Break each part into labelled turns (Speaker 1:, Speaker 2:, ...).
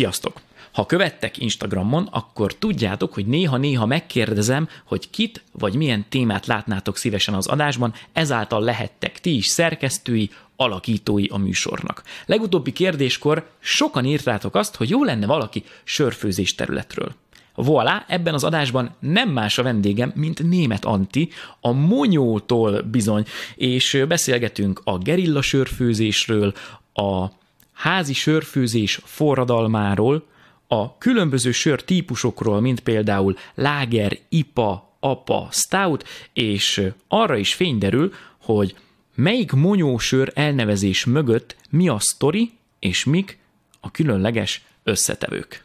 Speaker 1: Sziasztok! Ha követtek Instagramon, akkor tudjátok, hogy néha-néha megkérdezem, hogy kit vagy milyen témát látnátok szívesen az adásban, ezáltal lehettek ti is szerkesztői, alakítói a műsornak. Legutóbbi kérdéskor sokan írtátok azt, hogy jó lenne valaki sörfőzés területről. Voilà, ebben az adásban nem más a vendégem, mint német Anti, a Monyótól bizony, és beszélgetünk a gerilla sörfőzésről, a házi sörfőzés forradalmáról, a különböző sör típusokról, mint például láger, ipa, apa, stout, és arra is fény derül, hogy melyik monyósör elnevezés mögött mi a sztori, és mik a különleges összetevők.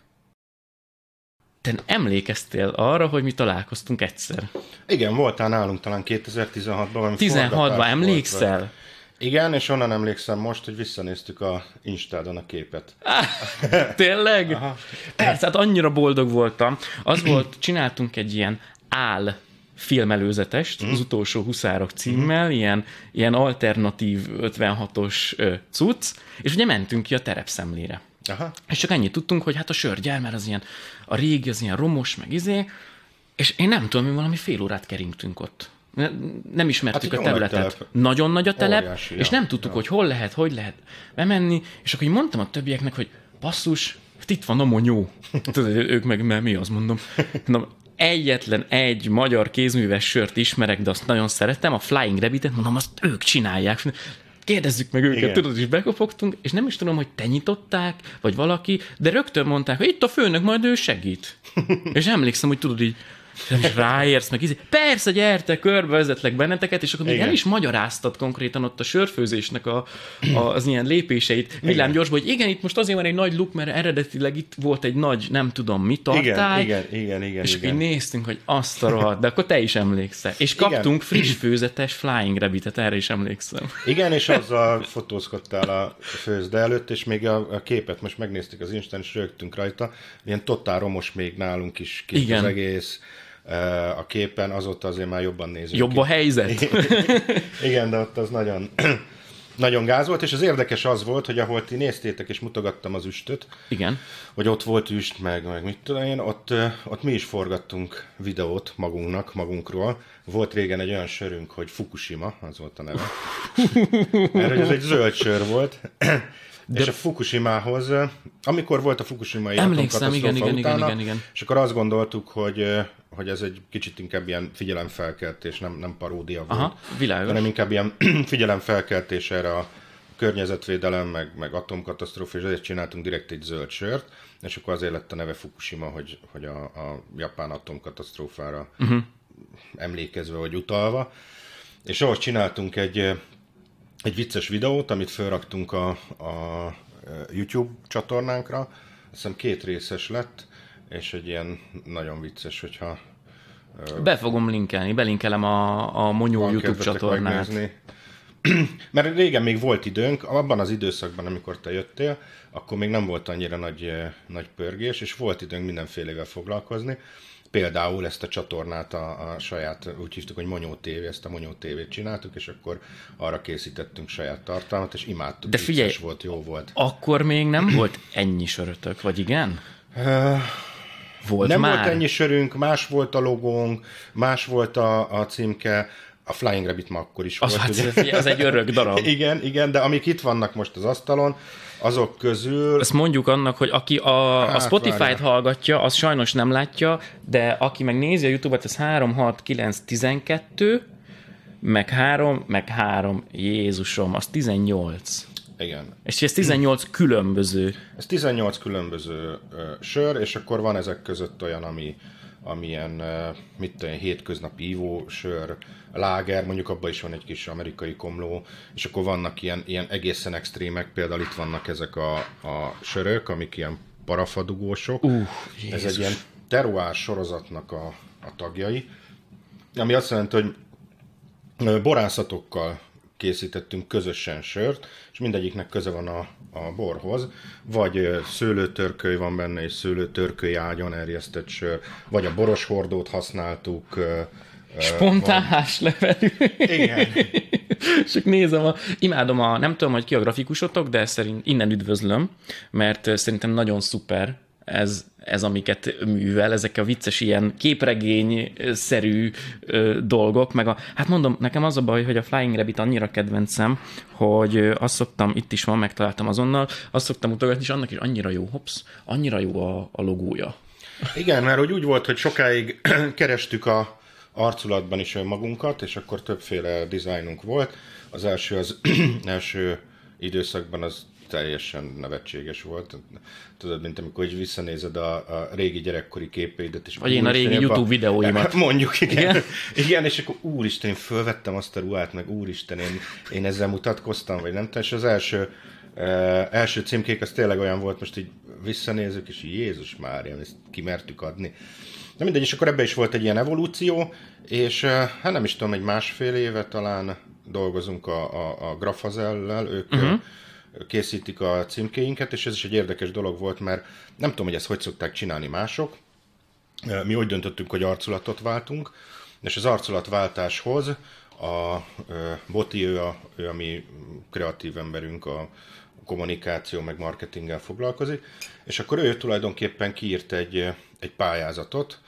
Speaker 1: Te emlékeztél arra, hogy mi találkoztunk egyszer?
Speaker 2: Igen, voltál nálunk talán 2016-ban.
Speaker 1: 16-ban emlékszel?
Speaker 2: Volt, igen, és onnan emlékszem most, hogy visszanéztük a Instádon a képet.
Speaker 1: Tényleg? Aha. Persze, hát annyira boldog voltam. Az volt, csináltunk egy ilyen áll filmelőzetest, mm. az utolsó huszárok címmel, mm. ilyen, ilyen alternatív 56-os cucc, és ugye mentünk ki a terepszemlére. Aha. És csak ennyit tudtunk, hogy hát a sörgyár, mert az ilyen, a régi, az ilyen romos, meg izé, és én nem tudom, mi valami fél órát keringtünk ott. Nem ismertük hát, a területet. Telep. Nagyon nagy a telep, Óriási, és nem tudtuk, ja. hogy hol lehet, hogy lehet bemenni, és akkor így mondtam a többieknek, hogy basszus, itt van a monyó. Tudod, ők meg, mert mi az mondom. mondom egyetlen egy magyar kézműves sört ismerek, de azt nagyon szeretem, a Flying Rabbitet, mondom, azt ők csinálják kérdezzük meg őket, Igen. tudod, és bekopogtunk, és nem is tudom, hogy te nyitották, vagy valaki, de rögtön mondták, hogy itt a főnök, majd ő segít. és emlékszem, hogy tudod így, is ráérsz, meg izé. Persze, gyertek, körbevezetlek benneteket, és akkor még el is magyaráztad konkrétan ott a sörfőzésnek a, a, az ilyen lépéseit villámgyorsban, hogy igen, itt most azért van egy nagy luk, mert eredetileg itt volt egy nagy, nem tudom mi tartály.
Speaker 2: Igen, igen, igen, igen.
Speaker 1: És
Speaker 2: igen.
Speaker 1: így néztünk, hogy azt a rohadt, de akkor te is emlékszel. És kaptunk igen. friss főzetes Flying Rabbitet, erre is emlékszem.
Speaker 2: Igen, és azzal fotózkodtál a főzde előtt, és még a, a képet most megnéztük az Instán, és rögtünk rajta. Ilyen totál romos még nálunk is kis igen. az egész a képen, azóta azért már jobban nézünk.
Speaker 1: Jobb
Speaker 2: ki.
Speaker 1: a helyzet?
Speaker 2: Igen, de ott az nagyon, nagyon gáz volt, és az érdekes az volt, hogy ahol ti néztétek, és mutogattam az üstöt,
Speaker 1: Igen.
Speaker 2: hogy ott volt üst, meg, meg mit tudom én, ott, ott mi is forgattunk videót magunknak, magunkról. Volt régen egy olyan sörünk, hogy Fukushima, az volt a neve. Mert hogy ez egy zöld sör volt, de... És a Fukushima-hoz, amikor volt a Fukushima-i
Speaker 1: Emlékszem, igen, igen, utána, igen, igen, igen.
Speaker 2: És akkor azt gondoltuk, hogy, hogy ez egy kicsit inkább ilyen figyelemfelkeltés, nem, nem paródia volt. Aha,
Speaker 1: világos.
Speaker 2: Hanem inkább ilyen figyelemfelkeltés erre a környezetvédelem, meg, meg atomkatasztrófa, és ezért csináltunk direkt egy zöld sört, és akkor azért lett a neve Fukushima, hogy, hogy a, a japán atomkatasztrófára uh-huh. emlékezve vagy utalva. És ahhoz csináltunk egy egy vicces videót, amit felraktunk a, a YouTube csatornánkra. Azt hiszem két részes lett, és egy ilyen nagyon vicces, hogyha...
Speaker 1: Be fogom linkelni, belinkelem a, a Monyó YouTube csatornát. Megnézni.
Speaker 2: Mert régen még volt időnk, abban az időszakban, amikor te jöttél, akkor még nem volt annyira nagy, nagy pörgés, és volt időnk mindenfélevel foglalkozni például ezt a csatornát a, a saját, úgy hívtuk, hogy Monyó TV, ezt a Monyó TV-t csináltuk, és akkor arra készítettünk saját tartalmat, és imádtuk.
Speaker 1: De figyelj,
Speaker 2: volt, jó volt.
Speaker 1: Akkor még nem volt ennyi sörötök, vagy igen?
Speaker 2: volt nem már? volt ennyi sörünk, más volt a logónk, más volt a, a címke, a Flying Rabbit ma akkor is
Speaker 1: az
Speaker 2: volt.
Speaker 1: Hát, ugye? az egy örök darab.
Speaker 2: igen, igen, de amik itt vannak most az asztalon, azok közül...
Speaker 1: Ezt mondjuk annak, hogy aki a, hát, a Spotify-t hallgatja, az sajnos nem látja, de aki meg nézi a YouTube-ot, ez 3, 6, 9, 12, meg 3, meg 3, Jézusom, az 18.
Speaker 2: Igen.
Speaker 1: És ez 18 különböző.
Speaker 2: Ez 18 különböző ö, sör, és akkor van ezek között olyan, ami amilyen, mit tudom, hétköznapi ivósör, láger, mondjuk abban is van egy kis amerikai komló, és akkor vannak ilyen, ilyen egészen extrémek, például itt vannak ezek a, a sörök, amik ilyen parafadugósok.
Speaker 1: Uh,
Speaker 2: Ez egy ilyen teruás sorozatnak a, a tagjai, ami azt jelenti, hogy borászatokkal készítettünk közösen sört, és mindegyiknek köze van a, a borhoz, vagy szőlőtörköly van benne, és szőlőtörköly ágyon erjesztett sör, vagy a boros hordót használtuk.
Speaker 1: Spontán levelű.
Speaker 2: Igen.
Speaker 1: Csak nézem, a, imádom a, nem tudom, hogy ki a grafikusotok, de szerint innen üdvözlöm, mert szerintem nagyon szuper ez, ez, amiket művel, ezek a vicces ilyen képregény-szerű dolgok, meg a, hát mondom, nekem az a baj, hogy a Flying Rabbit annyira kedvencem, hogy azt szoktam, itt is van, megtaláltam azonnal, azt szoktam mutogatni, és annak is annyira jó, hops, annyira jó a, a logója.
Speaker 2: Igen, mert hogy úgy volt, hogy sokáig kerestük a arculatban is önmagunkat, és akkor többféle dizájnunk volt. Az első, az első időszakban az teljesen nevetséges volt. Tudod, mint amikor így visszanézed a, a régi gyerekkori képeidet. És
Speaker 1: Vagy én a régi YouTube a... videóimat.
Speaker 2: Mondjuk, igen. igen. igen. és akkor úristen, én fölvettem azt a ruhát, meg úristen, én, én ezzel mutatkoztam, vagy nem tudom, és az első Uh, első címkék az tényleg olyan volt, most így visszanézünk, és Jézus már, ezt kimertük adni. De mindegy, és akkor ebbe is volt egy ilyen evolúció, és uh, hát nem is tudom, egy másfél éve talán dolgozunk a, a, a Grafazellel, ők uh-huh. Készítik a címkéinket, és ez is egy érdekes dolog volt, mert nem tudom, hogy ezt hogy szokták csinálni mások. Mi úgy döntöttünk, hogy arculatot váltunk, és az arculatváltáshoz a Boti, ő a, ő a mi kreatív emberünk, a, kommunikáció meg marketinggel foglalkozik, és akkor ő tulajdonképpen kiírt egy, egy pályázatot,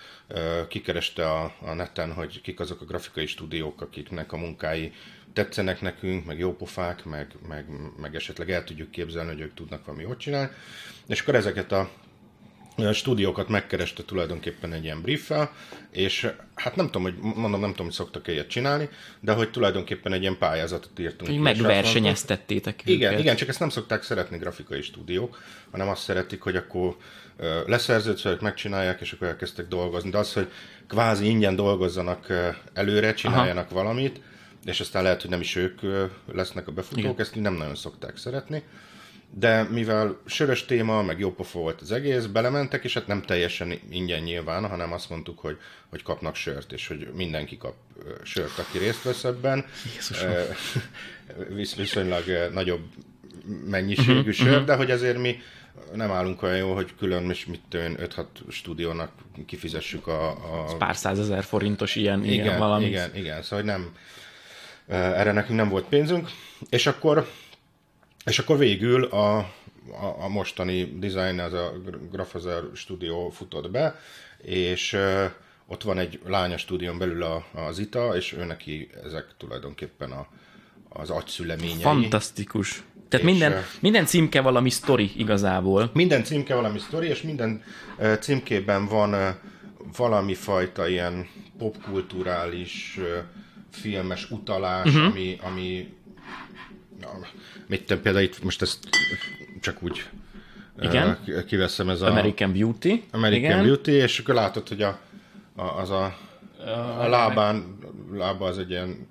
Speaker 2: kikereste a, a neten, hogy kik azok a grafikai stúdiók, akiknek a munkái tetszenek nekünk, meg jópofák, meg, meg, meg esetleg el tudjuk képzelni, hogy ők tudnak valami ott csinálni. És akkor ezeket a stúdiókat megkereste tulajdonképpen egy ilyen brieffel, és hát nem tudom, hogy mondom, nem tudom, hogy szoktak ilyet csinálni, de hogy tulajdonképpen egy ilyen pályázatot írtunk.
Speaker 1: Hogy megversenyeztettétek
Speaker 2: Igen, őket. igen, csak ezt nem szokták szeretni grafikai stúdiók, hanem azt szeretik, hogy akkor leszerződsz, megcsinálják, és akkor elkezdtek dolgozni. De az, hogy kvázi ingyen dolgozzanak előre, csináljanak Aha. valamit, és aztán lehet, hogy nem is ők lesznek a befutók, igen. ezt nem nagyon szokták szeretni de mivel sörös téma, meg jó pofa volt az egész, belementek, és hát nem teljesen ingyen nyilván, hanem azt mondtuk, hogy, hogy kapnak sört, és hogy mindenki kap sört, aki részt vesz ebben. Jézusom. Visz, viszonylag nagyobb mennyiségű uh-huh, sör, uh-huh. de hogy azért mi nem állunk olyan jó, hogy külön, és mit tőn 5-6 stúdiónak kifizessük a... a...
Speaker 1: pár százezer forintos ilyen, igen, ilyen valami.
Speaker 2: Igen, igen, szóval nem, erre nekünk nem volt pénzünk, és akkor és akkor végül a, a, a mostani design, az a Graphazer Studio futott be, és uh, ott van egy lánya stúdión belül a, az ITA, és ő neki ezek tulajdonképpen a, az agyszüleményei.
Speaker 1: Fantasztikus. Tehát és minden, minden címke valami sztori igazából.
Speaker 2: Minden címke valami sztori, és minden címkében van valami fajta ilyen popkulturális, filmes utalás, uh-huh. ami, ami mit tudom, például itt most ezt csak úgy
Speaker 1: igen.
Speaker 2: Uh, kiveszem ez a...
Speaker 1: American Beauty.
Speaker 2: American igen. Beauty, és akkor látod, hogy a, a, az a, a lábán, lába az egy ilyen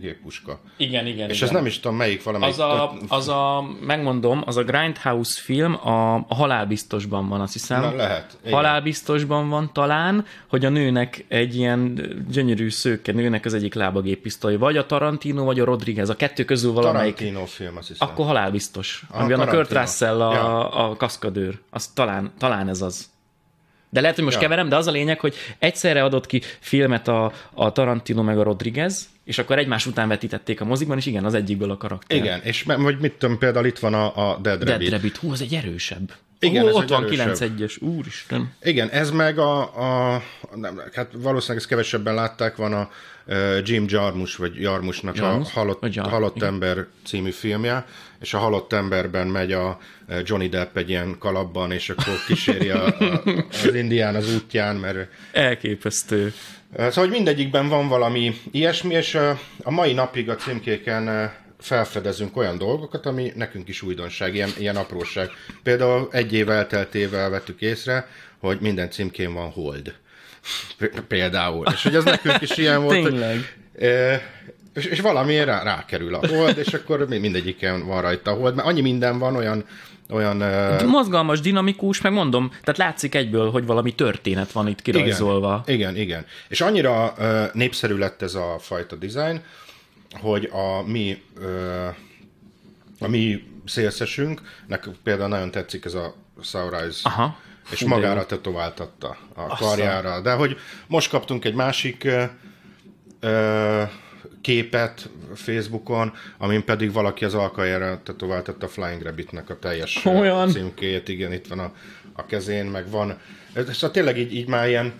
Speaker 2: géppuska.
Speaker 1: Igen, igen.
Speaker 2: És
Speaker 1: igen.
Speaker 2: ez nem is tudom melyik valami.
Speaker 1: Az a, az a, megmondom, az a Grindhouse film a, a halálbiztosban van, azt hiszem.
Speaker 2: Na, lehet.
Speaker 1: Igen. Halálbiztosban van talán, hogy a nőnek egy ilyen gyönyörű szőke nőnek az egyik lábagéppisztoly. Vagy a Tarantino, vagy a Rodriguez. A kettő közül valamelyik.
Speaker 2: Tarantino film, azt hiszem.
Speaker 1: Akkor halálbiztos. A, amiben a Kurt Russell a, ja. a kaszkadőr. Az talán, talán ez az. De lehet, hogy most ja. keverem, de az a lényeg, hogy egyszerre adott ki filmet a, a Tarantino meg a Rodriguez, és akkor egymás után vetítették a mozikban, és igen, az egyikből a karakter.
Speaker 2: Igen, és vagy mit tudom, például itt van a, a Dead Rabbit.
Speaker 1: Dead Rabbit, hú, az egy erősebb. Igen, Ó, ott van 9-1-es, úristen.
Speaker 2: Igen, ez meg a, a nem, hát valószínűleg ezt kevesebben látták, van a uh, Jim Jarmus, vagy Jarmusnak Jarmus? a Halott, Jar, Halott Ember című filmje, és a Halott Emberben megy a Johnny Depp egy ilyen kalapban, és akkor kíséri a, a, az indián az útján, mert...
Speaker 1: Elképesztő.
Speaker 2: Szóval, hogy mindegyikben van valami ilyesmi, és a mai napig a címkéken felfedezünk olyan dolgokat, ami nekünk is újdonság, ilyen, ilyen apróság. Például egy év elteltével vettük észre, hogy minden címkén van hold. Például. És hogy az nekünk is ilyen volt.
Speaker 1: Tényleg.
Speaker 2: Hogy, és, és valami rá, rákerül a hold, és akkor mindegyiken van rajta a hold, mert annyi minden van, olyan olyan... Uh...
Speaker 1: Mozgalmas, dinamikus, meg mondom, tehát látszik egyből, hogy valami történet van itt kirajzolva.
Speaker 2: Igen, igen. igen. És annyira uh, népszerű lett ez a fajta design, hogy a mi, uh, a mi szélszesünknek például nagyon tetszik ez a Saurize, Aha. és Hú, magára tetováltatta a karjára. De hogy most kaptunk egy másik uh, képet Facebookon, amin pedig valaki az alkajára tetováltatta a Flying Rabbitnek a teljes
Speaker 1: Olyan?
Speaker 2: címkéjét, igen, itt van a, a kezén, meg van, szóval tényleg így, így már ilyen,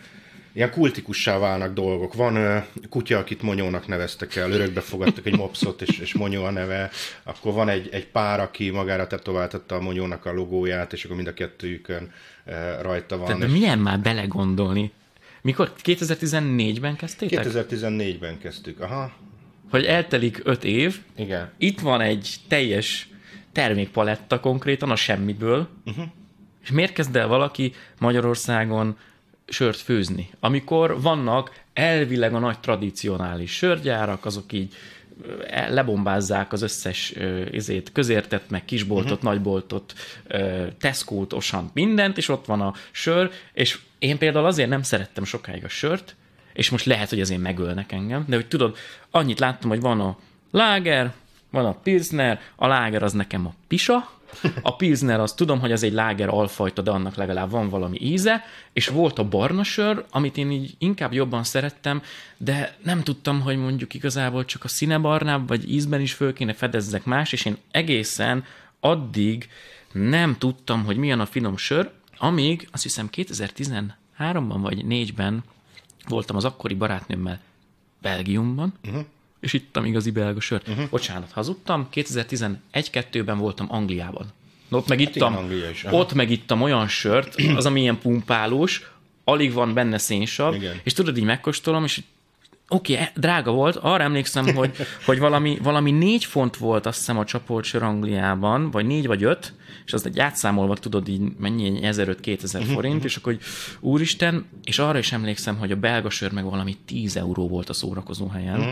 Speaker 2: ilyen kultikussá válnak dolgok. Van ö, kutya, akit Monyónak neveztek el, örökbe fogadtak egy mopszot, és, és Monyó a neve. Akkor van egy, egy pár, aki magára tetováltatta a Monyónak a logóját, és akkor mind a kettőjükön ö, rajta van.
Speaker 1: Tehát,
Speaker 2: és
Speaker 1: milyen már belegondolni? Mikor? 2014-ben kezdtétek?
Speaker 2: 2014-ben kezdtük, aha,
Speaker 1: Hogy eltelik öt év,
Speaker 2: igen.
Speaker 1: itt van egy teljes termékpaletta konkrétan a semmiből, uh-huh. és miért kezd el valaki Magyarországon sört főzni? Amikor vannak elvileg a nagy tradicionális sörgyárak, azok így lebombázzák az összes izét, közértet, meg kisboltot, uh-huh. nagyboltot, Tesco-t, Osant, mindent, és ott van a sör, és én például azért nem szerettem sokáig a sört, és most lehet, hogy azért megölnek engem, de hogy tudod, annyit láttam, hogy van a láger, van a pilsner, a láger az nekem a pisa, a pilsner az tudom, hogy az egy láger alfajta, de annak legalább van valami íze, és volt a barna sör, amit én így inkább jobban szerettem, de nem tudtam, hogy mondjuk igazából csak a színe barnább, vagy ízben is föl kéne fedezzek más, és én egészen addig nem tudtam, hogy milyen a finom sör, amíg azt hiszem 2013-ban vagy 4-ben voltam az akkori barátnőmmel Belgiumban, uh-huh. és ittam igazi belga sört. Uh-huh. Bocsánat, hazudtam, 2011-2-ben voltam Angliában. Ott megittam,
Speaker 2: igen, Anglia is,
Speaker 1: ott megittam olyan sört, az, ami ilyen pumpálós, alig van benne szénsav,
Speaker 2: Igen.
Speaker 1: és tudod, így megkóstolom, és oké, okay, drága volt, arra emlékszem, hogy, hogy valami, valami négy font volt, azt hiszem, a csapolt sör Angliában, vagy négy vagy öt, és az egy átszámolva, tudod, így mennyi, 1500-2000
Speaker 2: Mhm,
Speaker 1: forint, és akkor, hogy úristen, és arra is emlékszem, hogy a belga sör meg valami 10 euró volt a szórakozó helyen,
Speaker 2: Mhm.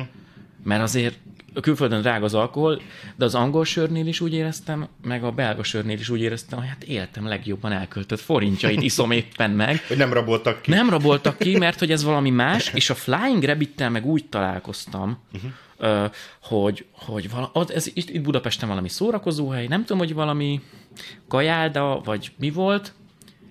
Speaker 1: Mert azért a külföldön drága az alkohol, de az angol sörnél is úgy éreztem, meg a belga sörnél is úgy éreztem, hogy hát életem legjobban elköltött forintjait iszom éppen meg,
Speaker 2: Hogy nem raboltak ki.
Speaker 1: nem raboltak ki, mert hogy ez valami más, és a Flying Rabbit-tel meg úgy találkoztam, uh-huh. hogy, hogy vala, ez itt, itt Budapesten valami szórakozóhely, nem tudom, hogy valami kajálda, vagy mi volt,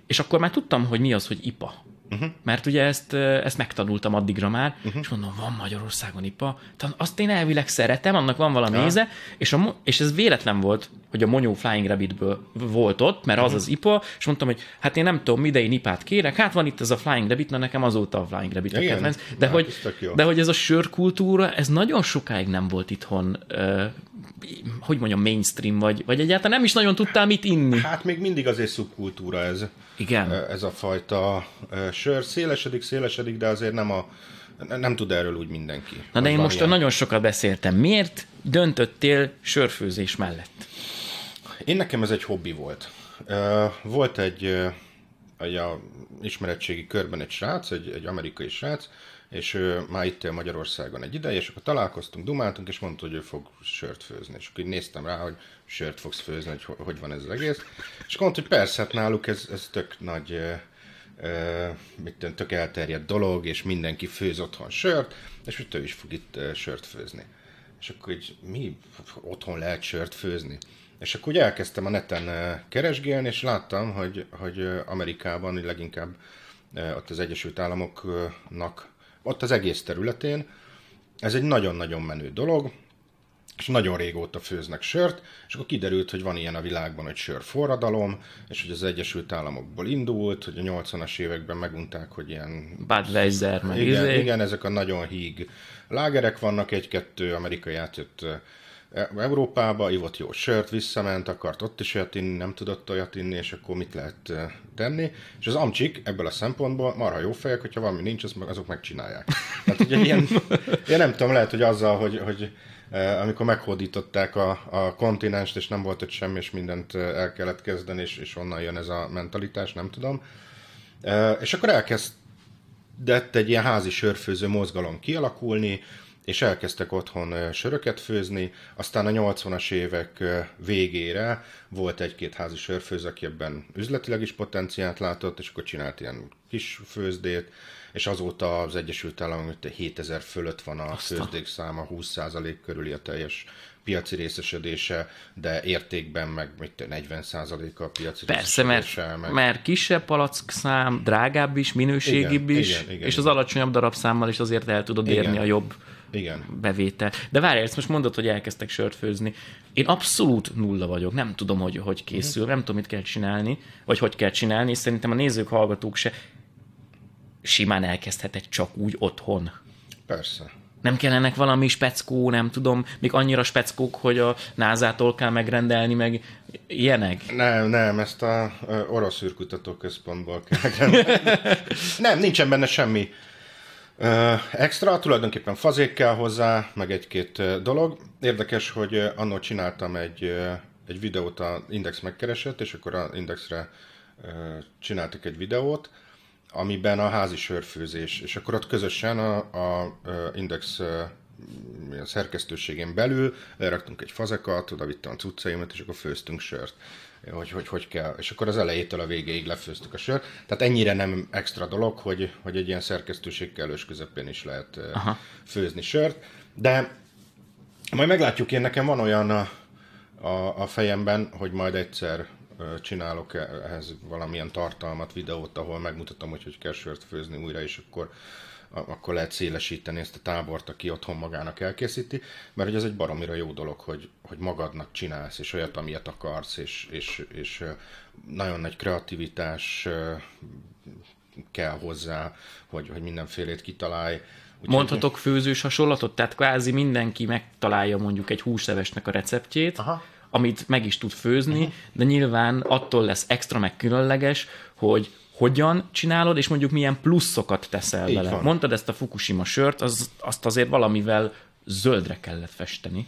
Speaker 1: és akkor már tudtam, hogy mi az, hogy IPA. Uh-huh. Mert ugye ezt, ezt megtanultam addigra már, uh-huh. és mondom, van Magyarországon IPA, azt én elvileg szeretem, annak van valami
Speaker 2: Ja.
Speaker 1: íze, és, a, és ez véletlen volt, hogy a Monyó Flying Rabbitből volt ott, mert az az IPA, és mondtam, hogy hát én nem tudom, idei ipát kérek, hát van itt ez a Flying Rabbit, na nekem azóta a Flying Rabbit a
Speaker 2: Igen?
Speaker 1: kedvenc. De,
Speaker 2: Hát,
Speaker 1: hogy, de hogy ez a sörkultúra, ez nagyon sokáig nem volt itthon, hogy mondjam, mainstream, vagy, vagy egyáltalán nem is nagyon tudtál mit inni.
Speaker 2: Hát még mindig azért szubkultúra ez.
Speaker 1: Igen.
Speaker 2: Ez a fajta sör. Szélesedik, szélesedik, de azért nem a nem tud erről úgy mindenki.
Speaker 1: Na de én most
Speaker 2: ilyen.
Speaker 1: nagyon sokat beszéltem. Miért döntöttél sörfőzés mellett?
Speaker 2: Én nekem ez egy hobbi volt. Volt egy, egy a ismeretségi körben egy srác, egy, egy amerikai srác, és ő már itt él Magyarországon egy ideje, és akkor találkoztunk, dumáltunk, és mondta, hogy ő fog sört főzni. És akkor így néztem rá, hogy sört fogsz főzni, hogy ho- hogy van ez az egész. És mondta, hogy persze, hát náluk ez, ez tök nagy, ö, mit tudom, tök elterjedt dolog, és mindenki főz otthon sört, és hogy ő is fog itt ö, sört főzni. És akkor így mi otthon lehet sört főzni? És akkor ugye elkezdtem a neten keresgélni, és láttam, hogy, hogy Amerikában, hogy leginkább ott az Egyesült Államoknak, ott az egész területén, ez egy nagyon-nagyon menő dolog, és nagyon régóta főznek sört, és akkor kiderült, hogy van ilyen a világban, hogy sörforradalom, és hogy az Egyesült Államokból indult, hogy a 80-as években megunták, hogy ilyen
Speaker 1: Budweiser, meg
Speaker 2: igen,
Speaker 1: izé.
Speaker 2: igen, ezek a nagyon híg lágerek vannak, egy-kettő amerikai átjött Európába, ivott jó sört, visszament, akart ott is olyat inni, nem tudott olyat inni, és akkor mit lehet tenni. És az amcsik ebből a szempontból marha jó fejek, hogyha valami nincs, azok megcsinálják. Tehát ugye ilyen, ilyen nem tudom, lehet, hogy azzal, hogy, hogy amikor meghódították a, a kontinenst, és nem volt ott semmi, és mindent el kellett kezdeni, és, és onnan jön ez a mentalitás, nem tudom. És akkor elkezdett egy ilyen házi sörfőző mozgalom kialakulni, és elkezdtek otthon söröket főzni, aztán a 80-as évek végére volt egy-két házi sörfőző, aki ebben üzletileg is potenciált látott, és akkor csinált ilyen kis főzdét, és azóta az Egyesült Államok 7000 fölött van a főzdék száma, 20% körüli a teljes piaci részesedése, de értékben meg mit 40%-a a piaci
Speaker 1: Persze, mert, meg... mert kisebb palack szám, drágább is, minőségibb igen, is, igen, igen, és igen. az alacsonyabb darabszámmal is azért el tudod igen. érni a jobb igen. bevétel. De várj, ezt most mondod, hogy elkezdtek sört főzni. Én abszolút nulla vagyok, nem tudom, hogy hogy készül, nem tudom, mit kell csinálni, vagy hogy kell csinálni, és szerintem a nézők, hallgatók se simán elkezdhetek csak úgy otthon.
Speaker 2: Persze.
Speaker 1: Nem kellenek valami speckó, nem tudom, még annyira speckók, hogy a názától kell megrendelni, meg ilyenek?
Speaker 2: Nem, nem, ezt a orosz űrkutatóközpontból kell megrendelni. nem, nincsen benne semmi extra, tulajdonképpen fazék kell hozzá, meg egy-két dolog. Érdekes, hogy annól csináltam egy, egy videót, a Index megkeresett, és akkor a Indexre csináltak egy videót, amiben a házi sörfőzés, és akkor ott közösen a, a Index a szerkesztőségén belül leraktunk egy fazekat, oda vittem a cuccaimat, és akkor főztünk sört. Hogy, hogy, hogy kell. És akkor az elejétől a végéig lefőztük a sört. Tehát ennyire nem extra dolog, hogy, hogy egy ilyen szerkesztőség kellős közepén is lehet Aha. főzni sört. De majd meglátjuk, én nekem van olyan a, a, a fejemben, hogy majd egyszer csinálok ehhez valamilyen tartalmat, videót, ahol megmutatom, hogy hogy kell sört főzni újra, és akkor akkor lehet szélesíteni ezt a tábort, aki otthon magának elkészíti, mert hogy ez egy baromira jó dolog, hogy, hogy magadnak csinálsz, és olyat, amilyet akarsz, és, és, és nagyon nagy kreativitás kell hozzá, hogy, hogy mindenfélét kitalálj.
Speaker 1: Úgy Mondhatok főzős hasonlatot? Tehát kvázi mindenki megtalálja mondjuk egy húslevesnek a receptjét, Aha amit meg is tud főzni, uh-huh. de nyilván attól lesz extra meg különleges, hogy hogyan csinálod, és mondjuk milyen pluszokat teszel Így vele. Van. Mondtad ezt a Fukushima sört, az, azt azért valamivel zöldre kellett festeni.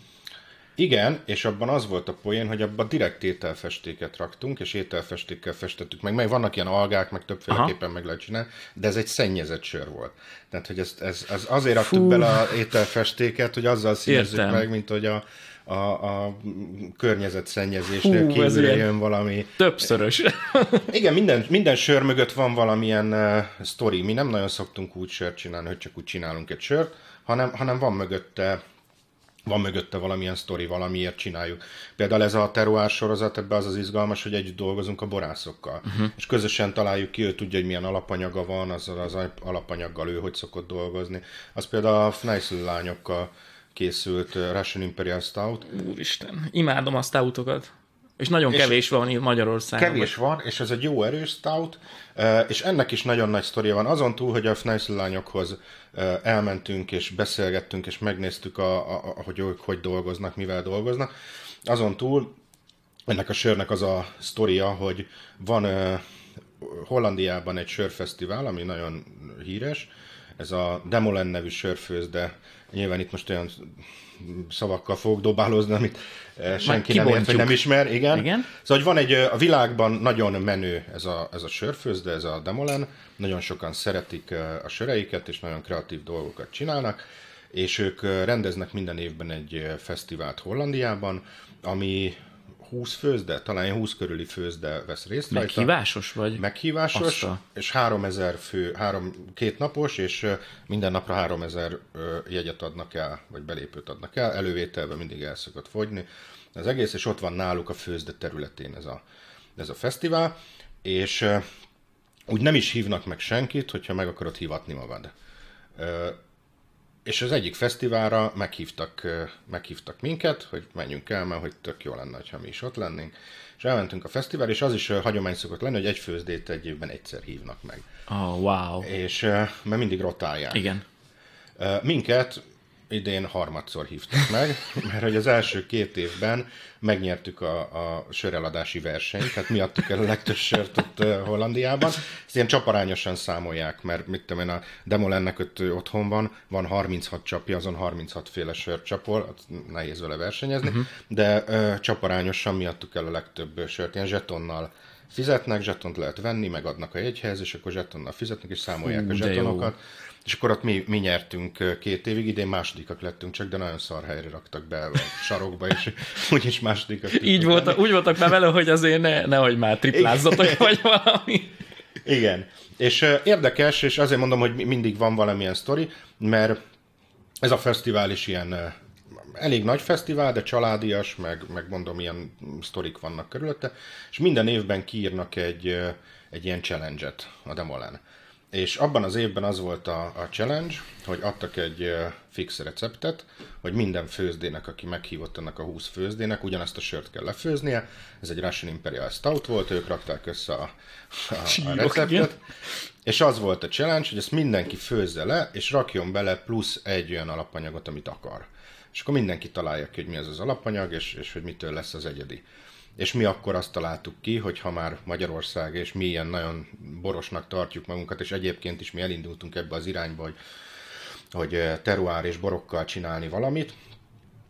Speaker 2: Igen, és abban az volt a poén, hogy abban direkt ételfestéket raktunk, és ételfestékkel festettük meg, meg vannak ilyen algák, meg többféleképpen meg lehet csinálni, de ez egy szennyezett sör volt. Tehát, hogy ezt, ez, ez azért raktuk Fú. bele a ételfestéket, hogy azzal színezzük meg, mint hogy a, a, a környezetszennyezésnél Hú, kívülre jön valami...
Speaker 1: Többszörös.
Speaker 2: Igen, minden, minden sör mögött van valamilyen uh, sztori. Mi nem nagyon szoktunk úgy sört csinálni, hogy csak úgy csinálunk egy sört, hanem, hanem van mögötte van mögötte valamilyen sztori, valamiért csináljuk. Például ez a Teruár sorozat, ebben az az izgalmas, hogy együtt dolgozunk a borászokkal. Uh-huh. És közösen találjuk ki, ő tudja, hogy milyen alapanyaga van, azzal az alapanyaggal ő hogy szokott dolgozni. Az például a Fneisel lányokkal készült Russian Imperial Stout.
Speaker 1: Úristen, imádom a stoutokat. És nagyon és kevés van itt Magyarországon.
Speaker 2: Kevés van, és ez egy jó erős stout, és ennek is nagyon nagy sztoria van. Azon túl, hogy a Fneisel lányokhoz elmentünk, és beszélgettünk, és megnéztük, a, a, a, hogy ők hogy dolgoznak, mivel dolgoznak. Azon túl ennek a sörnek az a sztoria, hogy van Hollandiában egy sörfesztivál, ami nagyon híres, ez a Demolen nevű sörfőzde, nyilván itt most olyan szavakkal fogok dobálózni, amit eh, senki nem ért, vagy nem ismer. Igen. igen. Szóval, hogy van egy, eh, a világban nagyon menő ez a, ez a sörfőzde, ez a Demolen, nagyon sokan szeretik eh, a söreiket, és nagyon kreatív dolgokat csinálnak, és ők rendeznek minden évben egy fesztivált Hollandiában, ami 20 főzde, talán 20 körüli főzde vesz részt
Speaker 1: Meghívásos vagy?
Speaker 2: Meghívásos, Azta. és 3000 fő, három, két napos, és minden napra 3000 jegyet adnak el, vagy belépőt adnak el, elővételben mindig el szokott fogyni. Az egész, és ott van náluk a főzde területén ez a, ez a fesztivál, és úgy nem is hívnak meg senkit, hogyha meg akarod hivatni magad és az egyik fesztiválra meghívtak, meghívtak minket, hogy menjünk el, mert hogy tök jó lenne, ha mi is ott lennénk. És elmentünk a fesztivál, és az is hagyomány szokott lenni, hogy egy főzdét egy évben egyszer hívnak meg.
Speaker 1: Oh, wow.
Speaker 2: És mert mindig rotálják.
Speaker 1: Igen.
Speaker 2: Minket idén harmadszor hívtak meg, mert hogy az első két évben megnyertük a, a söreladási versenyt, tehát mi adtuk el a legtöbb sört ott Hollandiában. Ezt ilyen csaparányosan számolják, mert mit tudom én, a Demolennek ott otthon van, van 36 csapja, azon 36 féle sört csapol, nehéz vele versenyezni, uh-huh. de ö, csaparányosan mi adtuk el a legtöbb sört, ilyen zsetonnal fizetnek, zsetont lehet venni, megadnak a jegyhez, és akkor zsetonnal fizetnek, és számolják Fú, a zsetonokat. És akkor ott mi, mi nyertünk két évig, idén másodikak lettünk csak, de nagyon szar helyre raktak be a sarokba, és úgyis másodikak.
Speaker 1: Így volt, úgy voltak már vele, hogy azért ne, nehogy már triplázzatok, vagy valami.
Speaker 2: Igen. És uh, érdekes, és azért mondom, hogy mindig van valamilyen sztori, mert ez a fesztivál is ilyen elég nagy fesztivál, de családias, meg, meg mondom, ilyen sztorik vannak körülötte, és minden évben kiírnak egy, uh, egy ilyen challenge-et a Demolen. És abban az évben az volt a, a challenge, hogy adtak egy fix receptet, hogy minden főzdének, aki meghívott ennek a 20 főzdének, ugyanazt a sört kell lefőznie. Ez egy Russian Imperial Stout volt, ők rakták össze a, a, a receptet. És az volt a challenge, hogy ezt mindenki főzze le, és rakjon bele plusz egy olyan alapanyagot, amit akar. És akkor mindenki találja ki, hogy mi az az alapanyag, és, és hogy mitől lesz az egyedi. És mi akkor azt találtuk ki, hogy ha már Magyarország, és mi ilyen nagyon borosnak tartjuk magunkat, és egyébként is mi elindultunk ebbe az irányba, hogy, hogy eh, teruár és borokkal csinálni valamit,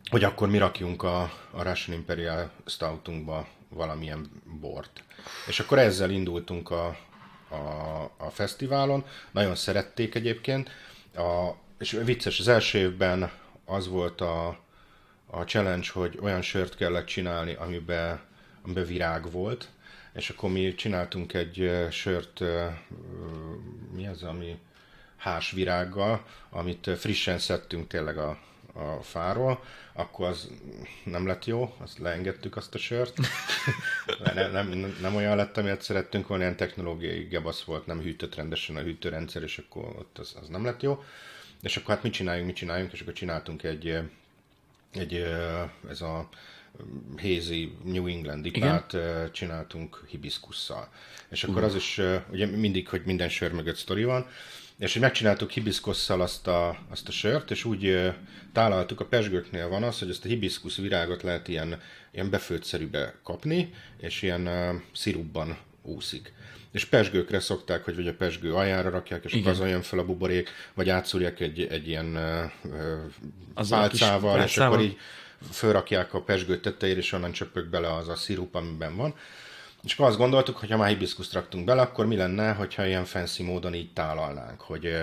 Speaker 2: hogy akkor mi rakjunk a, a Russian Imperial Stoutunkba valamilyen bort. És akkor ezzel indultunk a, a, a fesztiválon, nagyon szerették egyébként, a, és vicces, az első évben az volt a, a challenge, hogy olyan sört kellett csinálni, amiben amiben virág volt, és akkor mi csináltunk egy sört, mi az, ami hás virággal, amit frissen szedtünk tényleg a, a fáról, akkor az nem lett jó, azt leengedtük azt a sört. nem, nem, nem olyan lett, amilyet szerettünk volna, ilyen technológiai gebasz volt, nem hűtött rendesen a hűtőrendszer, és akkor ott az, az nem lett jó. És akkor hát mit csináljunk, mit csináljunk, és akkor csináltunk egy, egy ez a hézi New England ipát Igen? csináltunk hibiszkusszal. És akkor uh. az is, ugye mindig, hogy minden sör mögött sztori van, és hogy megcsináltuk hibiszkusszal azt a, azt a sört, és úgy tálaltuk, a pesgőknél van az, hogy ezt a hibiszkusz virágot lehet ilyen, ilyen befőtszerűbe kapni, és ilyen uh, szirupban úszik. És pesgőkre szokták, hogy vagy a pesgő aljára rakják, és Igen. akkor az olyan fel a buborék, vagy átszúrják egy, egy ilyen uh, pálcával, és akkor így fölrakják a pesgő tetejére, és onnan csöpök bele az a szirup, amiben van. És akkor azt gondoltuk, hogy ha már hibiszkuszt raktunk bele, akkor mi lenne, hogyha ilyen fancy módon így tálalnánk, hogy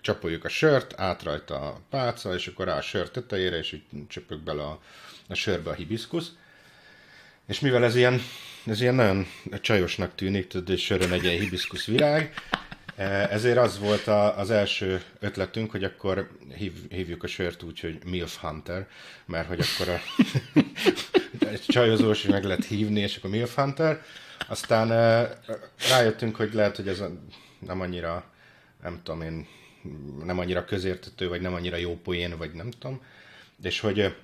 Speaker 2: csapoljuk a sört, át rajta a pálca, és akkor rá a sör tetejére, és így csöpök bele a, a sörbe a hibiszkusz. És mivel ez ilyen, ez ilyen nagyon csajosnak tűnik, tudod, hogy sörön egy ilyen hibiszkusz virág, Eh, ezért az volt a, az első ötletünk, hogy akkor hív, hívjuk a sört úgy, hogy MILF Hunter, mert hogy akkor a csajozós meg lehet hívni, és akkor MILF Hunter. Aztán eh, rájöttünk, hogy lehet, hogy ez nem annyira, nem tudom én, nem annyira közértető, vagy nem annyira jó poén, vagy nem tudom, és hogy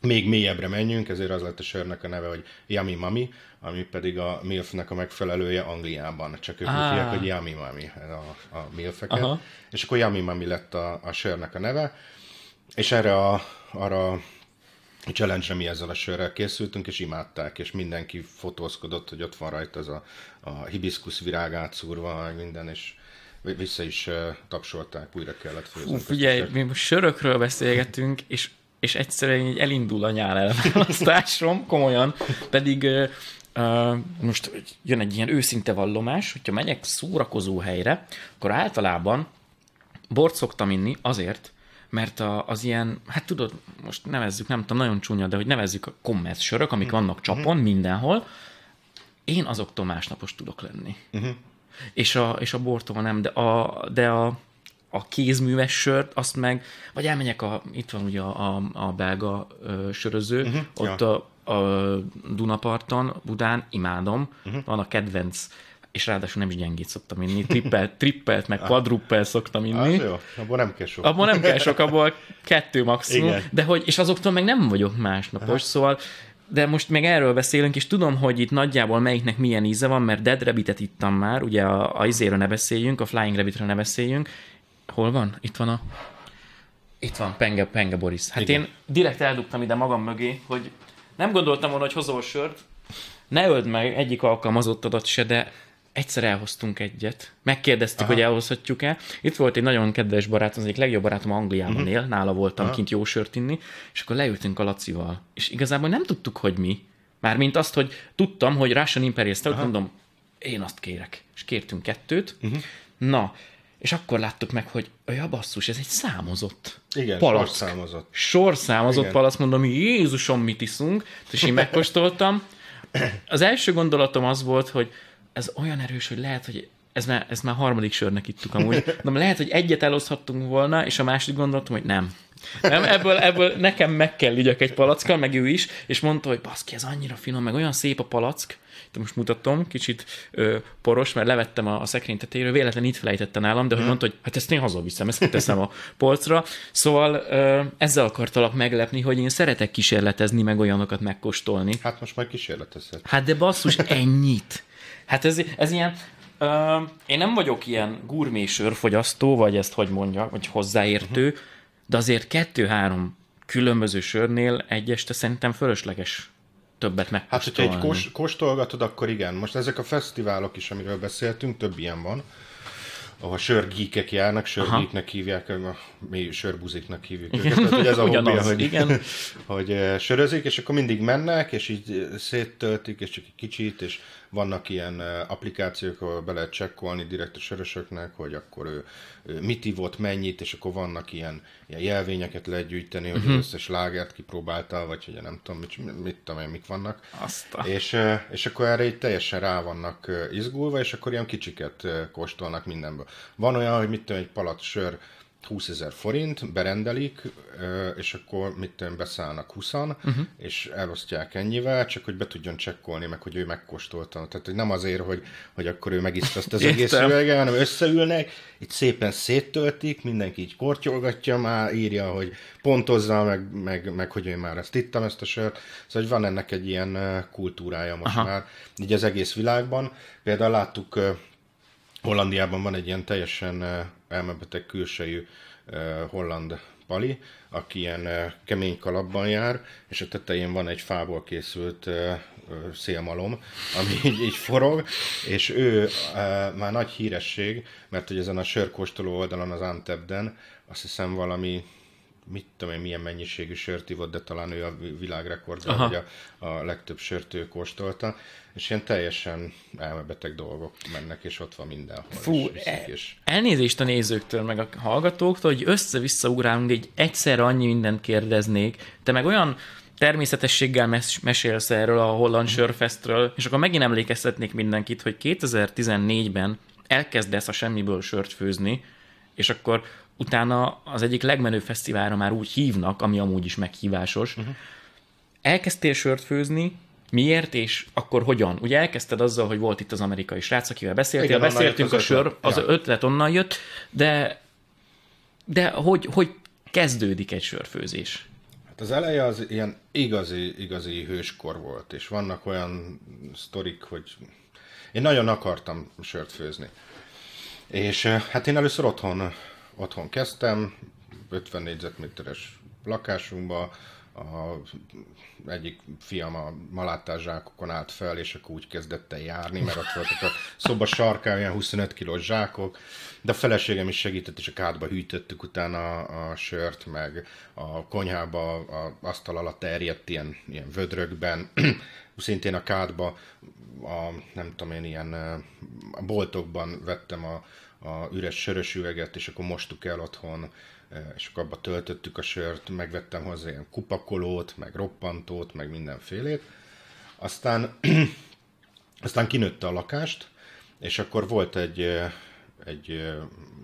Speaker 2: még mélyebbre menjünk, ezért az lett a sörnek a neve, hogy Yummy Mami, ami pedig a MILF-nek a megfelelője Angliában. Csak ők ah. hívják, hogy Yummy Mami a, a MILF-eket. Aha. És akkor Yummy Mami lett a, a sörnek a neve. És erre a, arra a challenge mi ezzel a sörrel készültünk, és imádták, és mindenki fotózkodott, hogy ott van rajta az a, a hibiszkusz virág átszúrva, minden, és vissza is uh, tapsolták, újra kellett főzni.
Speaker 1: Figyelj, mi most sörökről beszélgetünk, és és egyszerűen így elindul a nyár elválasztásom, komolyan, pedig uh, most jön egy ilyen őszinte vallomás, hogyha megyek szórakozó helyre, akkor általában bort szoktam inni azért, mert a, az ilyen, hát tudod, most nevezzük, nem tudom, nagyon csúnya, de hogy nevezzük a commerce sörök, amik uh-huh. vannak csapon uh-huh. mindenhol, én azoktól másnapos tudok lenni. Uh-huh. És a, és a bortól nem, de a, de a, a kézműves sört, azt meg, vagy elmegyek a, itt van ugye a, a, a belga ö, söröző, uh-huh, ott ja. a, a Dunaparton, Budán, imádom, uh-huh. van a kedvenc és ráadásul nem is gyengét szoktam inni, trippelt, trippelt meg quadruppel szoktam inni.
Speaker 2: Az jó, abból nem kell sok.
Speaker 1: Abból nem kell sok, abból kettő maximum, Igen. de hogy, és azoktól meg nem vagyok másnapos, Aha. szóval de most még erről beszélünk, és tudom, hogy itt nagyjából melyiknek milyen íze van, mert Dead Rabbit-et ittam már, ugye a, a izéről ne beszéljünk, a Flying Rabbit-ről ne beszéljünk, Hol van? Itt van a... Itt van, Penge, Penge Boris. Hát Igen. én direkt eldugtam ide magam mögé, hogy nem gondoltam volna, hogy hozol sört, ne öld meg egyik alkalmazottadat se, de egyszer elhoztunk egyet. Megkérdeztük, Aha. hogy elhozhatjuk-e. Itt volt egy nagyon kedves barátom, az egyik legjobb barátom Angliában uh-huh. él, nála voltam Aha. kint jó sört inni, és akkor leültünk a Lacival. És igazából nem tudtuk, hogy mi. Mármint azt, hogy tudtam, hogy Russian Imperial Stout, mondom, én azt kérek. És kértünk kettőt. Uh-huh. Na, és akkor láttuk meg, hogy olyan basszus, ez egy számozott
Speaker 2: Igen, palack. sorszámozott.
Speaker 1: Sorszámozott Igen. palack, mondom, Jézusom, mit iszunk, és én megkóstoltam. Az első gondolatom az volt, hogy ez olyan erős, hogy lehet, hogy ez már, ez már harmadik sörnek ittuk amúgy. De lehet, hogy egyet eloszthattunk volna, és a másik gondoltam, hogy nem. Nem, ebből, ebből nekem meg kell ügyek egy palackkal, meg ő is, és mondta, hogy baszki, ez annyira finom, meg olyan szép a palack, most mutatom, kicsit ö, poros, mert levettem a, a szekrény tetejéről, véletlen itt felejtette nálam, de hogy mondta, hogy hát ezt én hazaviszem, ezt teszem a polcra. Szóval ö, ezzel akartalak meglepni, hogy én szeretek kísérletezni, meg olyanokat megkóstolni.
Speaker 2: Hát most már kísérletezhet.
Speaker 1: Hát de basszus, ennyit. Hát ez, ez ilyen, ö, én nem vagyok ilyen gurmé sörfogyasztó, vagy ezt hogy mondja, vagy hozzáértő, uh-huh. de azért kettő-három különböző sörnél egy este szerintem fölösleges többet
Speaker 2: Hát,
Speaker 1: megkóstolni.
Speaker 2: hogyha egy kós, kóstolgatod, akkor igen. Most ezek a fesztiválok is, amiről beszéltünk, több ilyen van, ahol sörgíkek járnak, sörgíknek hívják, a- mi sörbuziknak hívjuk őket. Tehát, hogy ez a hobbi, hogy,
Speaker 1: igen.
Speaker 2: hogy eh, sörözik, és akkor mindig mennek, és így eh, széttöltik, és csak egy kicsit, és vannak ilyen applikációk, ahol be lehet csekkolni direkt a sörösöknek, hogy akkor ő, ő mit ivott, mennyit, és akkor vannak ilyen, ilyen jelvényeket lehet gyűjteni, hogy
Speaker 1: Mhm.
Speaker 2: az összes lágert kipróbálta, vagy hogy nem tudom, mit, mit tudom én, mik vannak.
Speaker 1: Azt a...
Speaker 2: És, és akkor erre így teljesen rá vannak izgulva, és akkor ilyen kicsiket kóstolnak mindenből. Van olyan, hogy mit tudom, egy palac sör 20 ezer forint, berendelik, és akkor mit tudom, beszállnak 20 uh-huh. és elosztják ennyivel, csak hogy be tudjon csekkolni, meg hogy ő megkóstolta. Tehát hogy nem azért, hogy, hogy akkor ő megiszta azt az egész üveget, hanem összeülnek, itt szépen széttöltik, mindenki így kortyolgatja már, írja, hogy pontozza, meg, meg, meg hogy én már ezt ittam, ezt a sört. Szóval hogy van ennek egy ilyen kultúrája most
Speaker 1: Aha.
Speaker 2: már, így az egész világban. Például láttuk, Hollandiában van egy ilyen teljesen eh, elmebeteg külsejű eh, holland pali, aki ilyen eh, kemény kalapban jár, és a tetején van egy fából készült szélmalom, ami így, így forog, és ő már nagy híresség, mert hogy ezen a sörkóstoló oldalon az Antebden azt hiszem valami mit tudom én, milyen mennyiségű sört ivott, de talán ő a világrekordja,
Speaker 1: Aha.
Speaker 2: hogy a, a legtöbb sört ő kóstolta, és ilyen teljesen elmebeteg dolgok mennek, és ott van mindenhol.
Speaker 1: Fú,
Speaker 2: és
Speaker 1: e-
Speaker 2: és...
Speaker 1: elnézést a nézőktől, meg a hallgatóktól, hogy össze-vissza ugrálunk, így egyszerre annyi mindent kérdeznék. Te meg olyan természetességgel mes- mesélsz erről a Holland Sörfestről, és akkor megint emlékeztetnék mindenkit, hogy 2014-ben elkezdesz a semmiből sört főzni, és akkor utána az egyik legmenőbb fesztiválra már úgy hívnak, ami amúgy is meghívásos. Uh-huh. Elkezdtél sört főzni, miért és akkor hogyan? Ugye elkezdted azzal, hogy volt itt az amerikai srác, akivel beszéltél,
Speaker 2: Igen,
Speaker 1: beszéltünk a sör,
Speaker 2: ötlet.
Speaker 1: az
Speaker 2: Ja.
Speaker 1: ötlet onnan jött, de, de hogy, hogy kezdődik egy sörfőzés?
Speaker 2: Hát az eleje az ilyen igazi, igazi hőskor volt, és vannak olyan sztorik, hogy én nagyon akartam sört főzni. És eh, hát én először otthon, otthon kezdtem, 50 négyzetméteres lakásunkba, a egyik fiam a malátás zsákokon állt fel, és akkor úgy kezdett el járni, mert ott voltak a szoba sarkán olyan 25 kilós zsákok, de a feleségem is segített, és a kádba hűtöttük utána a, a sört, meg a konyhába, a asztal alatt terjedt ilyen, ilyen vödrökben, szintén a kádba, a, nem tudom én, ilyen a boltokban vettem a, a üres sörös üveget, és akkor mostuk el otthon, eh, és akkor abba töltöttük a sört, megvettem hozzá ilyen kupakolót, meg roppantót, meg mindenfélét. Aztán, aztán kinőtte a lakást, és akkor volt egy, eh, egy eh,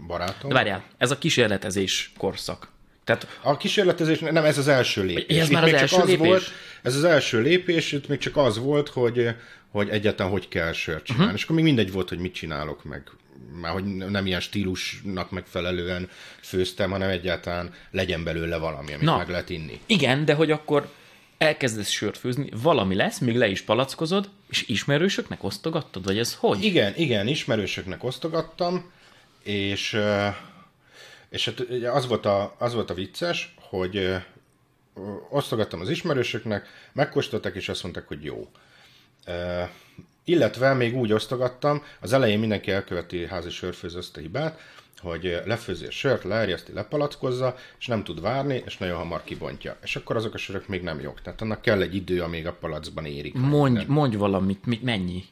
Speaker 2: barátom.
Speaker 1: De várjál, ez a kísérletezés korszak. Tehát
Speaker 2: A kísérletezés, nem, ez az első lépés.
Speaker 1: Ez
Speaker 2: Itt
Speaker 1: már az első
Speaker 2: az
Speaker 1: lépés?
Speaker 2: Volt, ez az első lépés, itt még csak az volt, hogy, hogy egyáltalán hogy kell sört csinálni. Uh-huh. És akkor még mindegy volt, hogy mit csinálok meg. Már hogy nem ilyen stílusnak megfelelően főztem, hanem egyáltalán legyen belőle valami, amit
Speaker 1: Na.
Speaker 2: Meg lehet inni.
Speaker 1: igen, de hogy akkor elkezdesz sört főzni, valami lesz, még le is palackozod, és ismerősöknek osztogattad, vagy ez hogy?
Speaker 2: Igen, igen, ismerősöknek osztogattam, és, és hát ugye az volt, a, az volt a vicces, hogy osztogattam az ismerősöknek, megkóstoltak, és azt mondták, hogy jó. Illetve még úgy osztogattam, az elején mindenki elköveti házi sörfőző azt a hibát, hogy lefőzi a sört, leerjeszti, lepalackozza, és nem tud várni, és nagyon hamar kibontja. És akkor azok a sörök még nem jók. Tehát annak kell egy idő, amíg a palacban érik.
Speaker 1: Mondj, mondj valamit, mit, mennyi?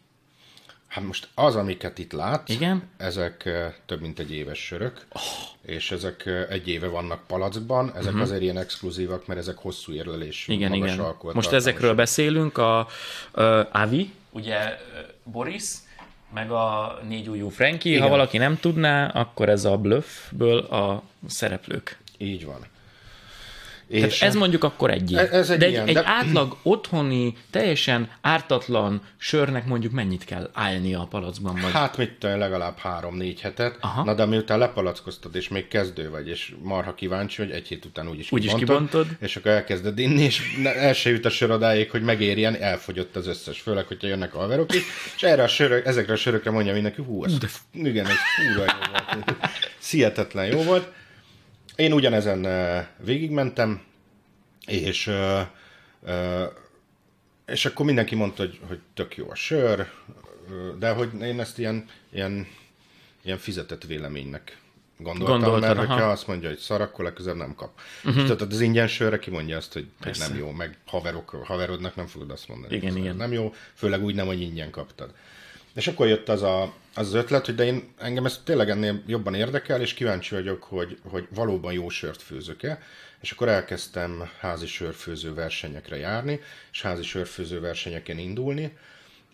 Speaker 2: Hát most az, amiket itt lát,
Speaker 1: Igen?
Speaker 2: ezek több mint egy éves sörök, oh. és ezek egy éve vannak palackban, ezek uh-huh. azért ilyen exkluzívak, mert ezek hosszú érlelésű,
Speaker 1: Igen,
Speaker 2: magas
Speaker 1: igen.
Speaker 2: alkohol
Speaker 1: Most ezekről beszélünk, a uh, Avi, ugye Boris, meg a négy újú Frankie. Igen. Ha valaki nem tudná, akkor ez a Bluffből a szereplők.
Speaker 2: Így van.
Speaker 1: És Tehát ez mondjuk akkor egy ilyen.
Speaker 2: Ez egy
Speaker 1: de egy,
Speaker 2: ilyen,
Speaker 1: egy
Speaker 2: de-
Speaker 1: átlag otthoni, teljesen ártatlan sörnek mondjuk mennyit kell állnia a palacban? Vagy...
Speaker 2: Hát mit tudom, legalább három-négy hetet.
Speaker 1: Aha.
Speaker 2: Na de miután lepalackoztad, és még kezdő vagy, és marha kíváncsi, hogy egy hét után úgyis
Speaker 1: Úgyis
Speaker 2: kibontod,
Speaker 1: kibontod.
Speaker 2: és akkor elkezded inni, és el se jut a sör odáig, hogy megérjen, elfogyott az összes, főleg, hogyha jönnek a haverok is, és erre a sörök, ezekre a sörökre mondja mindenki, hú, ez, igen, ez fúra jó volt. Szihetetlen jó volt. Én ugyanezen végigmentem, és, és akkor mindenki mondta, hogy, hogy tök jó a sör, de hogy én ezt ilyen, ilyen, ilyen fizetett véleménynek gondoltam,
Speaker 1: Gondoltad,
Speaker 2: mert
Speaker 1: aha.
Speaker 2: Hogyha azt mondja, hogy szar, akkor legközelebb nem kap. Uh-huh. Tehát az ingyen sörre ki mondja azt, hogy,
Speaker 1: Persze.
Speaker 2: nem jó, meg haverok, haverodnak nem fogod azt mondani.
Speaker 1: Igen, igen.
Speaker 2: Nem jó, főleg úgy nem, hogy ingyen kaptad. És akkor jött az, a, az az ötlet, hogy de én, engem ez tényleg ennél jobban érdekel, és kíváncsi vagyok, hogy, hogy valóban jó sört főzök-e, és akkor elkezdtem házi sörfőző versenyekre járni, és házi sörfőző versenyeken indulni,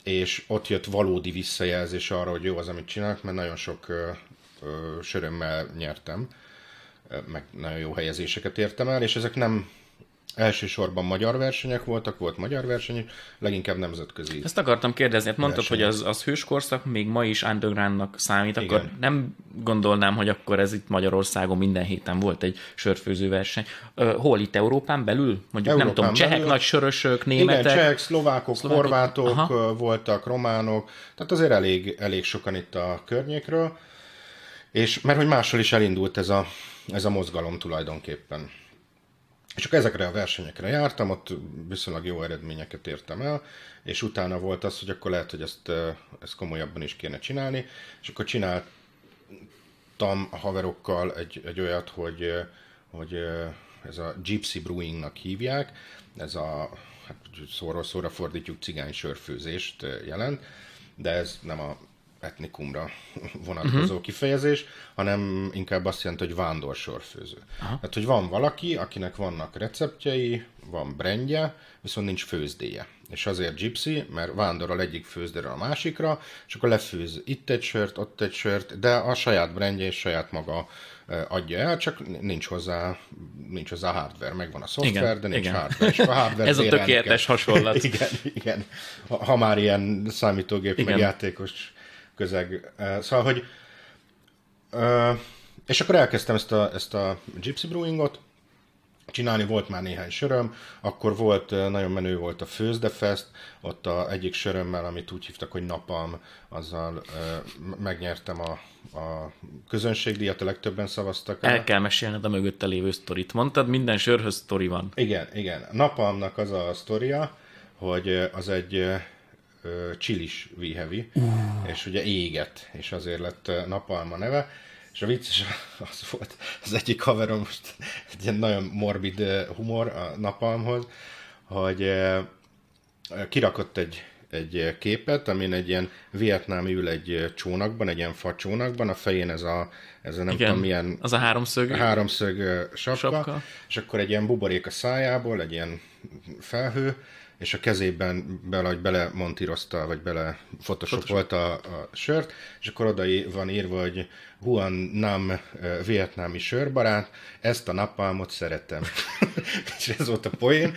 Speaker 2: és ott jött valódi visszajelzés arra, hogy jó az, amit csinálok, mert nagyon sok ö, ö, sörömmel nyertem, meg nagyon jó helyezéseket értem el, és ezek nem elsősorban magyar versenyek voltak, volt magyar verseny, leginkább nemzetközi.
Speaker 1: Ezt akartam kérdezni, hát mondtad, hogy
Speaker 2: Versenyek.
Speaker 1: az, az hőskorszak még ma is undergroundnak számít, akkor
Speaker 2: Igen.
Speaker 1: nem gondolnám, hogy akkor ez itt Magyarországon minden héten volt egy sörfőző verseny. Hol itt Európán belül? Mondjuk nem
Speaker 2: Európán
Speaker 1: tudom, csehek,
Speaker 2: belül.
Speaker 1: nagy sörösök,
Speaker 2: Igen,
Speaker 1: németek.
Speaker 2: csehek, szlovákok,
Speaker 1: Szlovákok,
Speaker 2: horvátok
Speaker 1: aha.
Speaker 2: voltak, románok, tehát azért elég, elég sokan itt a környékről, és mert hogy máshol is elindult ez a, ez a mozgalom tulajdonképpen. És akkor ezekre a versenyekre jártam, ott viszonylag jó eredményeket értem el, és utána volt az, hogy akkor lehet, hogy ezt, ezt komolyabban is kéne csinálni, és akkor csináltam a haverokkal egy, egy olyat, hogy, hogy ez a Gypsy Brewingnak hívják, ez a hát szóról szóra fordítjuk cigány sörfőzést jelent, de ez nem a etnikumra vonatkozó uh-huh. kifejezés, hanem inkább azt jelenti, hogy vándorsorfőző. Tehát, hogy van valaki, akinek vannak receptjei, van brandje, viszont nincs főzdéje. És azért gypsy, mert vándorol egyik főzdéről a másikra, és akkor lefőz itt egy sört, ott egy sört, de a saját brandje és saját maga adja el, csak nincs hozzá, nincs hozzá hardware, megvan a szoftver,
Speaker 1: Igen,
Speaker 2: de nincs
Speaker 1: igen.
Speaker 2: hardware. És a hardware
Speaker 1: Ez a tökéletes hasonlat.
Speaker 2: igen, igen. Ha, ha már ilyen számítógép,
Speaker 1: Igen.
Speaker 2: meg játékos közeg. Szóval, hogy és akkor elkezdtem ezt a, ezt a Gypsy Brewingot, csinálni, volt már néhány söröm, akkor volt, nagyon menő volt a Főzde Fest, ott a egyik sörömmel, amit úgy hívtak, hogy Napalm, azzal megnyertem a, a közönségdíjat, a legtöbben szavaztak el.
Speaker 1: El kell mesélned a mögötte lévő sztorit. Mondtad, minden sörhöz sztori van.
Speaker 2: Igen, igen. Napalmnak az a sztoria, hogy az egy csilis víhevi, uh. és ugye éget, és azért lett ö, Napalm a neve. És a vicces az volt, az egyik haverom most egy ilyen nagyon morbid humor a Napalmhoz, hogy kirakott egy, egy képet, amin egy ilyen vietnámi ül egy csónakban, egy ilyen facsónakban, a fején ez a, ez a nem
Speaker 1: Igen,
Speaker 2: tudom milyen
Speaker 1: az a háromszög.
Speaker 2: háromszög Sapka.
Speaker 1: sapka,
Speaker 2: és akkor egy ilyen buborék a szájából, egy ilyen felhő, és a kezében bele, hogy bele montírozta, vagy bele photoshopolta a, a sört, és akkor oda van írva, hogy Huan Nam ö, vietnámi sörbarát, ezt a napalmot szeretem. és ez volt a poén.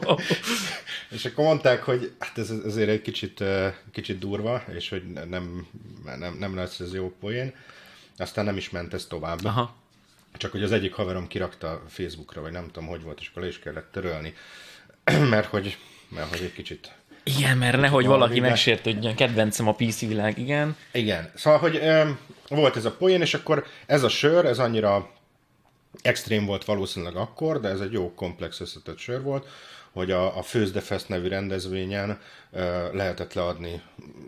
Speaker 2: és akkor mondták, hogy hát ez azért egy kicsit, ö, kicsit durva, és hogy nem, nem, nem lesz ez jó poén. Aztán nem is ment ez tovább.
Speaker 1: Aha.
Speaker 2: Csak hogy az egyik haverom kirakta Facebookra, vagy nem tudom, hogy volt, és akkor le is kellett törölni. mert hogy, mert hogy egy kicsit...
Speaker 1: Igen, mert nehogy valaki
Speaker 2: de-
Speaker 1: megsértődjön. Kedvencem a PC világ, igen.
Speaker 2: Igen. Szóval, hogy öm, volt ez a poén, és akkor ez a sör, ez annyira extrém volt valószínűleg akkor, de ez egy jó komplex összetett sör volt, hogy a, a Főzde Fest nevű rendezvényen ö, lehetett leadni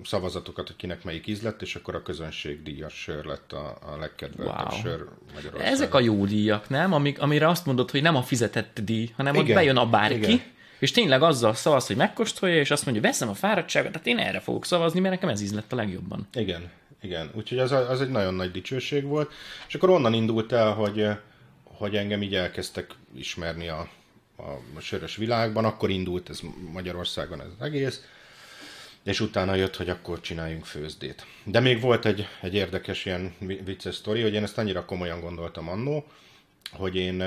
Speaker 2: szavazatokat, hogy kinek melyik ízlett, és akkor a közönség díjas sör lett a, a legkedveltebb
Speaker 1: Wow.
Speaker 2: sör Magyarországon.
Speaker 1: Ezek a jó díjak, nem? Amik, amire azt mondod, hogy nem a fizetett díj, hanem ott
Speaker 2: Igen,
Speaker 1: bejön a bárki,
Speaker 2: igen.
Speaker 1: És tényleg azzal szavaz, hogy megkóstolja, és azt mondja, veszem a fáradtságot, tehát én erre fogok szavazni, mert nekem ez ízlett a legjobban.
Speaker 2: Igen, igen. Úgyhogy az, az egy nagyon nagy dicsőség volt. És akkor onnan indult el, hogy, hogy engem így elkezdtek ismerni a, a sörös világban. Akkor indult ez Magyarországon ez az egész. és utána jött, hogy akkor csináljunk főzdét. De még volt egy, egy érdekes ilyen vicces sztori, hogy én ezt annyira komolyan gondoltam annó, hogy én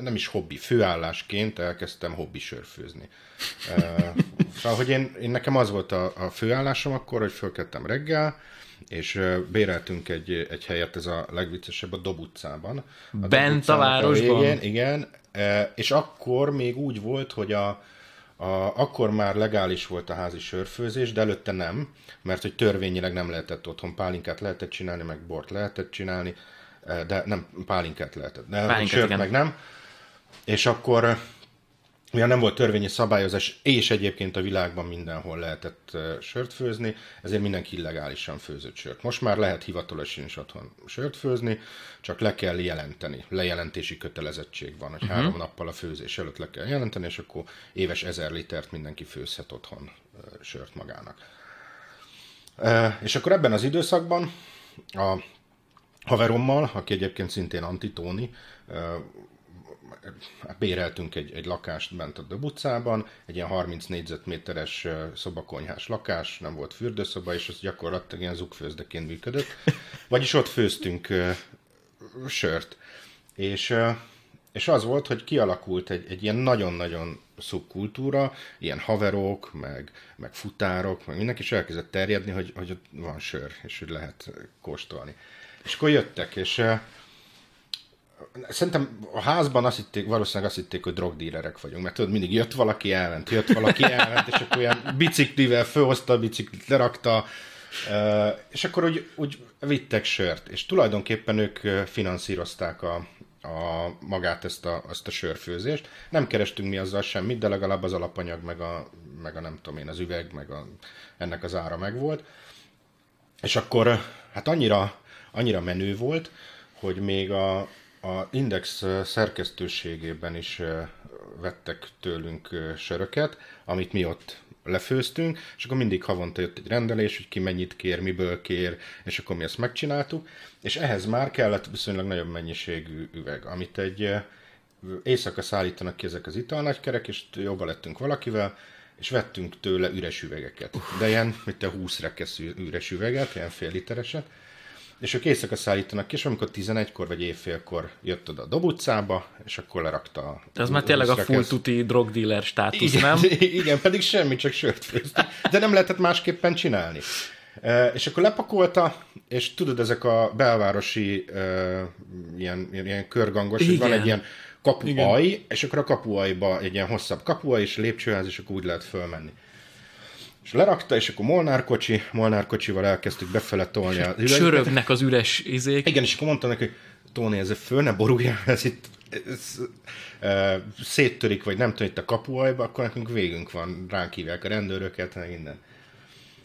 Speaker 2: nem is hobbi, főállásként elkezdtem hobbi sörfőzni. szóval, hogy én, én nekem az volt a, a főállásom akkor, hogy fölkeltem reggel, és béreltünk egy, egy helyet, ez a legviccesebb, a Dob utcában.
Speaker 1: A Bent a városban?
Speaker 2: Igen, igen, és akkor még úgy volt, hogy a, a, akkor már legális volt a házi sörfőzés, de előtte nem, mert hogy törvényileg nem lehetett otthon pálinkát lehetett csinálni, meg bort lehetett csinálni, de nem, pálinkát lehetett, de pálinkát, sört igen. meg nem. És akkor mivel nem volt törvényi szabályozás, és egyébként a világban mindenhol lehetett sört főzni, ezért mindenki illegálisan főzött sört. Most már lehet hivatalosan is otthon sört főzni, csak le kell jelenteni. Lejelentési kötelezettség van, hogy uh-huh. három nappal a főzés előtt le kell jelenteni, és akkor éves ezer litert mindenki főzhet otthon sört magának. És akkor ebben az időszakban a haverommal, aki egyébként szintén Antitóni, béreltünk egy, egy lakást bent a Döb utcában, egy ilyen 30 négyzetméteres szobakonyhás lakás, nem volt fürdőszoba, és az gyakorlatilag ilyen zugfőzdeként működött. Vagyis ott főztünk sört. És, és az volt, hogy kialakult egy, egy ilyen nagyon-nagyon szubkultúra, ilyen haverok, meg, meg futárok, meg mindenki is elkezdett terjedni, hogy, hogy van sör, és hogy lehet kóstolni. És akkor jöttek, és Szerintem a házban azt hitték, valószínűleg azt hitték, hogy drogdílerek vagyunk, mert tudod, mindig jött valaki, elment, jött valaki, elment, és akkor olyan biciklivel fölhozta a biciklit, lerakta, és akkor úgy, úgy vittek sört, és tulajdonképpen ők finanszírozták a, a, magát ezt a, ezt a sörfőzést. Nem kerestünk mi azzal semmit, de legalább az alapanyag, meg a, meg a nem tudom én, az üveg, meg a, ennek az ára megvolt. És akkor hát annyira, annyira menő volt, hogy még a, a Index szerkesztőségében is vettek tőlünk söröket, amit mi ott lefőztünk, és akkor mindig havonta jött egy rendelés, hogy ki mennyit kér, miből kér, és akkor mi ezt megcsináltuk, és ehhez már kellett viszonylag nagyobb mennyiségű üveg, amit egy éjszaka szállítanak ki ezek az italnagykerek, és jóba lettünk valakivel, és vettünk tőle üres üvegeket. De ilyen, mint a 20 rekesz üres üveget, ilyen fél litereset, és ők éjszaka szállítanak ki, és amikor 11-kor vagy évfélkor jött oda a Dob utcába, és akkor lerakta a...
Speaker 1: De az már tényleg a full tuti drug dealer státusz,
Speaker 2: igen,
Speaker 1: nem?
Speaker 2: Igen, pedig semmi, csak sört főztek. De nem lehetett másképpen csinálni. E, és akkor lepakolta, és tudod, ezek a belvárosi e, ilyen, ilyen körgangos, igen. hogy van egy ilyen kapuaj, és akkor a kapuajba egy ilyen hosszabb kapuaj, és lépcsőház, és akkor úgy lehet fölmenni. És lerakta, és akkor Molnár kocsi, Molnár kocsival elkezdtük befele tolni a
Speaker 1: üveget. Sörögnek az üres izék.
Speaker 2: Igen, és akkor mondta neki, hogy Tóni, ez föl ne boruljál, ez itt ez, e, széttörik, vagy nem tudom, itt a kapuajba, akkor nekünk végünk van, ránk hívják a rendőröket, meg minden.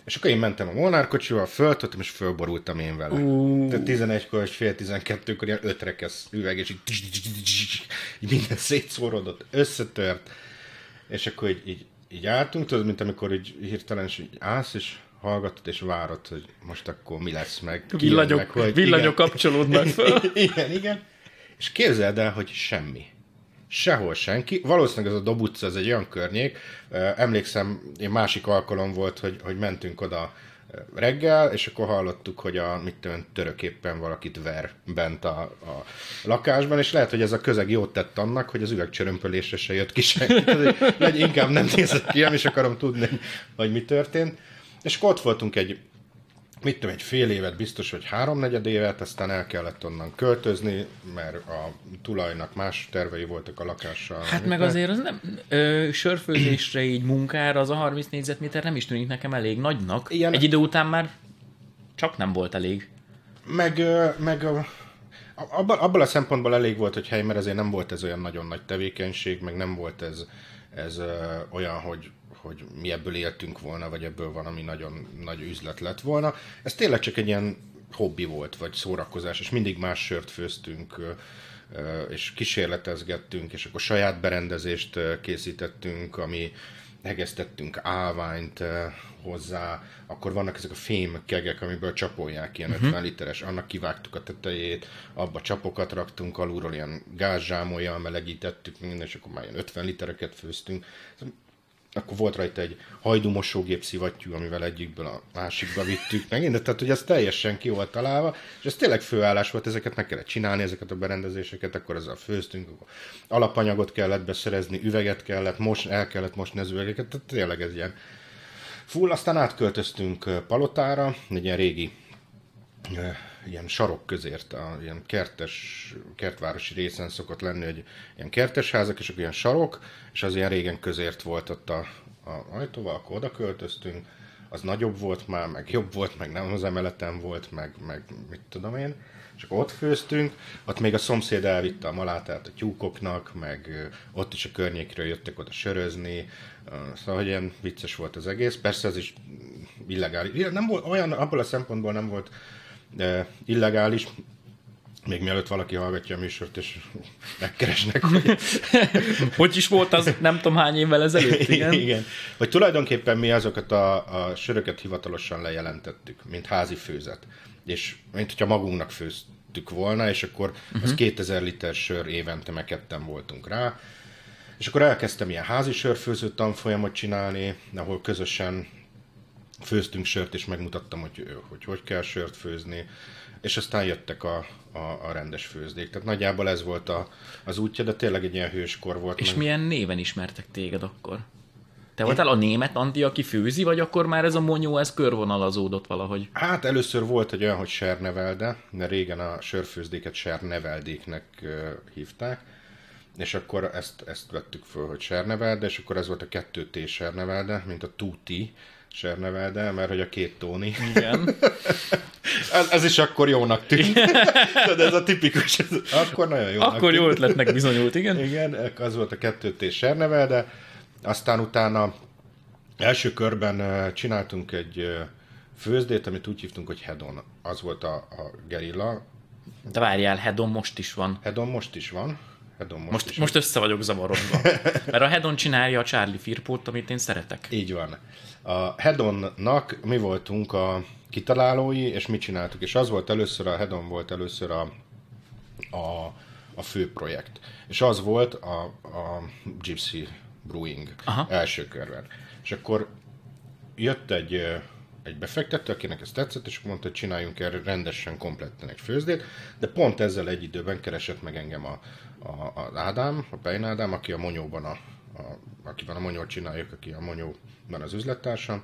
Speaker 2: És akkor én mentem a Molnár kocsival, föltöttem, és fölborultam én vele. Uh. Tehát 11-kor és fél 12-kor ilyen ötrekesz üveg, és így, így minden szétszórodott, összetört. És akkor így, így így álltunk, tudod, mint amikor így hirtelen is így állsz, és hallgatod, és várod, hogy most akkor mi lesz meg.
Speaker 1: Villanyok, meg, hogy villanyok igen, kapcsolódnak fel.
Speaker 2: igen, igen. És képzeld el, hogy semmi. Sehol senki. Valószínűleg ez a Dob utca, ez egy olyan környék. Emlékszem, egy másik alkalom volt, hogy, hogy mentünk oda reggel, és akkor hallottuk, hogy a mit tudom, török éppen valakit ver bent a, a lakásban, és lehet, hogy ez a közeg jót tett annak, hogy az üvegcsörömpölésre se jött ki senki. Inkább nem nézett ki, nem is akarom tudni, hogy mi történt. És akkor ott voltunk egy, mit tudom, egy fél évet, biztos, hogy háromnegyed évet, aztán el kellett onnan költözni, mert a tulajnak más tervei voltak a lakással.
Speaker 1: Hát meg azért az nem, ö, sörfőzésre így munkára az a 30 négyzetméter nem is tűnik nekem elég nagynak. Ilyen... Egy idő után már csak nem volt elég.
Speaker 2: Meg, meg abban, abban a szempontból elég volt, hogy hely, mert azért nem volt ez olyan nagyon nagy tevékenység, meg nem volt ez, ez olyan, hogy hogy mi ebből éltünk volna, vagy ebből van, ami nagyon nagy üzlet lett volna. Ez tényleg csak egy ilyen hobbi volt, vagy szórakozás, és mindig más sört főztünk, és kísérletezgettünk, és akkor saját berendezést készítettünk, ami hegesztettünk állványt hozzá, akkor vannak ezek a fém kegek, amiből csapolják, ilyen uh-huh. Mhm. 50 literes, annak kivágtuk a tetejét, abba csapokat raktunk alulról, ilyen gázsámolyjal melegítettük, minden, és akkor már ilyen 50 litereket főztünk akkor volt rajta egy hajdumosógép szivattyú, amivel egyikből a másikba vittük meg, tehát hogy ez teljesen ki volt találva, és ez tényleg főállás volt, ezeket meg kellett csinálni, ezeket a berendezéseket, akkor ezzel főztünk, akkor alapanyagot kellett beszerezni, üveget kellett, most el kellett mosni az üvegeket, tehát tényleg ez ilyen. Full, aztán átköltöztünk Palotára, egy ilyen régi ilyen sarok közért, a, ilyen kertes, kertvárosi részen szokott lenni, hogy ilyen kertes házak, és akkor ilyen sarok, és az ilyen régen közért volt ott a, a ajtóval, akkor oda költöztünk, az nagyobb volt már, meg jobb volt, meg nem az emeleten volt, meg, meg mit tudom én, és ott főztünk, ott még a szomszéd elvitte a malátát a tyúkoknak, meg ott is a környékről jöttek oda sörözni, szóval hogy ilyen vicces volt az egész, persze ez is illegális, nem volt, olyan, abból a szempontból nem volt illegális, még mielőtt valaki hallgatja a műsort, és megkeresnek, hogy...
Speaker 1: hogy is volt az nem tudom hány évvel ezelőtt, igen?
Speaker 2: igen. Vagy tulajdonképpen mi azokat a, a söröket hivatalosan lejelentettük, mint házi főzet. És mint hogyha magunknak főztük volna, és akkor uh-huh. az mhm. 2000 liter sör évente meg ketten voltunk rá. És akkor elkezdtem ilyen házi sörfőző tanfolyamot csinálni, ahol közösen főztünk sört, és megmutattam, hogy hogy, hogy kell sört főzni, és aztán jöttek a, a, a rendes főzdék. Tehát nagyjából ez volt a, az útja, de tényleg egy ilyen hőskor volt.
Speaker 1: És meg... milyen néven ismertek téged akkor? Te voltál a német Andi, aki főzi, vagy akkor már ez a monyó, ez körvonalazódott valahogy?
Speaker 2: Hát először volt egy olyan, hogy sernevelde, de régen a sörfőzdéket serneveldéknek hívták, és akkor ezt, ezt vettük föl, hogy sernevelde, és akkor ez volt a 2T sernevelde, mint a tuti, Sernevelde, mert hogy a két Tóni.
Speaker 1: Igen.
Speaker 2: ez, ez, is akkor jónak tűnt. De ez a tipikus, ez, akkor nagyon jó.
Speaker 1: Akkor jó ötletnek bizonyult, igen.
Speaker 2: Igen, az volt a kettőt és Sernevelde. Aztán utána első körben csináltunk egy főzdét, amit úgy hívtunk, hogy Hedon. Az volt a, a gerilla.
Speaker 1: De várjál, Hedon most is van.
Speaker 2: Hedon most is van.
Speaker 1: Hedon most, most, most össze vagyok zavarodva. Mert a Hedon csinálja a Charlie Firpót, amit én szeretek.
Speaker 2: Így van. A Hedonnak mi voltunk a kitalálói, és mit csináltuk, és az volt először, a Hedon volt először a, a, a fő projekt. És az volt a, a Gypsy Brewing Aha. első körben. És akkor jött egy, egy befektető, akinek ez tetszett, és mondta, hogy csináljunk erre rendesen, kompletten egy főzdét, de pont ezzel egy időben keresett meg engem a, a, az Ádám, a Pein Ádám, aki a Monyóban a, a, akiben a Monyót csináljuk, aki a Monyóban az üzlettársam,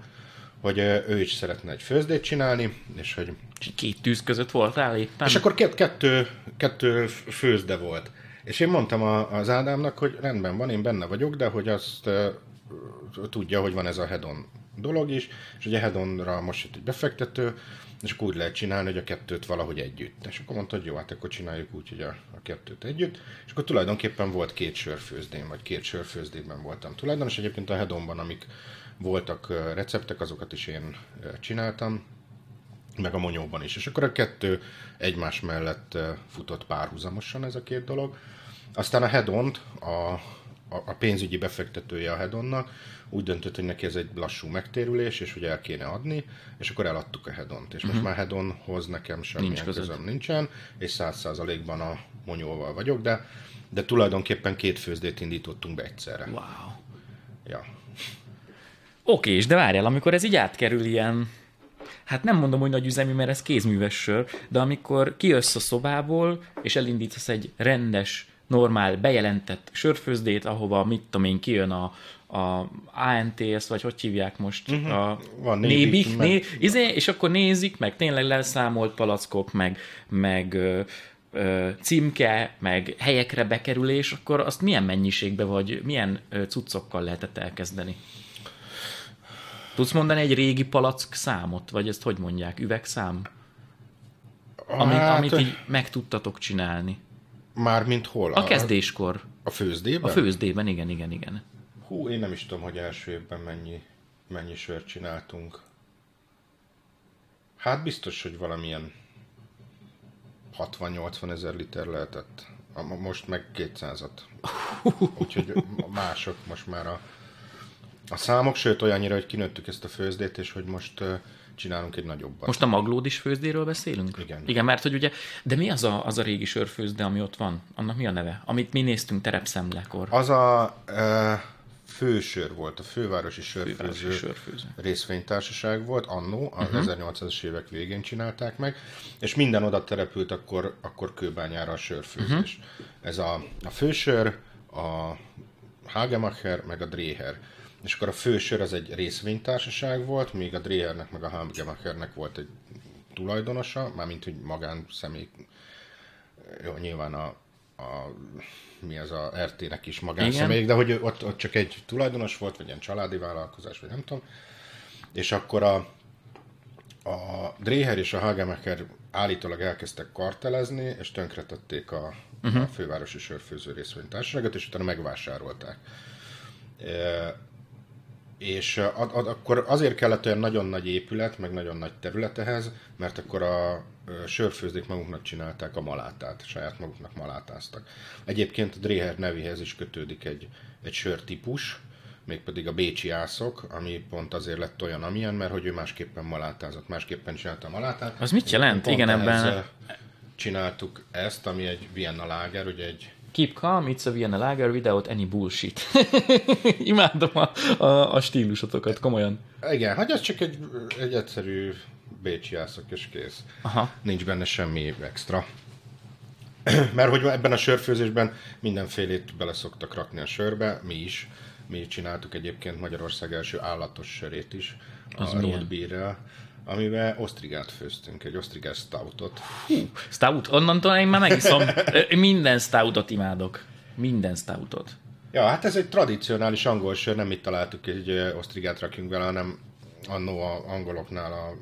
Speaker 2: hogy ő is szeretne egy főzdét csinálni, és hogy...
Speaker 1: Két tűz között voltál éppen?
Speaker 2: És akkor két, kettő, kettő főzde volt. És én mondtam a, az Ádámnak, hogy rendben van, én benne vagyok, de hogy azt uh, tudja, hogy van ez a Hedon dolog is, és ugye Hedonra most jött egy befektető, és akkor úgy lehet csinálni, hogy a kettőt valahogy együtt. És akkor mondta, hogy jó, hát akkor csináljuk úgy, hogy a, a kettőt együtt. És akkor tulajdonképpen volt két sörfőzdén, vagy két sörfőzdében voltam tulajdonos. Egyébként a Hedonban, amik voltak receptek, azokat is én csináltam, meg a Monyóban is. És akkor a kettő egymás mellett futott párhuzamosan ez a két dolog. Aztán a Hedont, a, a, a pénzügyi befektetője a Hedonnak, úgy döntött, hogy neki ez egy lassú megtérülés, és hogy el kéne adni, és akkor eladtuk a Hedont. És uh-huh. most mhm. már Hedonhoz nekem semmilyen Nincs közöm nincsen, és száz százalékban a monyóval vagyok, de, de tulajdonképpen két főzdét indítottunk be egyszerre.
Speaker 1: Wow.
Speaker 2: Ja.
Speaker 1: Oké, és de várjál, amikor ez így átkerül ilyen, hát nem mondom, hogy nagy üzemű, mert ez kézműves sör, de amikor kijössz a szobából, és elindítasz egy rendes, normál, bejelentett sörfőzdét, ahova, mit tudom én, kijön a, a ANTS, vagy hogy hívják most? Uh-huh. A
Speaker 2: Van nébi,
Speaker 1: né, izé, és akkor nézik, meg tényleg leszámolt palackok, meg, meg ö, ö, címke, meg helyekre bekerülés, akkor azt milyen mennyiségbe, vagy milyen cuccokkal lehetett elkezdeni? Tudsz mondani egy régi palack számot, vagy ezt hogy mondják, üvegszám? Amit, hát, amit így meg tudtatok csinálni.
Speaker 2: Mármint hol?
Speaker 1: A kezdéskor.
Speaker 2: A főzdében?
Speaker 1: A főzdében, igen, igen, igen.
Speaker 2: Hú, én nem is tudom, hogy első évben mennyi, mennyi sört csináltunk. Hát biztos, hogy valamilyen 60-80 ezer liter lehetett. Most meg 200-at. Úgyhogy mások most már a, a számok, sőt olyannyira, hogy kinőttük ezt a főzdét, és hogy most csinálunk egy nagyobbat.
Speaker 1: Most a maglódis főzdéről beszélünk?
Speaker 2: Igen.
Speaker 1: Igen, mert hogy ugye, de mi az a, az a régi sörfőzde, ami ott van? Annak mi a neve? Amit mi néztünk terepszemlekor.
Speaker 2: Az a... Uh fősör volt, a fővárosi sörfőző,
Speaker 1: sörfőző.
Speaker 2: részvénytársaság volt, annó, a uh-huh. 1800-as évek végén csinálták meg, és minden oda települt akkor, akkor kőbányára a sörfőzés. Uh-huh. Ez a, a fősör, a Hagemacher, meg a Dreher. És akkor a fősör az egy részvénytársaság volt, míg a Drehernek meg a Hagemachernek volt egy tulajdonosa, mármint, hogy magánszemély, jó, nyilván a, a mi az a RT-nek is magánszemélyek, de hogy ott, ott csak egy tulajdonos volt, vagy ilyen családi vállalkozás, vagy nem tudom. És akkor a, a Dreher és a Hagemacher állítólag elkezdtek kartelezni, és tönkretették a, uh-huh. a fővárosi sörfőző részvénytársaságot, és utána megvásárolták. E, és a, a, akkor azért kellett olyan nagyon nagy épület, meg nagyon nagy terület ehhez, mert akkor a sörfőzdék maguknak csinálták a malátát, saját maguknak malátáztak. Egyébként a Dreher nevéhez is kötődik egy, egy sörtípus, mégpedig a bécsi ászok, ami pont azért lett olyan, amilyen, mert hogy ő másképpen malátázott, másképpen csinálta a malátát.
Speaker 1: Az mit jelent? Igen, ebben-
Speaker 2: Csináltuk ezt, ami egy Vienna Lager, ugye egy
Speaker 1: Keep calm, it's a Vienna Lager without any bullshit. Imádom a, a, a stílusotokat, komolyan.
Speaker 2: Igen, hát ez csak egy, egy egyszerű bécsi ászok, és kész.
Speaker 1: Aha.
Speaker 2: Nincs benne semmi extra. Mert hogy ebben a sörfőzésben mindenfélét bele szoktak rakni a sörbe, mi is. Mi csináltuk egyébként Magyarország első állatos sörét is,
Speaker 1: Az
Speaker 2: a
Speaker 1: milyen?
Speaker 2: Amivel osztrigát főztünk, egy osztrigás stoutot.
Speaker 1: Stout, onnantól én már megiszom. Minden stoutot imádok. Minden stoutot.
Speaker 2: Ja, hát ez egy tradicionális angol sör, nem itt találtuk, hogy osztrigát rakjunk vele, hanem annó a angoloknál a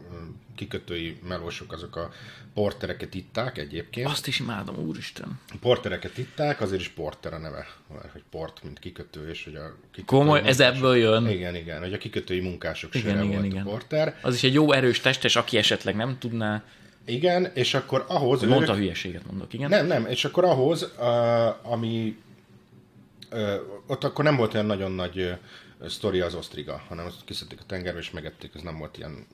Speaker 2: kikötői melósok azok a portereket itták egyébként.
Speaker 1: Azt is imádom, úristen.
Speaker 2: Portereket itták, azért is porter a neve, mert hogy port, mint kikötő, és hogy a kikötői
Speaker 1: Komoly, ez
Speaker 2: munkások-
Speaker 1: ebből jön.
Speaker 2: Igen, igen, hogy a kikötői munkások
Speaker 1: Igen,
Speaker 2: sere
Speaker 1: igen,
Speaker 2: volt
Speaker 1: igen.
Speaker 2: a porter.
Speaker 1: Az is egy jó erős testes, aki esetleg nem tudná.
Speaker 2: Igen, és akkor ahhoz...
Speaker 1: Mondta
Speaker 2: ők-
Speaker 1: hülyeséget mondok, igen.
Speaker 2: Nem, nem, és akkor ahhoz, uh, ami uh, ott akkor nem volt olyan nagyon nagy uh, sztori az osztriga, hanem azt kiszedték a tengerbe és megették, ez nem volt ilyen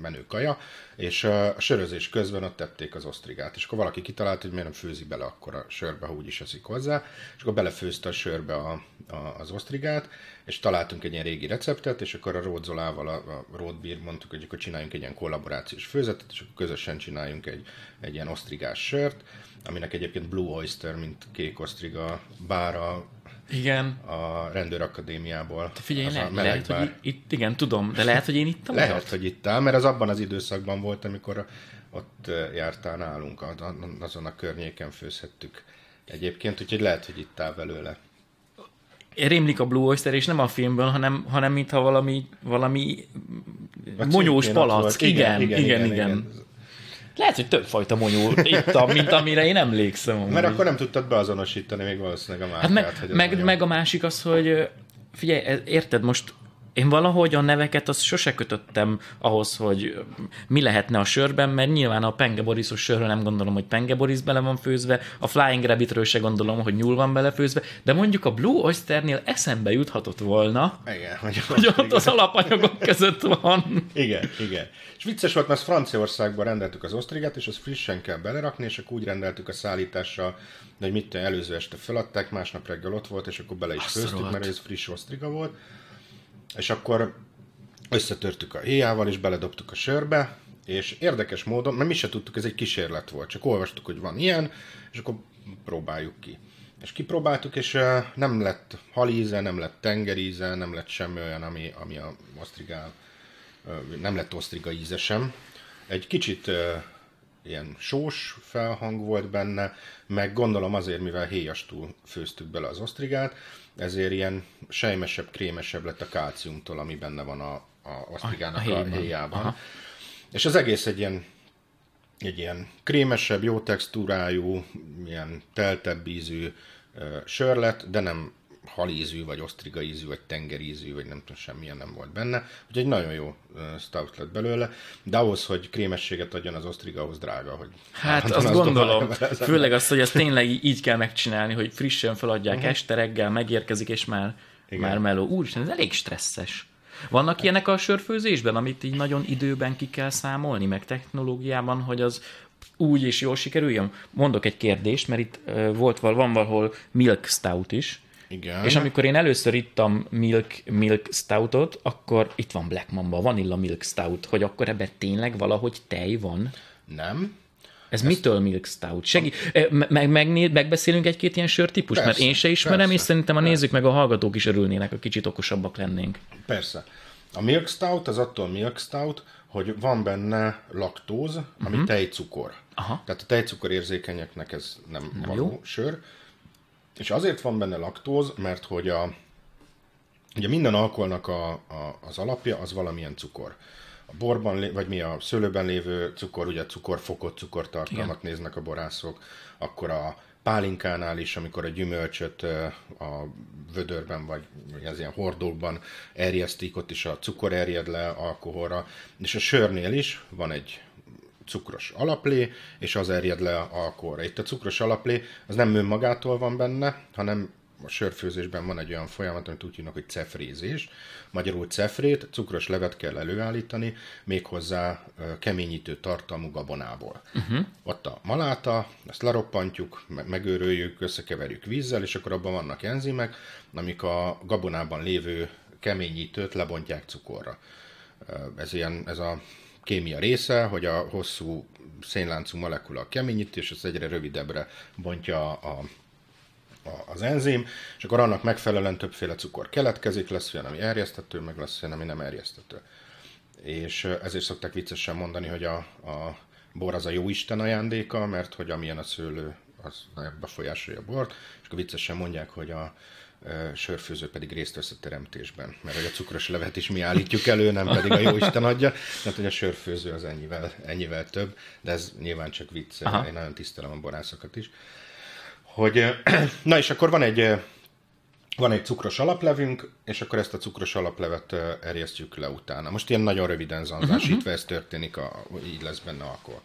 Speaker 2: menő kaja, és a sörözés közben ott tették az osztrigát, és akkor valaki kitalált, hogy miért nem főzi bele akkor a sörbe, ha úgyis eszik hozzá, és akkor belefőzte a sörbe a, a, az osztrigát, és találtunk egy ilyen régi receptet, és akkor a Ródzolával, a, a Road Beer mondtuk, hogy akkor csináljunk egy ilyen kollaborációs főzetet, és akkor közösen csináljunk egy, egy ilyen osztrigás sört, aminek egyébként Blue Oyster, mint kék osztriga, bár a,
Speaker 1: Igen.
Speaker 2: a rendőrakadémiából.
Speaker 1: Figyelj,
Speaker 2: az a
Speaker 1: le, lehet,
Speaker 2: bár.
Speaker 1: hogy itt, igen, tudom, de lehet, hogy én ittam
Speaker 2: Lehet,
Speaker 1: olyat?
Speaker 2: hogy itt áll, mert az abban az időszakban volt, amikor ott jártál nálunk, azon a környéken főzhettük egyébként, úgyhogy lehet, hogy itt áll belőle.
Speaker 1: Rémlik a Blue Oyster, és nem a filmből, hanem, hanem mintha valami, valami
Speaker 2: A
Speaker 1: monyós palack.
Speaker 2: volt.
Speaker 1: Igen, igen, igen, igen, igen. Lehet, hogy többfajta monyó ittam, mint amire én emlékszem.
Speaker 2: Mert
Speaker 1: amúgy.
Speaker 2: akkor nem tudtad beazonosítani még valószínűleg a
Speaker 1: Hát
Speaker 2: márkát.
Speaker 1: meg,
Speaker 2: hogy
Speaker 1: meg, meg a másik az, hogy figyelj, érted, most én valahogy a neveket azt sose kötöttem ahhoz, hogy mi lehetne a sörben, mert nyilván a Penge Borisos sörről nem gondolom, hogy Penge Boris bele van főzve, a Flying Rabbitről se gondolom, hogy nyúl van belefőzve, de mondjuk a Blue Oysternél eszembe juthatott volna,
Speaker 2: Igen, hogy,
Speaker 1: hogy ott az alapanyagok között van.
Speaker 2: Igen, igen. És vicces volt, mert Franciaországban rendeltük az osztrigát, és azt frissen kell belerakni, és akkor úgy rendeltük a szállítással, hogy mit előző este feladták, másnap reggel ott volt, és akkor bele is
Speaker 1: Azt
Speaker 2: főztük, mert ez friss osztriga volt. És akkor összetörtük a héjával, és beledobtuk a sörbe, és érdekes módon, mert mi se tudtuk, ez egy kísérlet volt, csak olvastuk, hogy van ilyen, és akkor próbáljuk ki. És kipróbáltuk, és nem lett halíze, nem lett tengeríze, nem lett semmi olyan, ami, ami a osztrigál nem lett osztriga íze sem. Egy kicsit ilyen sós felhang volt benne, meg gondolom azért, mivel héjastól főztük bele az osztrigát, ezért ilyen sejmesebb, krémesebb lett a kálciumtól, ami benne van a, a osztrigának
Speaker 1: A- a
Speaker 2: a, héjában.
Speaker 1: Aha.
Speaker 2: És az egész egy ilyen, egy ilyen krémesebb, jó textúrájú, ilyen teltebb ízű sör lett, de nem halízű, vagy osztriga ízű, vagy tengerízű, vagy nem tudom, semmilyen nem volt benne. Úgyhogy egy nagyon jó stout lett belőle, de ahhoz, hogy krémességet adjon az osztriga, ahhoz drága, hogy
Speaker 1: Hát azt
Speaker 2: azt
Speaker 1: gondolom, főleg azt, hogy ezt tényleg így kell megcsinálni, hogy frissen feladják uh-huh. este reggel, megérkezik, és már,
Speaker 2: Igen.
Speaker 1: már meló. Úristen, ez elég stresszes. Vannak ilyenek a sörfőzésben, amit így nagyon időben ki kell számolni, meg technológiában, hogy az úgy és jól sikerüljön? Mondok egy kérdést, mert itt volt van valahol milk stout is,
Speaker 2: Igen.
Speaker 1: És amikor én először ittam Milk, Milk Stoutot, akkor itt van Black Mamba, Vanilla Milk Stout, hogy akkor ebben tényleg valahogy tej van.
Speaker 2: Nem.
Speaker 1: Ez mitől Milk Stout? Segí- meg, meg, megbeszélünk egy-két ilyen sörtípus? Mert
Speaker 2: Persze,
Speaker 1: én se ismerem,
Speaker 2: persze,
Speaker 1: és szerintem a nézők meg a hallgatók is örülnének, ha kicsit okosabbak lennénk.
Speaker 2: Persze. A milk stout az attól milk stout, hogy van benne laktóz, ami uh-huh. tejcukor.
Speaker 1: Aha.
Speaker 2: Tehát a tejcukor érzékenyeknek ez nem, nem való
Speaker 1: jó.
Speaker 2: sör. És azért van benne laktóz, mert hogy a, ugye minden alkoholnak a, a, az alapja az valamilyen cukor. A borban, vagy mi a szőlőben lévő cukor, ugye cukorfokot, cukortartalmat néznek a borászok, akkor a pálinkánál is, amikor a gyümölcsöt a vödörben vagy az ilyen hordókban erjesztik, ott is a cukor erjed le alkoholra, és a sörnél is van egy cukros alaplé, és az erjed le alkoholra. Itt a cukros alaplé az nem önmagától van benne, hanem a sörfőzésben van egy olyan folyamat, amit úgy hívnak, hogy cefrézés. Magyarul cefrét, cukros levet kell előállítani, méghozzá keményítő tartalmú gabonából. Uh-huh. Ott a maláta, ezt leroppantjuk, me- megőröljük, összekeverjük vízzel, és akkor abban vannak enzimek, amik a gabonában lévő keményítőt lebontják cukorra. Ez, ilyen, ez a kémia része, hogy a hosszú szénláncú molekula keményíti, és ezt egyre rövidebbre bontja a, a, az enzim, és akkor annak megfelelően többféle cukor keletkezik, lesz olyan, ami erjesztető, meg lesz olyan, ami nem erjesztető. És ö, ezért szokták viccesen mondani, hogy a, a bor az a jó Isten ajándéka, mert hogy amilyen a szőlő, az befolyásolja a bort, és akkor viccesen mondják, hogy a sörfőző pedig részt vesz a teremtésben, mert hogy a cukros levet is mi állítjuk elő, nem pedig a jó Isten adja, tehát hogy a sörfőző az ennyivel, ennyivel több, de ez nyilván csak vicc,
Speaker 1: Aha.
Speaker 2: én nagyon tisztelem a borászokat is hogy na és akkor van egy van egy cukros alaplevünk, és akkor ezt a cukros alaplevet erjesztjük le utána. Most ilyen nagyon röviden zanzásítva ez történik, a, így lesz benne alkohol.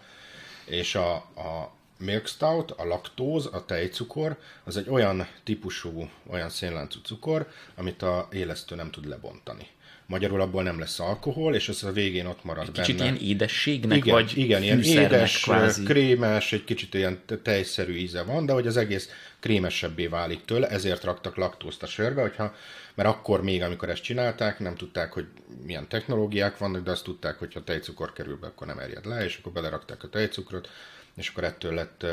Speaker 2: És a, a milk stout, a laktóz, a tejcukor, az egy olyan típusú, olyan szénláncú cukor, amit a élesztő nem tud lebontani. Magyarul abból nem lesz alkohol, és ez a végén ott marad
Speaker 1: Kicsit
Speaker 2: benne.
Speaker 1: ilyen édességnek,
Speaker 2: Igen,
Speaker 1: vagy
Speaker 2: igen ilyen édes,
Speaker 1: kvázi.
Speaker 2: krémes, egy kicsit ilyen te- tejszerű íze van, de hogy az egész krémesebbé válik tőle, ezért raktak laktózt a sörbe, hogyha, mert akkor még, amikor ezt csinálták, nem tudták, hogy milyen technológiák vannak, de azt tudták, hogy ha tejcukor kerül be, akkor nem erjed le, és akkor belerakták a tejcukrot, és akkor ettől lett,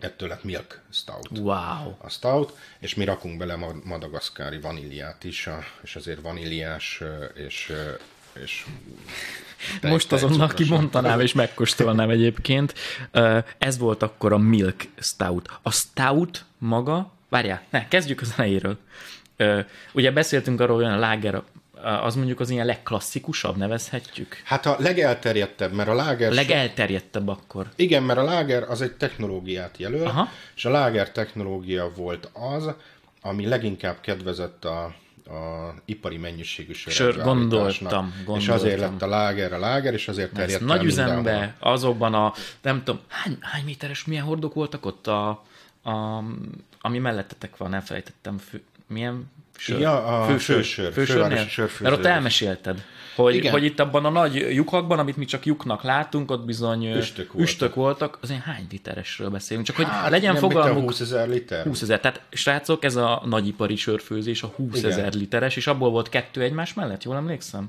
Speaker 2: ettől lett milk stout
Speaker 1: Wow.
Speaker 2: a stout, és mi rakunk bele ma- madagaszkári vaníliát is, a, és azért vaníliás és, és tej-
Speaker 1: Most azonnal kimondanám és megkóstolnám egyébként. Ez volt akkor a Milk Stout. A Stout maga, várjál, ne, kezdjük az elejéről. Ugye beszéltünk arról, hogy olyan láger, az mondjuk az ilyen legklasszikusabb, nevezhetjük?
Speaker 2: Hát a legelterjedtebb, mert a láger...
Speaker 1: A legelterjedtebb akkor.
Speaker 2: Igen, mert a láger az egy technológiát jelöl,
Speaker 1: Aha.
Speaker 2: És a láger technológia volt az, ami leginkább kedvezett a, a ipari mennyiségű sör
Speaker 1: Sör,
Speaker 2: előállításnak.
Speaker 1: gondoltam,
Speaker 2: És
Speaker 1: gondoltam.
Speaker 2: azért lett a láger a láger, és azért terjedt
Speaker 1: nagy
Speaker 2: el mindenhol.
Speaker 1: üzembe, azokban a, nem tudom, hány, hány méteres, milyen hordók voltak ott, a, a, ami mellettetek van, elfelejtettem, milyen sör?
Speaker 2: Ja, a
Speaker 1: Fősör,
Speaker 2: fősör,
Speaker 1: fősörnél? Mert ott elmesélted, hogy,
Speaker 2: Igen.
Speaker 1: hogy itt abban a nagy lyukakban, amit mi csak lyuknak látunk, ott bizony
Speaker 2: Üstök voltak.
Speaker 1: üstök voltak, azért hány literesről beszélünk, csak hogy
Speaker 2: Hát,
Speaker 1: legyen
Speaker 2: nem,
Speaker 1: fogalmuk,
Speaker 2: 20 ezer liter?
Speaker 1: 20 ezer. Tehát srácok, ez a nagyipari sörfőzés, a 20
Speaker 2: Igen.
Speaker 1: ezer literes, és abból volt kettő egymás mellett, jól emlékszem?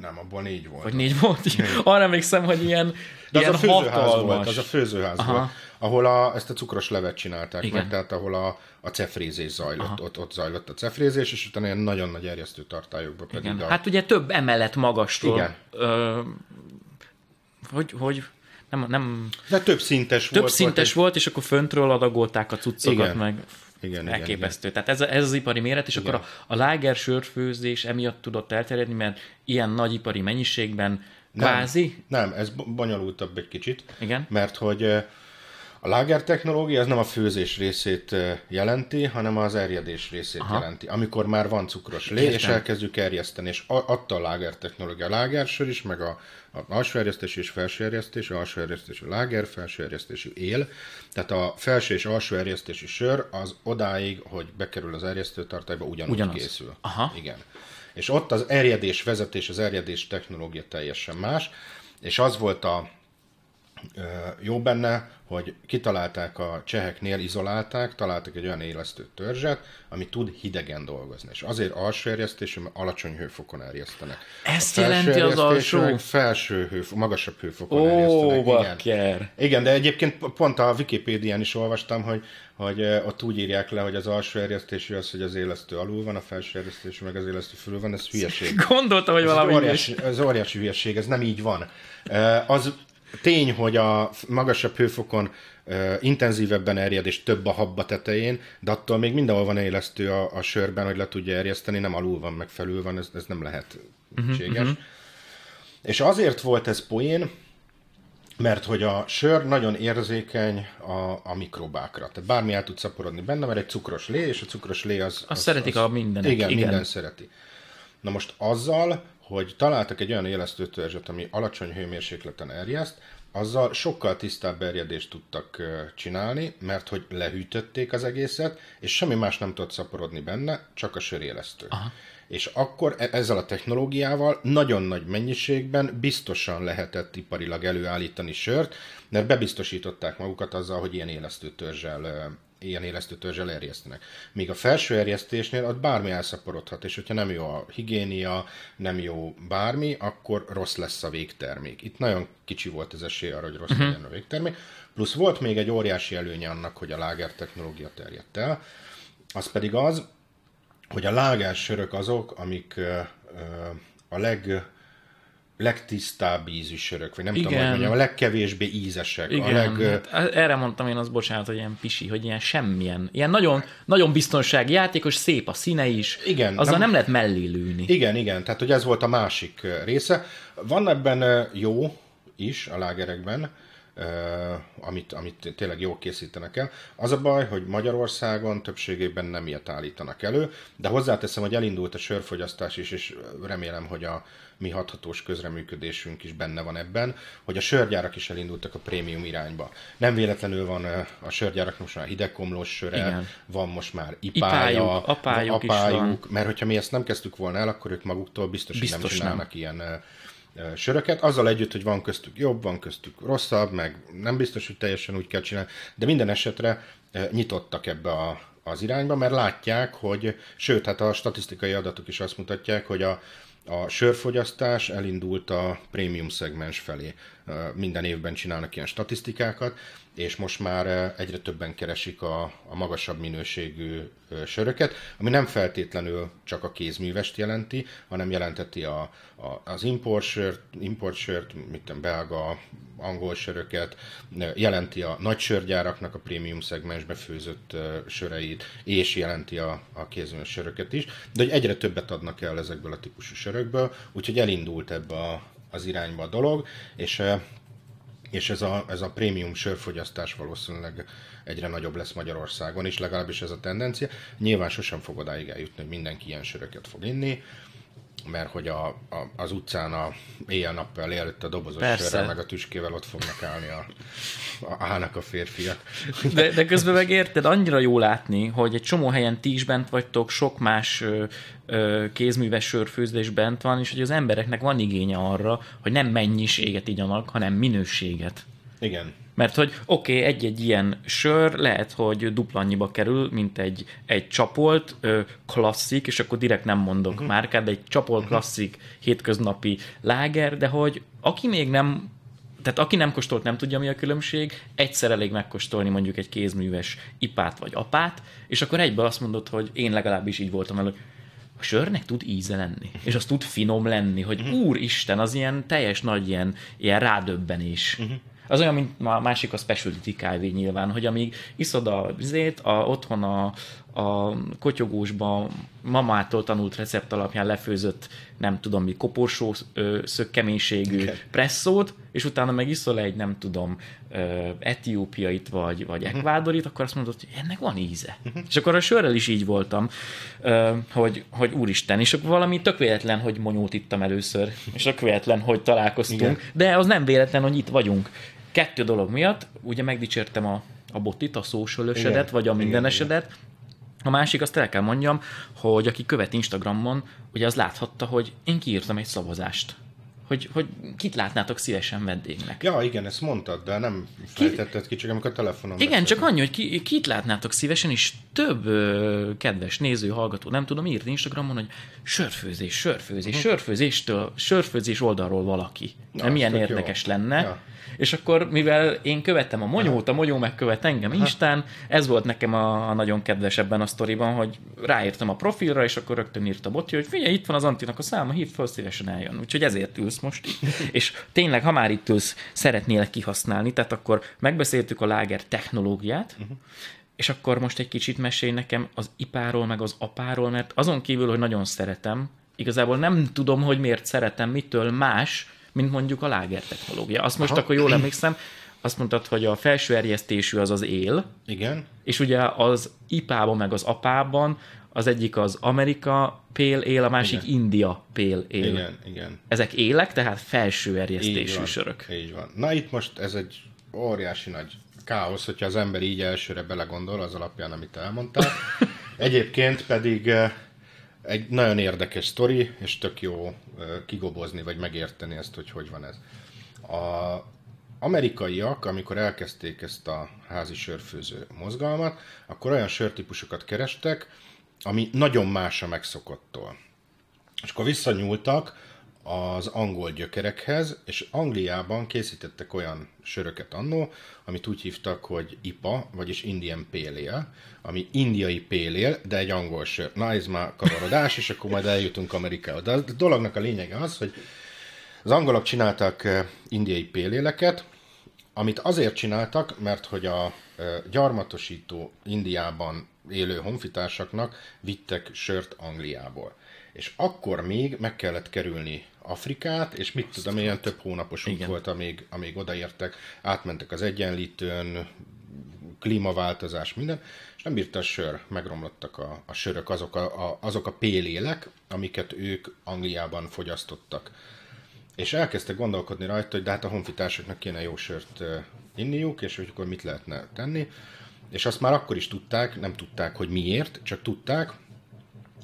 Speaker 2: Nem, abból négy volt.
Speaker 1: Vagy négy volt? Arra emlékszem, hogy ilyen,
Speaker 2: De
Speaker 1: ilyen
Speaker 2: az a főzőház
Speaker 1: hatalmas.
Speaker 2: volt, az a főzőház
Speaker 1: Aha.
Speaker 2: volt, ahol a, ezt a cukros levet csinálták
Speaker 1: Igen.
Speaker 2: meg, tehát ahol a, a cefrézés zajlott, ott, ott zajlott a cefrézés, és utána ilyen nagyon nagy erjesztő tartályokba pedig
Speaker 1: Igen.
Speaker 2: a...
Speaker 1: Hát ugye több emelet magastól.
Speaker 2: Igen.
Speaker 1: Ö, hogy, hogy nem, nem
Speaker 2: De több szintes
Speaker 1: több
Speaker 2: volt.
Speaker 1: szintes volt, és akkor föntről adagolták a cuccokat,
Speaker 2: Igen.
Speaker 1: meg
Speaker 2: Igen, igen,
Speaker 1: elképesztő. Tehát ez, ez az ipari méret, és
Speaker 2: Igen.
Speaker 1: akkor a, a láger sörfőzés emiatt tudott elterjedni, mert ilyen nagy ipari mennyiségben kvázi,
Speaker 2: Nem, ez bo- bonyolultabb egy kicsit.
Speaker 1: Igen.
Speaker 2: Mert hogy a láger technológia az nem a főzés részét jelenti, hanem az erjedés részét
Speaker 1: Aha.
Speaker 2: Jelenti. Amikor már van cukros lé,
Speaker 1: Értem.
Speaker 2: és elkezdjük erjeszteni, és adta a láger technológia. A lágersör is, meg a, a alsó erjesztésű és felső erjesztésű, alsó erjesztésű láger, felső erjesztésű él. Tehát a felső és alsó erjesztésű sör az odáig, hogy bekerül az erjesztőtartályba, ugyanúgy
Speaker 1: Ugyanaz.
Speaker 2: készül.
Speaker 1: Aha.
Speaker 2: Igen. És ott az erjedés vezetés, az erjedés technológia teljesen más, és az volt a jó benne, hogy kitalálták a cseheknél, izolálták, találtak egy olyan élesztő törzset, ami tud hidegen dolgozni. És azért alsó erjesztés, mert alacsony hőfokon erjesztenek.
Speaker 1: Ezt jelenti az alsó?
Speaker 2: Felső hőfok, magasabb hőfokon Ó, erjesztenek. Igen. Igen, de egyébként pont a Wikipédián is olvastam, hogy, hogy ott úgy írják le, hogy az alsó erjesztésű az, hogy az élesztő alul van, a felső erjesztésű meg az élesztő fölül van, ez hülyeség.
Speaker 1: Gondoltam, hogy valami
Speaker 2: ez óriási, ez óriási hülyeség, ez nem így van. Az tény, hogy a magasabb hőfokon intenzívebben erjed és több a habba tetején, de attól még mindenhol van élesztő a, a sörben, hogy le tudja erjeszteni, nem alul van, meg felül van, ez, ez nem lehet uh-huh, uh-huh. És azért volt ez poén, mert hogy a sör nagyon érzékeny a, a mikrobákra. Tehát bármi el tud szaporodni benne, mert egy cukros lé, és a cukros lé az...
Speaker 1: Azt az, szeretik az, a mindenek.
Speaker 2: Igen, igen, minden szereti. Na most azzal, hogy találtak egy olyan élesztőtörzset, ami alacsony hőmérsékleten erjeszt, azzal sokkal tisztább erjedést tudtak csinálni, mert hogy lehűtötték az egészet, és semmi más nem tudott szaporodni benne, csak a sörélesztő. Aha. És akkor e- ezzel a technológiával nagyon nagy mennyiségben biztosan lehetett iparilag előállítani sört, mert bebiztosították magukat azzal, hogy ilyen élesztőtörzsel ilyen élesztő törzsel erjesztenek. Míg a felső erjesztésnél ott bármi elszaporodhat, és hogyha nem jó a higiénia, nem jó bármi, akkor rossz lesz a végtermék. Itt nagyon kicsi volt az esély arra, hogy rossz uh-huh. legyen a végtermék. Plusz volt még egy óriási előnye annak, hogy a láger technológia terjedt el, az pedig az, hogy a lágás sörök azok, amik a leg legtisztább ízű sörök, vagy nem Igen. tudom, hogy mondjam, a legkevésbé ízesek.
Speaker 1: Igen,
Speaker 2: a leg...
Speaker 1: hát erre mondtam én az bocsánat, hogy ilyen pisi, hogy ilyen semmilyen, ilyen nagyon, nagyon biztonsági játékos, szép a színe is, igen, azzal nem... nem lehet mellé lőni.
Speaker 2: Igen, igen, tehát hogy ez volt a másik része. Van ebben jó is a lágerekben, amit, amit tényleg jól készítenek el. Az a baj, hogy Magyarországon többségében nem ilyet állítanak elő, de hozzáteszem, hogy elindult a sörfogyasztás is, és remélem, hogy a mi hathatós közreműködésünk is benne van ebben, hogy a sörgyárak is elindultak a prémium irányba. Nem véletlenül van a sörgyárak most már hidegkomlós söre, Igen. van most már ipája, ipájuk,
Speaker 1: apájuk, apájuk
Speaker 2: mert hogyha mi ezt nem kezdtük volna el, akkor ők maguktól biztos, biztos hogy nem csinálnak nem. ilyen söröket, azzal együtt, hogy van köztük jobb, van köztük rosszabb, meg nem biztos, hogy teljesen úgy kell csinálni, de minden esetre nyitottak ebbe a, az irányba, mert látják, hogy, sőt, hát a statisztikai adatok is azt mutatják, hogy a, a sörfogyasztás elindult a prémium szegmens felé. Minden évben csinálnak ilyen statisztikákat, és most már egyre többen keresik a, a magasabb minőségű söröket, ami nem feltétlenül csak a kézművest jelenti, hanem jelenteti a, a, az importsört, importsört, tudom, belga, angol söröket, jelenti a nagy sörgyáraknak a prémium szegmensbe főzött söreit, és jelenti a, a kézműves söröket is, de hogy egyre többet adnak el ezekből a típusú sörökből, úgyhogy elindult ebbe a, az irányba a dolog, és és ez a, ez a prémium sörfogyasztás valószínűleg egyre nagyobb lesz Magyarországon is, legalábbis ez a tendencia. Nyilván sosem fog odáig eljutni, hogy mindenki ilyen söröket fog inni, mert hogy a, a, az utcán a éjjel-nappal előtt a dobozos Persze. sörrel meg a tüskével ott fognak állni a, a, állnak a férfiak.
Speaker 1: De, de közben meg érted, annyira jó látni, hogy egy csomó helyen ti is bent vagytok, sok más ö, ö, kézműves sörfőzés bent van, és hogy az embereknek van igénye arra, hogy nem mennyiséget igyanak, hanem minőséget.
Speaker 2: Igen.
Speaker 1: Mert hogy oké, okay, egy-egy ilyen sör lehet, hogy dupla annyiba kerül, mint egy, egy csapolt ö, klasszik, és akkor direkt nem mondok uh-huh. márkát, de egy csapolt uh-huh. klasszik hétköznapi láger, de hogy aki még nem tehát aki nem kóstolt, nem tudja, mi a különbség, egyszer elég megkóstolni mondjuk egy kézműves ipát vagy apát, és akkor egyben azt mondod, hogy én legalábbis így voltam el, hogy a sörnek tud íze lenni, és az tud finom lenni, hogy uh-huh. úristen, az ilyen teljes nagy ilyen, ilyen rádöbbenés. Uh-huh. Az olyan, mint a másik a specialty kávé nyilván, hogy amíg iszod a vizét, a, otthon a, a kotyogósban mamától tanult recept alapján lefőzött, nem tudom mi, koporsó szökkeménységű okay. presszót, és utána meg iszol egy, nem tudom, etiópiait vagy, vagy uh-huh. ekvádorit, akkor azt mondod, hogy ennek van íze. Uh-huh. És akkor a sörrel is így voltam, hogy, hogy úristen, és akkor valami tök véletlen, hogy monyót ittam először, és tök véletlen, hogy találkoztunk, Igen. de az nem véletlen, hogy itt vagyunk. Kettő dolog miatt, ugye megdicsértem a, a botit, a szósolösedet, vagy a mindenesedet, a másik, azt el kell mondjam, hogy aki követ Instagramon, ugye az láthatta, hogy én kiírtam egy szavazást hogy, hogy kit látnátok szívesen vendégnek.
Speaker 2: Ja, igen, ezt mondtad, de nem fejtetted ki, csak amikor a telefonon
Speaker 1: Igen,
Speaker 2: beszéltünk.
Speaker 1: csak annyi, hogy ki, kit látnátok szívesen, és több ö, kedves néző, hallgató, nem tudom, írt Instagramon, hogy sörfőzés, sörfőzés, uh-huh. sörfőzéstől, sörfőzés oldalról valaki.
Speaker 2: Na,
Speaker 1: milyen
Speaker 2: tök jó.
Speaker 1: érdekes lenne.
Speaker 2: Ja.
Speaker 1: És akkor, mivel én követtem a Monyót, a Monyó megkövet engem Instán, ez volt nekem a, a nagyon kedves ebben a sztoriban, hogy ráírtam a profilra, és akkor rögtön írta Boti, hogy figyelj, itt van az Antinak a száma, hív fel, szívesen eljön. Úgyhogy ezért ülsz most itt. és tényleg, ha már itt ülsz, szeretnélek kihasználni, tehát akkor megbeszéltük a láger technológiát, uh-huh. és akkor most egy kicsit mesélj nekem az ipáról, meg az apáról, mert azon kívül, hogy nagyon szeretem, igazából nem tudom, hogy miért szeretem, mitől más, mint mondjuk a láger technológia. Azt most
Speaker 2: Aha.
Speaker 1: akkor jól emlékszem, azt mondtad, hogy a felső erjesztésű az az él,
Speaker 2: Igen,
Speaker 1: és ugye az ipában meg az apában az egyik az Amerika pél él, a másik
Speaker 2: Igen.
Speaker 1: India pél él.
Speaker 2: igen, igen.
Speaker 1: Ezek élek, tehát felső
Speaker 2: Így
Speaker 1: erjesztésű
Speaker 2: van,
Speaker 1: sörök.
Speaker 2: Így van. Na itt most ez egy óriási nagy káosz, hogyha az ember így elsőre belegondol az alapján, amit elmondtál. Egyébként pedig eh, egy nagyon érdekes sztori, és tök jó kigobozni, vagy megérteni ezt, hogy hogy van ez. A amerikaiak, amikor elkezdték ezt a házi sörfőző mozgalmat, akkor olyan sörtípusokat kerestek, ami nagyon más a megszokottól. És akkor visszanyúltak az angol gyökerekhez, és Angliában készítettek olyan söröket annó, amit úgy hívtak, hogy IPA, vagyis Indian Ale, ami indiai Ale, de egy angol sör. Na, ez már kavarodás, és akkor majd eljutunk Amerikába. De a dolognak a lényege az, hogy az angolok csináltak eh, indiai péléleket, amit azért csináltak, mert hogy a eh, gyarmatosító Indiában élő honfitársaknak vittek sört Angliából. És akkor még meg kellett kerülni Afrikát, és mit tudom, ilyen több hónapos út volt, amíg, amíg odaértek, átmentek az egyenlítőn, klímaváltozás, minden, és nem bírta a sör, megromlottak a, a sörök, azok a, a, azok a pélélek, amiket ők Angliában fogyasztottak. És elkezdtek gondolkodni rajta, hogy de hát a honfitársaknak kéne jó sört inniuk, és hogy akkor mit lehetne tenni. És azt már akkor is tudták, nem tudták, hogy miért, csak tudták,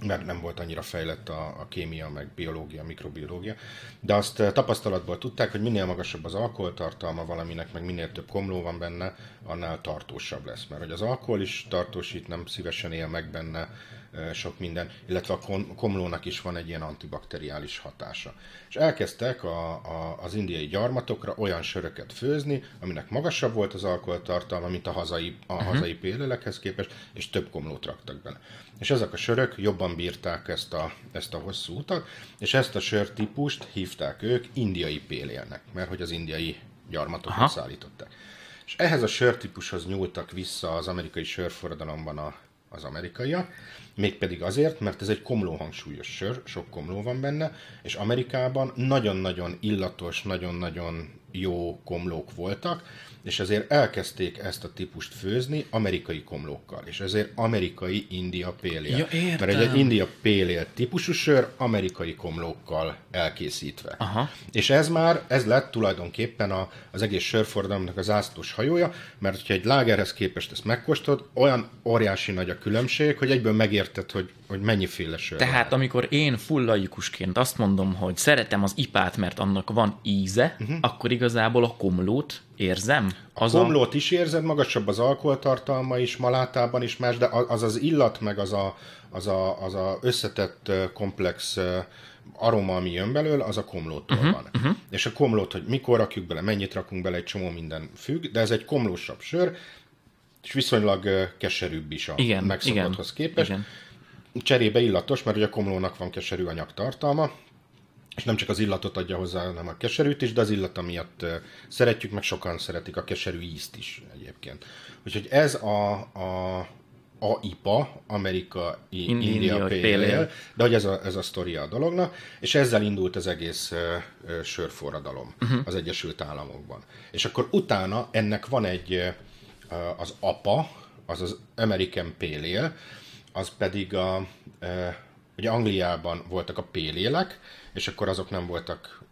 Speaker 2: mert nem volt annyira fejlett a, a kémia, meg biológia, mikrobiológia, de azt eh, tapasztalatból tudták, hogy minél magasabb az alkoholtartalma valaminek, meg minél több komló van benne, annál tartósabb lesz. Mert hogy az alkohol is tartósít, nem szívesen él meg benne eh, sok minden, illetve a komlónak is van egy ilyen antibakteriális hatása. És elkezdtek a, a, az indiai gyarmatokra olyan söröket főzni, aminek magasabb volt az alkoholtartalma, mint a hazai, a uh-huh. hazai képest, és több komlót raktak bele. És ezek a sörök jobban bírták ezt a, ezt a hosszú utat, és ezt a sörtípust hívták ők indiai pélélnek, mert hogy az indiai gyarmatokat
Speaker 1: Aha.
Speaker 2: szállították. És ehhez a sörtípushoz nyúltak vissza az amerikai sörforradalomban a, az amerikaiak, mégpedig azért, mert ez egy komlóhangsúlyos sör, sok komló van benne, és Amerikában nagyon-nagyon illatos, nagyon-nagyon jó komlók voltak, és ezért elkezdték ezt a típust főzni amerikai komlókkal, és ezért amerikai India pélél.
Speaker 1: Ja, értem.
Speaker 2: Mert egy India pélél típusú sör amerikai komlókkal elkészítve.
Speaker 1: Aha.
Speaker 2: És ez már, ez lett tulajdonképpen a, az egész sörforradalomnak az zászlós hajója, mert hogyha egy lágerhez képest ezt megkóstolod, olyan óriási nagy a különbség, hogy egyből megérted, hogy, hogy mennyiféle sör.
Speaker 1: Tehát amikor én full laikusként azt mondom, hogy szeretem az ipát, mert annak van íze, uh-huh. akkor igazából a komlót érzem. Az
Speaker 2: A komlót is érzed, magasabb az alkoholtartalma is, malátában is más, de az az illat, meg az a, az a, az a összetett komplex aroma, ami jön belőle, az a komlótól uh-huh, van. Uh-huh. És a komlót, hogy mikor rakjuk bele, mennyit rakunk bele, egy csomó minden függ, de ez egy komlósabb sör, és viszonylag keserűbb is a
Speaker 1: Igen,
Speaker 2: megszokotthoz
Speaker 1: igen,
Speaker 2: képest.
Speaker 1: igen.
Speaker 2: Cserébe illatos, mert ugye a komlónak van keserű anyagtartalma, és nem csak az illatot adja hozzá, hanem a keserűt is, de az illata miatt szeretjük, meg sokan szeretik a keserű ízt is egyébként. Úgyhogy ez a, a, a IPA, Amerika India Pale
Speaker 1: Pale Ale.
Speaker 2: Ale, de hogy ez a, ez a sztoria a dolognak, és ezzel indult az egész ö, ö, sörforradalom uh-huh. az Egyesült Államokban. És akkor utána ennek van egy, ö, az APA, az az American Pale Ale, az pedig a, ugye Angliában voltak a pélélek, és akkor azok nem voltak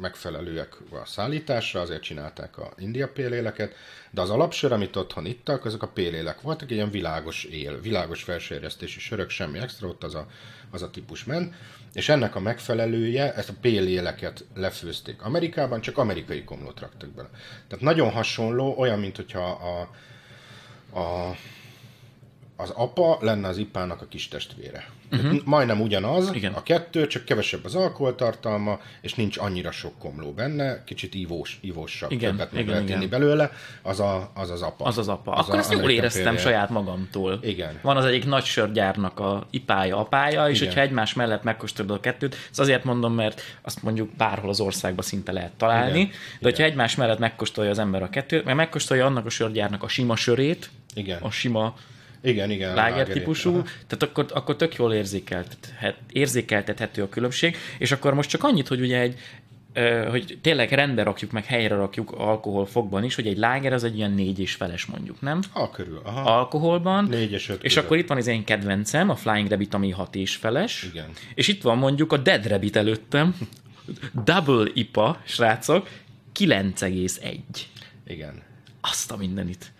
Speaker 2: megfelelőek a szállításra, azért csinálták a India péléleket, de az alapsör, amit otthon ittak, azok a pélélek voltak, egy ilyen világos él, világos felsőéreztési sörök, semmi extra, ott az a, az a típus ment, és ennek a megfelelője, ezt a péléleket lefőzték Amerikában, csak amerikai komlót raktak bele. Tehát nagyon hasonló, olyan, mint hogyha a, a az apa lenne az ipának a kis testvére. Uh-huh. Majdnem ugyanaz, Igen. a kettő, csak kevesebb az alkoholtartalma, és nincs annyira sok komló benne, kicsit ívós, ívósabb, igen, többet meg igen, lehet igen. belőle, az, a, az az apa.
Speaker 1: Az az apa. Az Akkor ezt jól éreztem férje. saját magamtól.
Speaker 2: Igen.
Speaker 1: Van az egyik nagy sörgyárnak a ipája, apája, és igen. hogyha egymás mellett megkóstolod a kettőt, ez azért mondom, mert azt mondjuk bárhol az országban szinte lehet találni, igen. de hogyha igen. egymás mellett megkóstolja az ember a kettőt, meg megkóstolja annak a sörgyárnak a sima sörét,
Speaker 2: igen.
Speaker 1: a sima
Speaker 2: igen, igen.
Speaker 1: Láger típusú, aha. tehát akkor, akkor tök jól érzékeltethet, érzékeltethető a különbség, és akkor most csak annyit, hogy ugye egy, hogy tényleg rendbe rakjuk, meg helyre rakjuk alkoholfogban is, hogy egy láger az egy ilyen négy és feles mondjuk, nem?
Speaker 2: A körül, aha.
Speaker 1: Alkoholban.
Speaker 2: Négy és öt
Speaker 1: És között. akkor itt van az én kedvencem, a Flying Rabbit, ami hat és feles.
Speaker 2: Igen.
Speaker 1: És itt van mondjuk a Dead Rabbit előttem, Double IPA, srácok, 9,1.
Speaker 2: Igen.
Speaker 1: Azt a mindenit.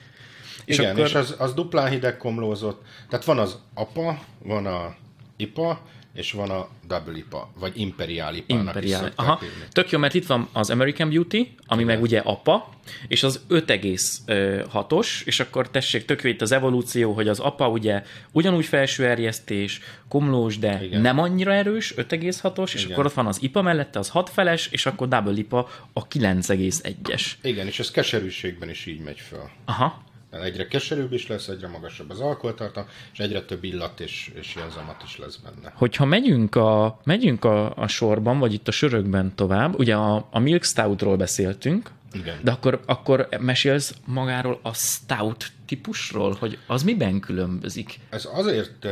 Speaker 2: És Igen, akkor... és az, az duplán hideg komlózott. Tehát van az apa, van a IPA, és van a Double IPA, vagy Imperial IPA. Imperial.
Speaker 1: Aha. Tök jó, mert itt van az American Beauty, ami Igen. meg ugye apa, és az 5,6-os, és akkor tessék, tök jó itt az evolúció, hogy az apa ugye ugyanúgy felső erjesztés, komlós, de Igen. nem annyira erős, 5,6-os, és Igen. akkor ott van az IPA mellette, az 6 feles, és akkor Double IPA a 9,1-es.
Speaker 2: Igen, és ez keserűségben is így megy fel.
Speaker 1: Aha.
Speaker 2: Egyre keserűbb is lesz, egyre magasabb az alkoholtartalom, és egyre több illat és, és jelzamat is lesz benne.
Speaker 1: Hogyha megyünk a, megyünk a, a sorban, vagy itt a sörökben tovább, ugye a, a Milk Stoutról beszéltünk,
Speaker 2: igen.
Speaker 1: De akkor, akkor mesélsz magáról a stout típusról, hogy az miben különbözik?
Speaker 2: Ez azért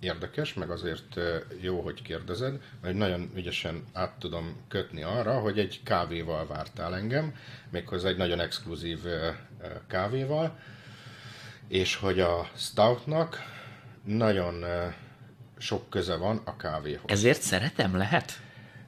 Speaker 2: érdekes, meg azért jó, hogy kérdezed, hogy nagyon ügyesen át tudom kötni arra, hogy egy kávéval vártál engem, méghozzá egy nagyon exkluzív kávéval, és hogy a stoutnak nagyon sok köze van a kávéhoz.
Speaker 1: Ezért szeretem, lehet?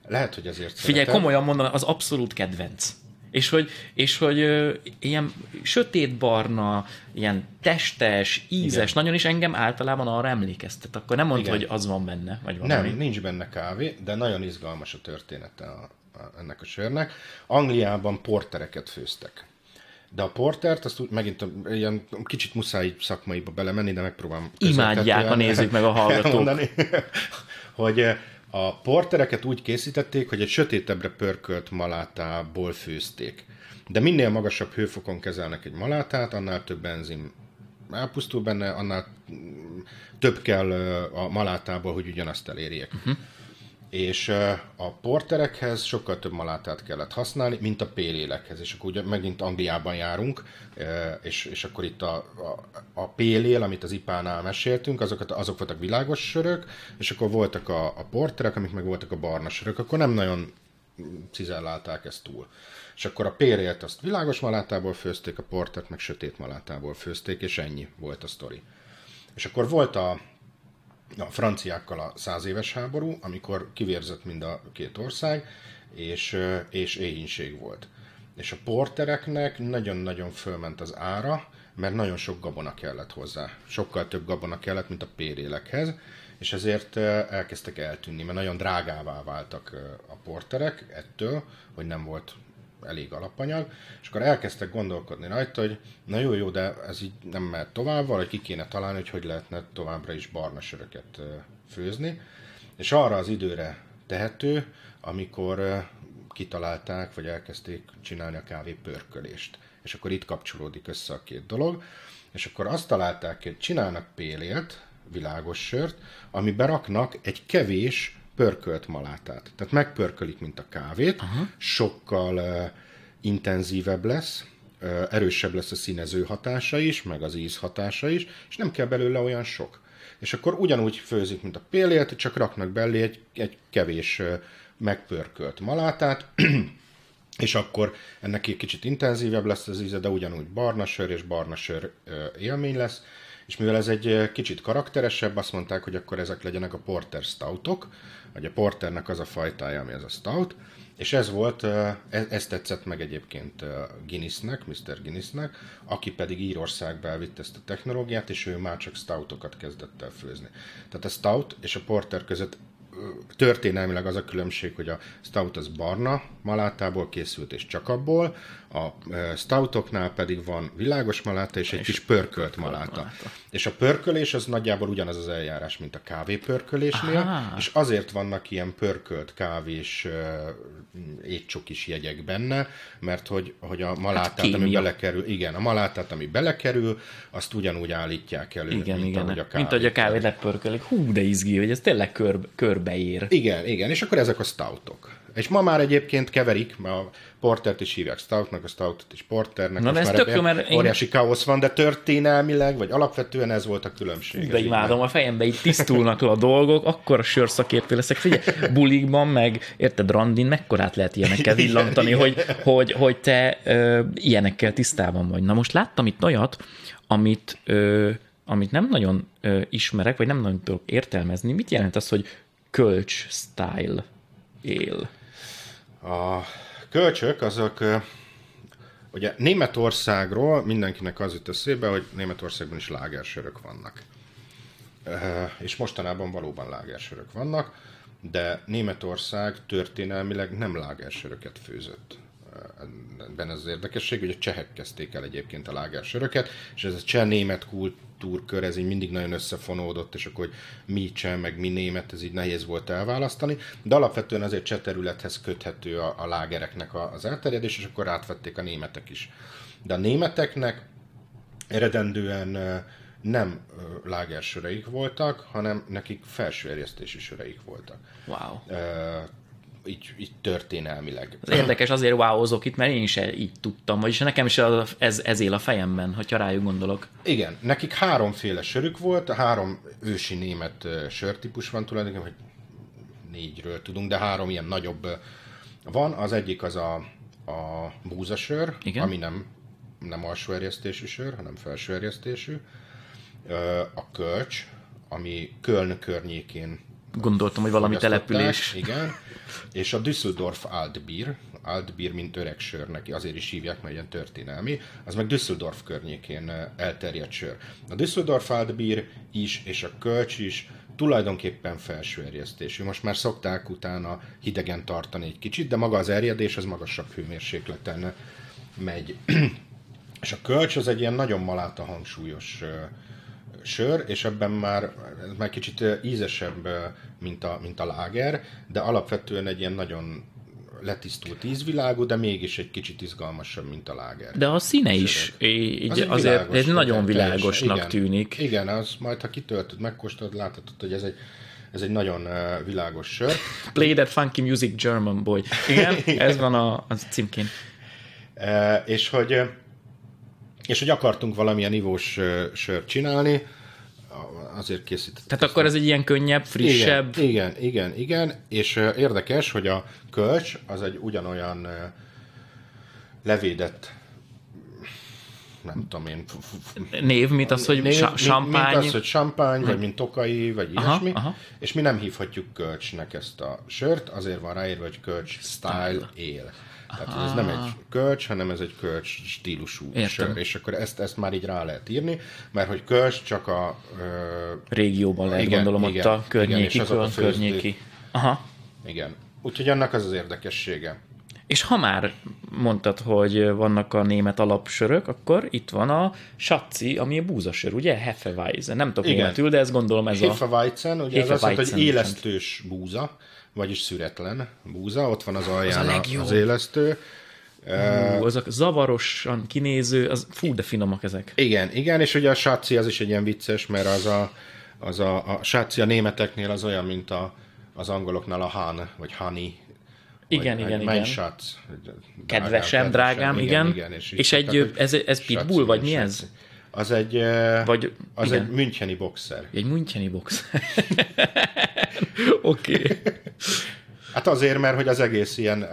Speaker 2: Lehet, hogy ezért
Speaker 1: Figyelj, szeretem. komolyan mondom, az abszolút kedvenc. És hogy, és hogy ö, ilyen sötétbarna, ilyen testes, ízes, Igen. nagyon is engem általában arra emlékeztet. Akkor nem mondta, hogy az van benne, vagy
Speaker 2: valami. Nem, nincs benne kávé, de nagyon izgalmas a története a, a, ennek a sörnek. Angliában portereket főztek. De a portert, azt úgy, megint ilyen kicsit muszáj szakmaiba belemenni, de megpróbálom
Speaker 1: Imádják, ha nézzük meg a hallgatók.
Speaker 2: hogy a portereket úgy készítették, hogy egy sötétebbre pörkölt malátából főzték. De minél magasabb hőfokon kezelnek egy malátát, annál több enzim elpusztul benne, annál több kell a malátából, hogy ugyanazt elérjék. Uh-huh és a porterekhez sokkal több malátát kellett használni, mint a pélélekhez, és akkor ugye megint Angliában járunk, és, és akkor itt a, a, a pélél, amit az ipánál meséltünk, azokat, azok voltak világos sörök, és akkor voltak a, a porterek, amik meg voltak a barna sörök, akkor nem nagyon cizellálták ezt túl. És akkor a pélélt azt világos malátából főzték, a portert meg sötét malátából főzték, és ennyi volt a sztori. És akkor volt a, a franciákkal a száz éves háború, amikor kivérzett mind a két ország, és, és éhínség volt. És a portereknek nagyon-nagyon fölment az ára, mert nagyon sok gabona kellett hozzá. Sokkal több gabona kellett, mint a pérélekhez, és ezért elkezdtek eltűnni, mert nagyon drágává váltak a porterek ettől, hogy nem volt elég alapanyag, és akkor elkezdtek gondolkodni rajta, hogy na jó, jó, de ez így nem mehet tovább, vagy ki kéne találni, hogy hogy lehetne továbbra is barna söröket főzni, és arra az időre tehető, amikor kitalálták, vagy elkezdték csinálni a kávé pörkölést. És akkor itt kapcsolódik össze a két dolog, és akkor azt találták, hogy csinálnak pélélt, világos sört, ami beraknak egy kevés pörkölt malátát. Tehát megpörkölik, mint a kávét, Aha. sokkal uh, intenzívebb lesz, uh, erősebb lesz a színező hatása is, meg az íz hatása is, és nem kell belőle olyan sok. És akkor ugyanúgy főzik, mint a pélélt, csak raknak belé egy, egy kevés uh, megpörkölt malátát, és akkor ennek egy kicsit intenzívebb lesz az íze, de ugyanúgy barna sör és barna sör élmény lesz, és mivel ez egy kicsit karakteresebb, azt mondták, hogy akkor ezek legyenek a porter stoutok, vagy a porternek az a fajtája, ami az a stout, És ez volt, ez, ez tetszett meg egyébként Guinnessnek, Mr. Guinnessnek, aki pedig Írországba elvitte ezt a technológiát, és ő már csak stoutokat kezdett el főzni. Tehát a stout és a porter között történelmileg az a különbség, hogy a stout az barna malátából készült, és csak abból, a e, stoutoknál pedig van világos maláta és egy és kis pörkölt maláta. maláta. És a pörkölés az nagyjából ugyanaz az eljárás, mint a kávépörkölésnél, Aha. és azért vannak ilyen pörkölt kávés uh, étcsokis jegyek benne, mert hogy, hogy a malátát, hát ami belekerül, igen, a malátát, ami belekerül, azt ugyanúgy állítják elő,
Speaker 1: igen, mint igen. ahogy a kávé. Mint ahogy a kávé lepörkölik. Hú, de izgi, hogy ez tényleg kör, körbeér.
Speaker 2: Igen, igen, és akkor ezek a stoutok. És ma már egyébként keverik, mert a portert is hívják stoutnak, a stoutot is porternek.
Speaker 1: Na, ez tök jó, mert
Speaker 2: óriási én... káosz van, de történelmileg, vagy alapvetően ez volt a különbség.
Speaker 1: De imádom, a fejembe így tisztulnak a dolgok, akkor a sörszakértő leszek. Figyelj, bulikban meg, érted, randin, mekkorát lehet ilyenekkel villantani, hogy, hogy, hogy te ö, ilyenekkel tisztában vagy. Na most láttam itt olyat, amit, ö, amit nem nagyon ö, ismerek, vagy nem nagyon tudok értelmezni. Mit jelent az, hogy kölcs style él?
Speaker 2: A kölcsök azok, ugye Németországról mindenkinek az jut eszébe, hogy Németországban is lágersörök vannak. És mostanában valóban lágersörök vannak, de Németország történelmileg nem lágersöröket főzött ebben az érdekesség, hogy a csehek kezdték el egyébként a lágersöröket, és ez a cseh-német kultúrkör, ez így mindig nagyon összefonódott, és akkor hogy mi cseh, meg mi német, ez így nehéz volt elválasztani, de alapvetően azért cseh területhez köthető a, a lágereknek az elterjedés, és akkor átvették a németek is. De a németeknek eredendően nem lágersöreik voltak, hanem nekik felsőerjesztési söreik voltak.
Speaker 1: Wow
Speaker 2: így, így történelmileg.
Speaker 1: Az érdekes, azért wowozok itt, mert én is így tudtam, vagyis nekem is ez, ez él a fejemben, hogyha rájuk gondolok.
Speaker 2: Igen, nekik háromféle sörük volt, három ősi német sörtípus van tulajdonképpen, hogy négyről tudunk, de három ilyen nagyobb van. Az egyik az a, a búzasör, Igen? ami nem, nem alsó erjesztésű sör, hanem felső erjesztésű. A kölcs, ami Köln környékén
Speaker 1: Gondoltam, hogy valami település.
Speaker 2: Igen. És a Düsseldorf Altbier, Altbier, mint öreg sör neki, azért is hívják, mert ilyen történelmi, az meg Düsseldorf környékén elterjedt sör. A Düsseldorf Altbier is, és a Kölcs is tulajdonképpen felső erjesztésű. Most már szokták utána hidegen tartani egy kicsit, de maga az erjedés az magasabb hőmérsékleten megy. és a Kölcs az egy ilyen nagyon maláta hangsúlyos sör, és ebben már, már kicsit ízesebb, mint a, mint a láger, de alapvetően egy ilyen nagyon letisztult ízvilágú, de mégis egy kicsit izgalmasabb, mint a láger.
Speaker 1: De a színe is így az azért világos, ez nagyon világosnak igen, tűnik.
Speaker 2: Igen, az majd ha kitöltöd, megkóstolod, láthatod, hogy ez egy, ez egy nagyon uh, világos sör.
Speaker 1: Play that funky music German boy. Igen, ez van a, a címkén.
Speaker 2: Uh, és hogy és hogy akartunk valamilyen ivós sört csinálni, azért készítettük.
Speaker 1: Tehát akkor ez egy ilyen könnyebb, frissebb...
Speaker 2: Igen, igen, igen, igen. és érdekes, hogy a kölcs az egy ugyanolyan levédett nem tudom én...
Speaker 1: Név, mint az, hogy név,
Speaker 2: champagne? Mint az, hogy champagne, vagy mint tokai, vagy aha, ilyesmi. Aha. És mi nem hívhatjuk kölcsnek ezt a sört, azért van ráírva, hogy kölcs style, style. Tehát ez nem egy kölcs, hanem ez egy kölcs stílusú Értem. sör, és akkor ezt, ezt már így rá lehet írni, mert hogy kölcs csak a...
Speaker 1: Ö, Régióban lehet igen, gondolom igen, ott a környéki, igen, a környéki. Aha.
Speaker 2: Igen. Úgyhogy annak az az érdekessége.
Speaker 1: És ha már mondtad, hogy vannak a német alapsörök, akkor itt van a Schatzi, ami a búzasör, ugye? Hefeweizen. Nem tudok németül, de ezt gondolom ez
Speaker 2: Hefeweizen, a... ugye Hefeweizen, az azt hogy élesztős búza vagyis szüretlen búza, ott van az alján az, a az élesztő.
Speaker 1: Uh, azok zavarosan kinéző, az, fú, de finomak ezek.
Speaker 2: Igen, igen, és ugye a sáci az is egy ilyen vicces, mert az a, az a, a sáci a németeknél az olyan, mint a, az angoloknál a han, vagy hani,
Speaker 1: igen, vagy, igen, igen. Sátsz, kedvesem, drágám, igen. igen. igen és, és egy, ez, ez pitbull, vagy mi ez?
Speaker 2: Az egy, vagy, az igen. egy müncheni boxer.
Speaker 1: Egy müncheni boxer. Oké. okay.
Speaker 2: Hát azért, mert hogy az egész ilyen,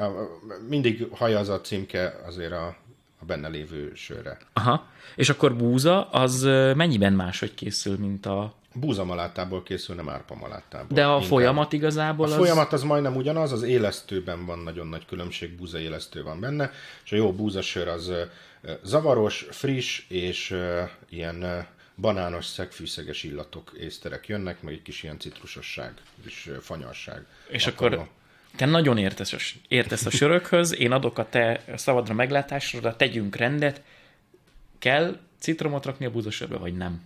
Speaker 2: mindig haja az a címke azért a, a benne lévő sörre.
Speaker 1: Aha. És akkor búza, az mennyiben máshogy készül, mint a...
Speaker 2: Búzamalátából készül, nem árpamalátából.
Speaker 1: De a
Speaker 2: Inkább.
Speaker 1: folyamat igazából
Speaker 2: A
Speaker 1: az...
Speaker 2: folyamat az majdnem ugyanaz, az élesztőben van nagyon nagy különbség, búza élesztő van benne, és a jó búzasör az zavaros, friss és ilyen banános, szegfűszeges illatok, észterek jönnek, meg egy kis ilyen citrusosság és fanyalság.
Speaker 1: És akkor te nagyon értesz a, értesz a sörökhöz, én adok a te szavadra meglátásra, tegyünk rendet. Kell citromot rakni a búzasörbe, vagy nem?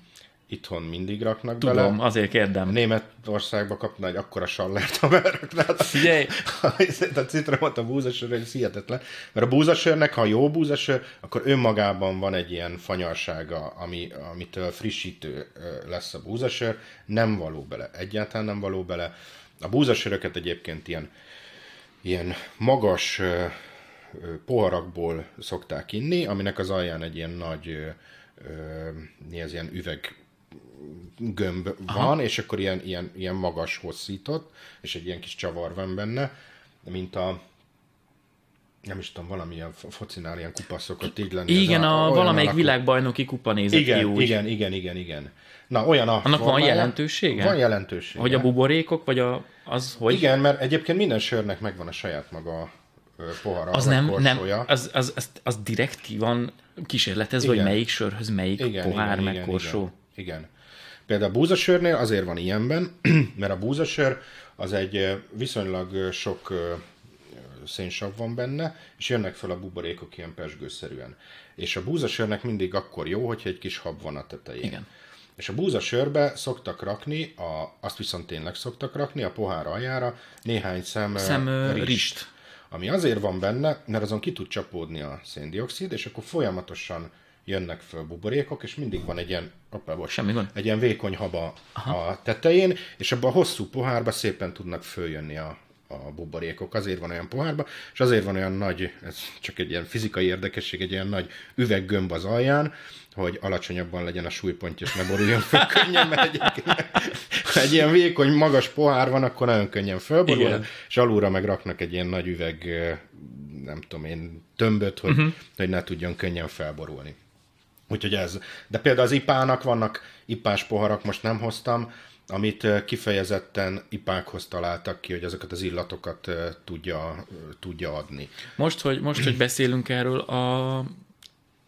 Speaker 2: Itthon mindig raknak
Speaker 1: Tudom,
Speaker 2: bele.
Speaker 1: azért kérdem.
Speaker 2: Németországba kapna egy akkora sallert, ha beraknád.
Speaker 1: Figyelj,
Speaker 2: a citromot a búzasörre, ez hihetetlen. Mert a búzasörnek, ha jó búzasör, akkor önmagában van egy ilyen fanyarsága, ami, amitől frissítő lesz a búzasör. Nem való bele, egyáltalán nem való bele. A búzasöröket egyébként ilyen, ilyen magas poharakból szokták inni, aminek az alján egy ilyen nagy mi ez, ilyen üveg gömb Aha. van, és akkor ilyen, ilyen, ilyen magas hosszított, és egy ilyen kis csavar van benne, mint a nem is tudom, valamilyen fo- focinál ilyen kupa szokott így lenni.
Speaker 1: Igen, a,
Speaker 2: olyan
Speaker 1: valamelyik
Speaker 2: alakú-
Speaker 1: világbajnoki kupa nézett
Speaker 2: igen,
Speaker 1: ki úgy.
Speaker 2: igen, igen, igen, igen. Na, olyan a
Speaker 1: Annak van jelentősége?
Speaker 2: Van jelentősége.
Speaker 1: Hogy a buborékok, vagy a, az hogy?
Speaker 2: Igen, mert egyébként minden sörnek megvan a saját maga pohara,
Speaker 1: Az nem, nem
Speaker 2: korsója.
Speaker 1: az, az, az, az direkt ki van kísérletezve,
Speaker 2: Igen.
Speaker 1: hogy melyik sörhöz melyik
Speaker 2: igen,
Speaker 1: pohár,
Speaker 2: igen,
Speaker 1: meg
Speaker 2: igen,
Speaker 1: korsó.
Speaker 2: Igen, igen. Például a búzasörnél azért van ilyenben, mert a búzasör az egy viszonylag sok szénsav van benne, és jönnek fel a buborékok ilyen pesgőszerűen. És a búzasörnek mindig akkor jó, hogyha egy kis hab van a tetején.
Speaker 1: Igen.
Speaker 2: És a búzasörbe szoktak rakni, a, azt viszont tényleg szoktak rakni, a pohár aljára néhány szem,
Speaker 1: Szem, ö, rist.
Speaker 2: Ami azért van benne, mert azon ki tud csapódni a széndiokszid, és akkor folyamatosan jönnek föl buborékok, és mindig van egy ilyen, opa, bocs,
Speaker 1: Semmi gond.
Speaker 2: egy ilyen vékony haba Aha. a tetején, és abban a hosszú pohárba szépen tudnak följönni a, a buborékok. Azért van olyan pohárba, és azért van olyan nagy, ez csak egy ilyen fizikai érdekesség, egy ilyen nagy üveggömb az alján, hogy alacsonyabban legyen a súlypontja, és ne boruljon fel könnyen, mert egyébként ha egy ilyen vékony, magas pohár van, akkor nagyon könnyen fölborul,
Speaker 1: Igen.
Speaker 2: és alulra meg raknak egy ilyen nagy üveg, nem tudom én, tömböt, hogy, uh-huh. hogy ne tudjon könnyen felborulni. Úgyhogy ez. De például az ipának vannak ipás poharak, most nem hoztam, amit kifejezetten ipákhoz találtak ki, hogy ezeket az illatokat tudja, tudja adni.
Speaker 1: Most, hogy, most, hogy beszélünk erről, a,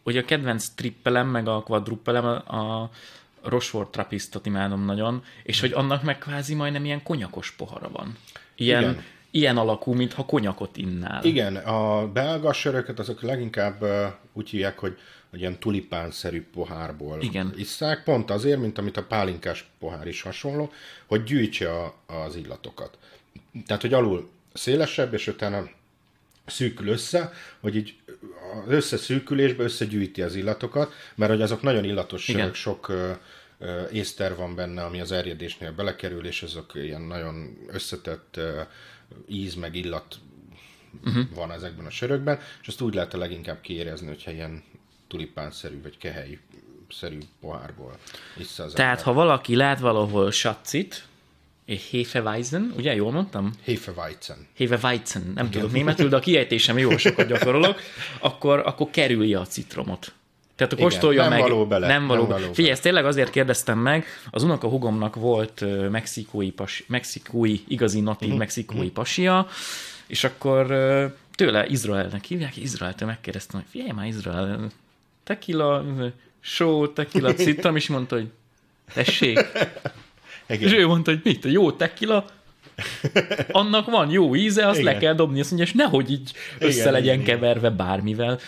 Speaker 1: hogy a kedvenc trippelem, meg a quadruppelem, a, Rochefort Trappistot imádom nagyon, és hogy annak meg kvázi majdnem ilyen konyakos pohara van. Ilyen,
Speaker 2: Igen.
Speaker 1: ilyen alakú, mintha konyakot innál.
Speaker 2: Igen, a belga söröket azok leginkább úgy hívják, hogy ilyen tulipánszerű pohárból
Speaker 1: Igen.
Speaker 2: isszák, pont azért, mint amit a pálinkás pohár is hasonló, hogy gyűjtse a, az illatokat. Tehát, hogy alul szélesebb, és utána szűkül össze, hogy így az összeszűkülésbe összegyűjti az illatokat, mert hogy azok nagyon illatos
Speaker 1: Igen.
Speaker 2: sok ö, ö, észter van benne, ami az erjedésnél belekerül, és azok ilyen nagyon összetett ö, íz meg illat uh-huh. van ezekben a sörökben, és azt úgy lehet a leginkább kiérezni, hogyha ilyen tulipánszerű vagy kehely-szerű pohárból vissza az
Speaker 1: Tehát, ha valaki lát valahol saccit, és Hefeweizen, ugye jól mondtam?
Speaker 2: Hefeweizen.
Speaker 1: Hefeweizen, nem tudok németül, de a kiejtésem jó, sokat gyakorolok, akkor, akkor kerülje a citromot. Tehát
Speaker 2: Igen,
Speaker 1: kóstolja
Speaker 2: nem
Speaker 1: meg.
Speaker 2: való bele,
Speaker 1: Nem való.
Speaker 2: nem való
Speaker 1: Figyelj,
Speaker 2: bele.
Speaker 1: ezt tényleg azért kérdeztem meg, az unoka hugomnak volt mexikói, pas, mexikói, igazi natív
Speaker 2: Mhm,
Speaker 1: mexikói pasia, és akkor tőle Izraelnek hívják, Izraeltől megkérdeztem, hogy figyelj már Izrael, tequila, só, tequila, citrom, és mondta, hogy tessék,
Speaker 2: Igen.
Speaker 1: és ő mondta, hogy mit, jó tequila, annak van jó íze, azt
Speaker 2: Igen.
Speaker 1: le kell dobni, azt mondja, és nehogy így össze
Speaker 2: Igen,
Speaker 1: legyen
Speaker 2: igen.
Speaker 1: keverve bármivel.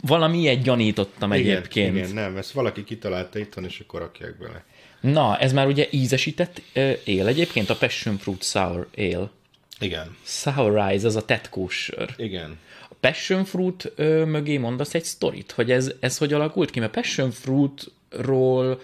Speaker 1: Valami ilyet gyanítottam
Speaker 2: Igen,
Speaker 1: egyébként.
Speaker 2: Igen, nem, ezt valaki kitalálta itthon, és akkor rakják bele.
Speaker 1: Na, ez már ugye ízesített ö, él egyébként, a Passion Fruit Sour Ale.
Speaker 2: Igen.
Speaker 1: Sourize, az a tetkós sör.
Speaker 2: Igen.
Speaker 1: Passion Fruit ö, mögé mondasz egy sztorit, hogy ez, ez hogy alakult ki? Mert Passion Fruitról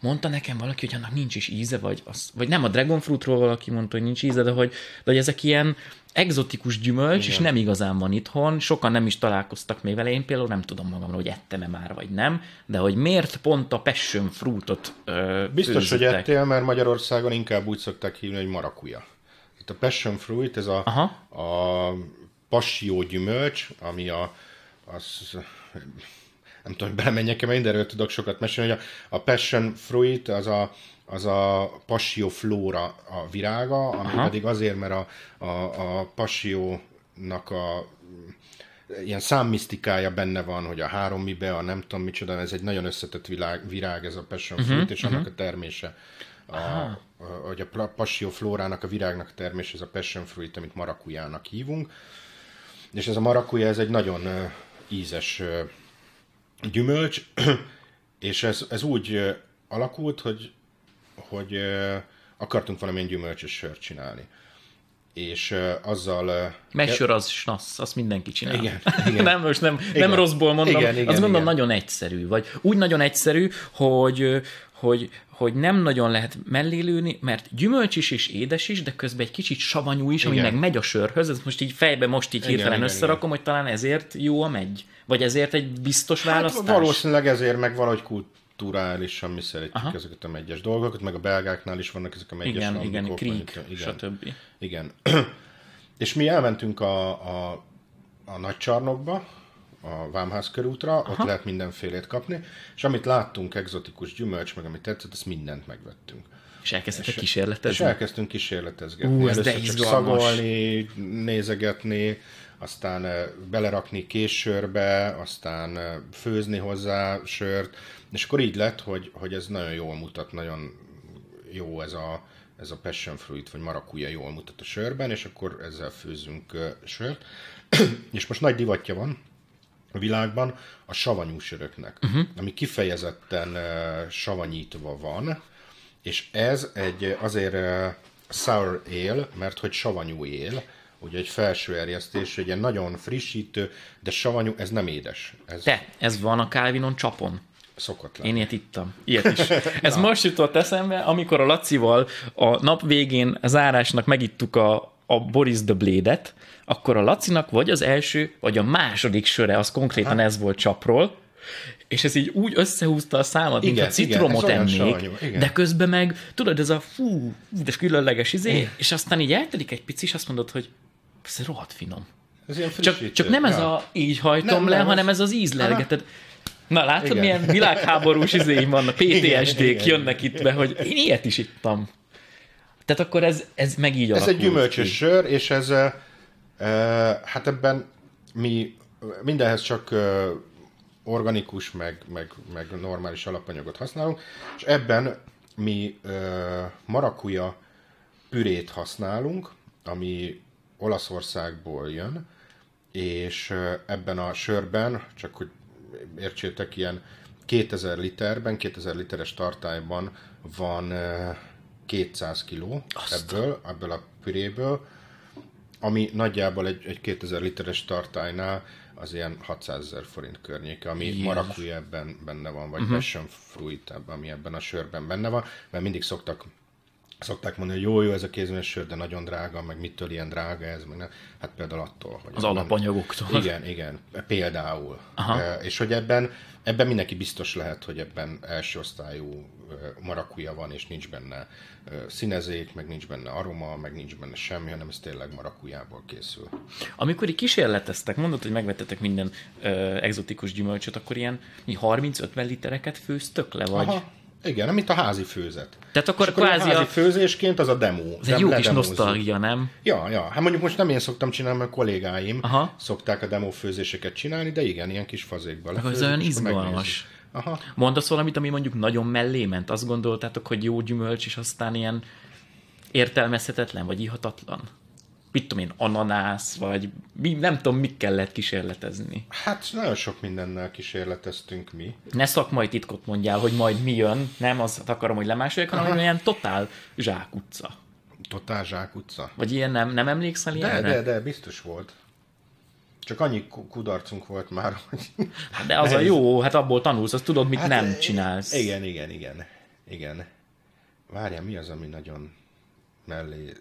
Speaker 1: mondta nekem valaki, hogy annak nincs is íze, vagy, az, vagy nem a Dragon Fruitról valaki mondta, hogy nincs íze, de hogy, de hogy ezek ilyen egzotikus gyümölcs, Igen. és nem igazán van itthon, sokan nem is találkoztak még vele, én például nem tudom magamról, hogy ettem-e már, vagy nem, de hogy miért pont a Passion Fruitot ö,
Speaker 2: Biztos, hogy
Speaker 1: főzitek?
Speaker 2: ettél, mert Magyarországon inkább úgy szokták hívni, hogy marakuja. Itt a passion fruit, ez a,
Speaker 1: Aha.
Speaker 2: a passió gyümölcs, ami a, az nem tudom, hogy belemenjek-e, mert mindenről tudok sokat mesélni, hogy a, a passion fruit az a, az a passio flora a virága, ami Aha. pedig azért, mert a, a, a passió-nak a ilyen számmisztikája benne van, hogy a három mibe, a nem tudom micsoda, ez egy nagyon összetett világ, virág, ez a passion fruit, uh-huh, és uh-huh. annak a termése. A, a, hogy a passio flórának, a virágnak a termése, ez a passion fruit, amit marakujának hívunk. És ez a marakuja, ez egy nagyon ízes gyümölcs, és ez, ez úgy alakult, hogy, hogy akartunk valamilyen gyümölcsös sört csinálni és azzal...
Speaker 1: Megsor az snassz, azt mindenki csinál.
Speaker 2: Igen, igen.
Speaker 1: nem, most nem, igen. nem rosszból mondom, igen, igen, azt gondolom igen. nagyon egyszerű, vagy úgy nagyon egyszerű, hogy, hogy, hogy nem nagyon lehet mellélőni, mert gyümölcs is és édes is, de közben egy kicsit savanyú is, ami igen. meg megy a sörhöz, ez most így fejbe most így igen, hirtelen igen, összerakom, igen. hogy talán ezért jó a megy. Vagy ezért egy biztos hát választás?
Speaker 2: Hát valószínűleg ezért, meg valahogy kult kulturálisan mi szeretjük Aha. ezeket a megyes dolgokat, meg a belgáknál is vannak ezek a megyes
Speaker 1: igen, rangikok. Igen, krík, igen, stb.
Speaker 2: Igen. És mi elmentünk a, a, a nagy csarnokba, a Vámház körútra, Aha. ott lehet mindenfélét kapni, és amit láttunk, egzotikus gyümölcs, meg amit tetszett, ezt mindent megvettünk.
Speaker 1: És elkezdtek kísérletezni?
Speaker 2: És elkezdtünk kísérletezgetni.
Speaker 1: Ú, ez Először csak szagolni,
Speaker 2: nézegetni, aztán belerakni késsörbe, aztán főzni hozzá sört, és akkor így lett, hogy, hogy ez nagyon jól mutat, nagyon jó ez a, ez a passion fruit, vagy marakuja jól mutat a sörben, és akkor ezzel főzünk sört. és most nagy divatja van világban a savanyú söröknek, uh-huh. ami kifejezetten uh, savanyítva van, és ez egy azért uh, sour ale, mert hogy savanyú él, ugye egy felső erjesztés, egy ilyen nagyon frissítő, de savanyú, ez nem édes. Ez...
Speaker 1: De, ez van a Calvinon csapon.
Speaker 2: Szokott lenni.
Speaker 1: Én ilyet ittam. Ilyet is. Ez most jutott eszembe, amikor a Lacival a nap végén zárásnak megittuk a, a Boris the Blade-et, akkor a Lacinak vagy az első, vagy a második söre, az konkrétan hát. ez volt csapról, és ez így úgy összehúzta a számat, mint a citromot igen, ennék, de közben meg, tudod, ez a fú, de különleges izé, igen. és aztán így eltelik egy pici, és azt mondod, hogy ez rohadt finom.
Speaker 2: Ez ilyen
Speaker 1: csak, csak nem ja. ez a így hajtom nem, le, nem, hanem ez az ízlelgeted. Na látod, igen. milyen világháborús izéim vannak, PTSD-k jönnek itt be, hogy én ilyet is ittam. Tehát akkor ez, ez meg így
Speaker 2: Ez egy gyümölcsös ki. sör, és ez, hát ebben mi mindenhez csak organikus, meg, meg, meg normális alapanyagot használunk, és ebben mi marakuja pürét használunk, ami Olaszországból jön, és ebben a sörben, csak hogy értsétek, ilyen 2000 literben, 2000 literes tartályban van 200 kiló ebből, ebből a püréből, ami nagyjából egy, egy 2000 literes tartálynál az ilyen 600 ezer forint környéke, ami Igen. marakuja ebben benne van, vagy uh-huh. passion fruit, ami ebben a sörben benne van, mert mindig szoktak szokták mondani, hogy jó, jó ez a kézműves sör, de nagyon drága, meg mitől ilyen drága ez, meg nem. Hát például attól, hogy...
Speaker 1: Az alapanyagoktól.
Speaker 2: Nem, igen, igen, például. Aha. E, és hogy ebben, ebben mindenki biztos lehet, hogy ebben első osztályú marakuja van, és nincs benne színezék, meg nincs benne aroma, meg nincs benne semmi, hanem ez tényleg marakujából készül.
Speaker 1: Amikor így kísérleteztek, mondod, hogy megvettetek minden ö, exotikus gyümölcsöt, akkor ilyen 30-50 litereket főztök le, vagy? Aha
Speaker 2: igen, mint a házi főzet.
Speaker 1: Tehát akkor, akkor kvázi
Speaker 2: a házi a... főzésként az a demo.
Speaker 1: Ez egy jó kis nosztalgia, nem?
Speaker 2: Ja, ja. Hát mondjuk most nem én szoktam csinálni, mert kollégáim Aha. szokták a demo főzéseket csinálni, de igen, ilyen kis fazékba
Speaker 1: lefőzik. Ez olyan izgalmas. Aha. Mondasz valamit, ami mondjuk nagyon mellé ment? Azt gondoltátok, hogy jó gyümölcs, és aztán ilyen értelmezhetetlen, vagy ihatatlan? Mit tudom én, ananász, vagy mi, nem tudom, mik kellett kísérletezni.
Speaker 2: Hát nagyon sok mindennel kísérleteztünk mi.
Speaker 1: Ne szakmai titkot mondjál, hogy majd mi jön, nem azt akarom, hogy lemásoljak, hanem ilyen totál zsákutca.
Speaker 2: Totál zsákutca?
Speaker 1: Vagy ilyen nem, nem emlékszel
Speaker 2: ilyenre? De, de, de, biztos volt. Csak annyi kudarcunk volt már, hogy...
Speaker 1: Hát de az a jó, hát abból tanulsz, azt tudod, mit hát nem csinálsz.
Speaker 2: Igen, igen, igen. Igen. Várjál, mi az, ami nagyon mellé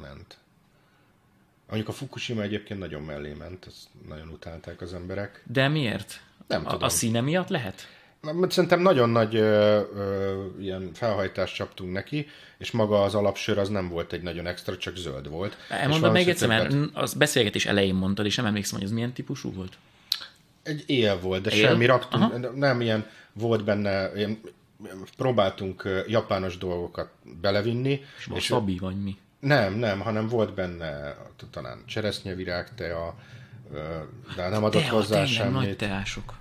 Speaker 2: ment? Mondjuk a Fukushima egyébként nagyon mellé ment, ezt nagyon utálták az emberek.
Speaker 1: De miért?
Speaker 2: Nem
Speaker 1: a,
Speaker 2: tudom.
Speaker 1: A színe miatt lehet?
Speaker 2: Szerintem nagyon nagy ö, ö, ilyen felhajtást csaptunk neki, és maga az alapsör az nem volt egy nagyon extra, csak zöld volt.
Speaker 1: Elmondom még egyszer, mert az beszélgetés elején mondtad, és nem emlékszem, hogy az milyen típusú volt.
Speaker 2: Egy él volt, de
Speaker 1: Él?
Speaker 2: semmi raktunk, Aha. nem ilyen, volt benne, ilyen, próbáltunk japános dolgokat belevinni.
Speaker 1: És wasabi vagy mi?
Speaker 2: Nem, nem, hanem volt benne talán cseresznyevirág, tea, de nem adott
Speaker 1: Tea,
Speaker 2: hozzá
Speaker 1: tényleg, nagy
Speaker 2: semmit.
Speaker 1: teások.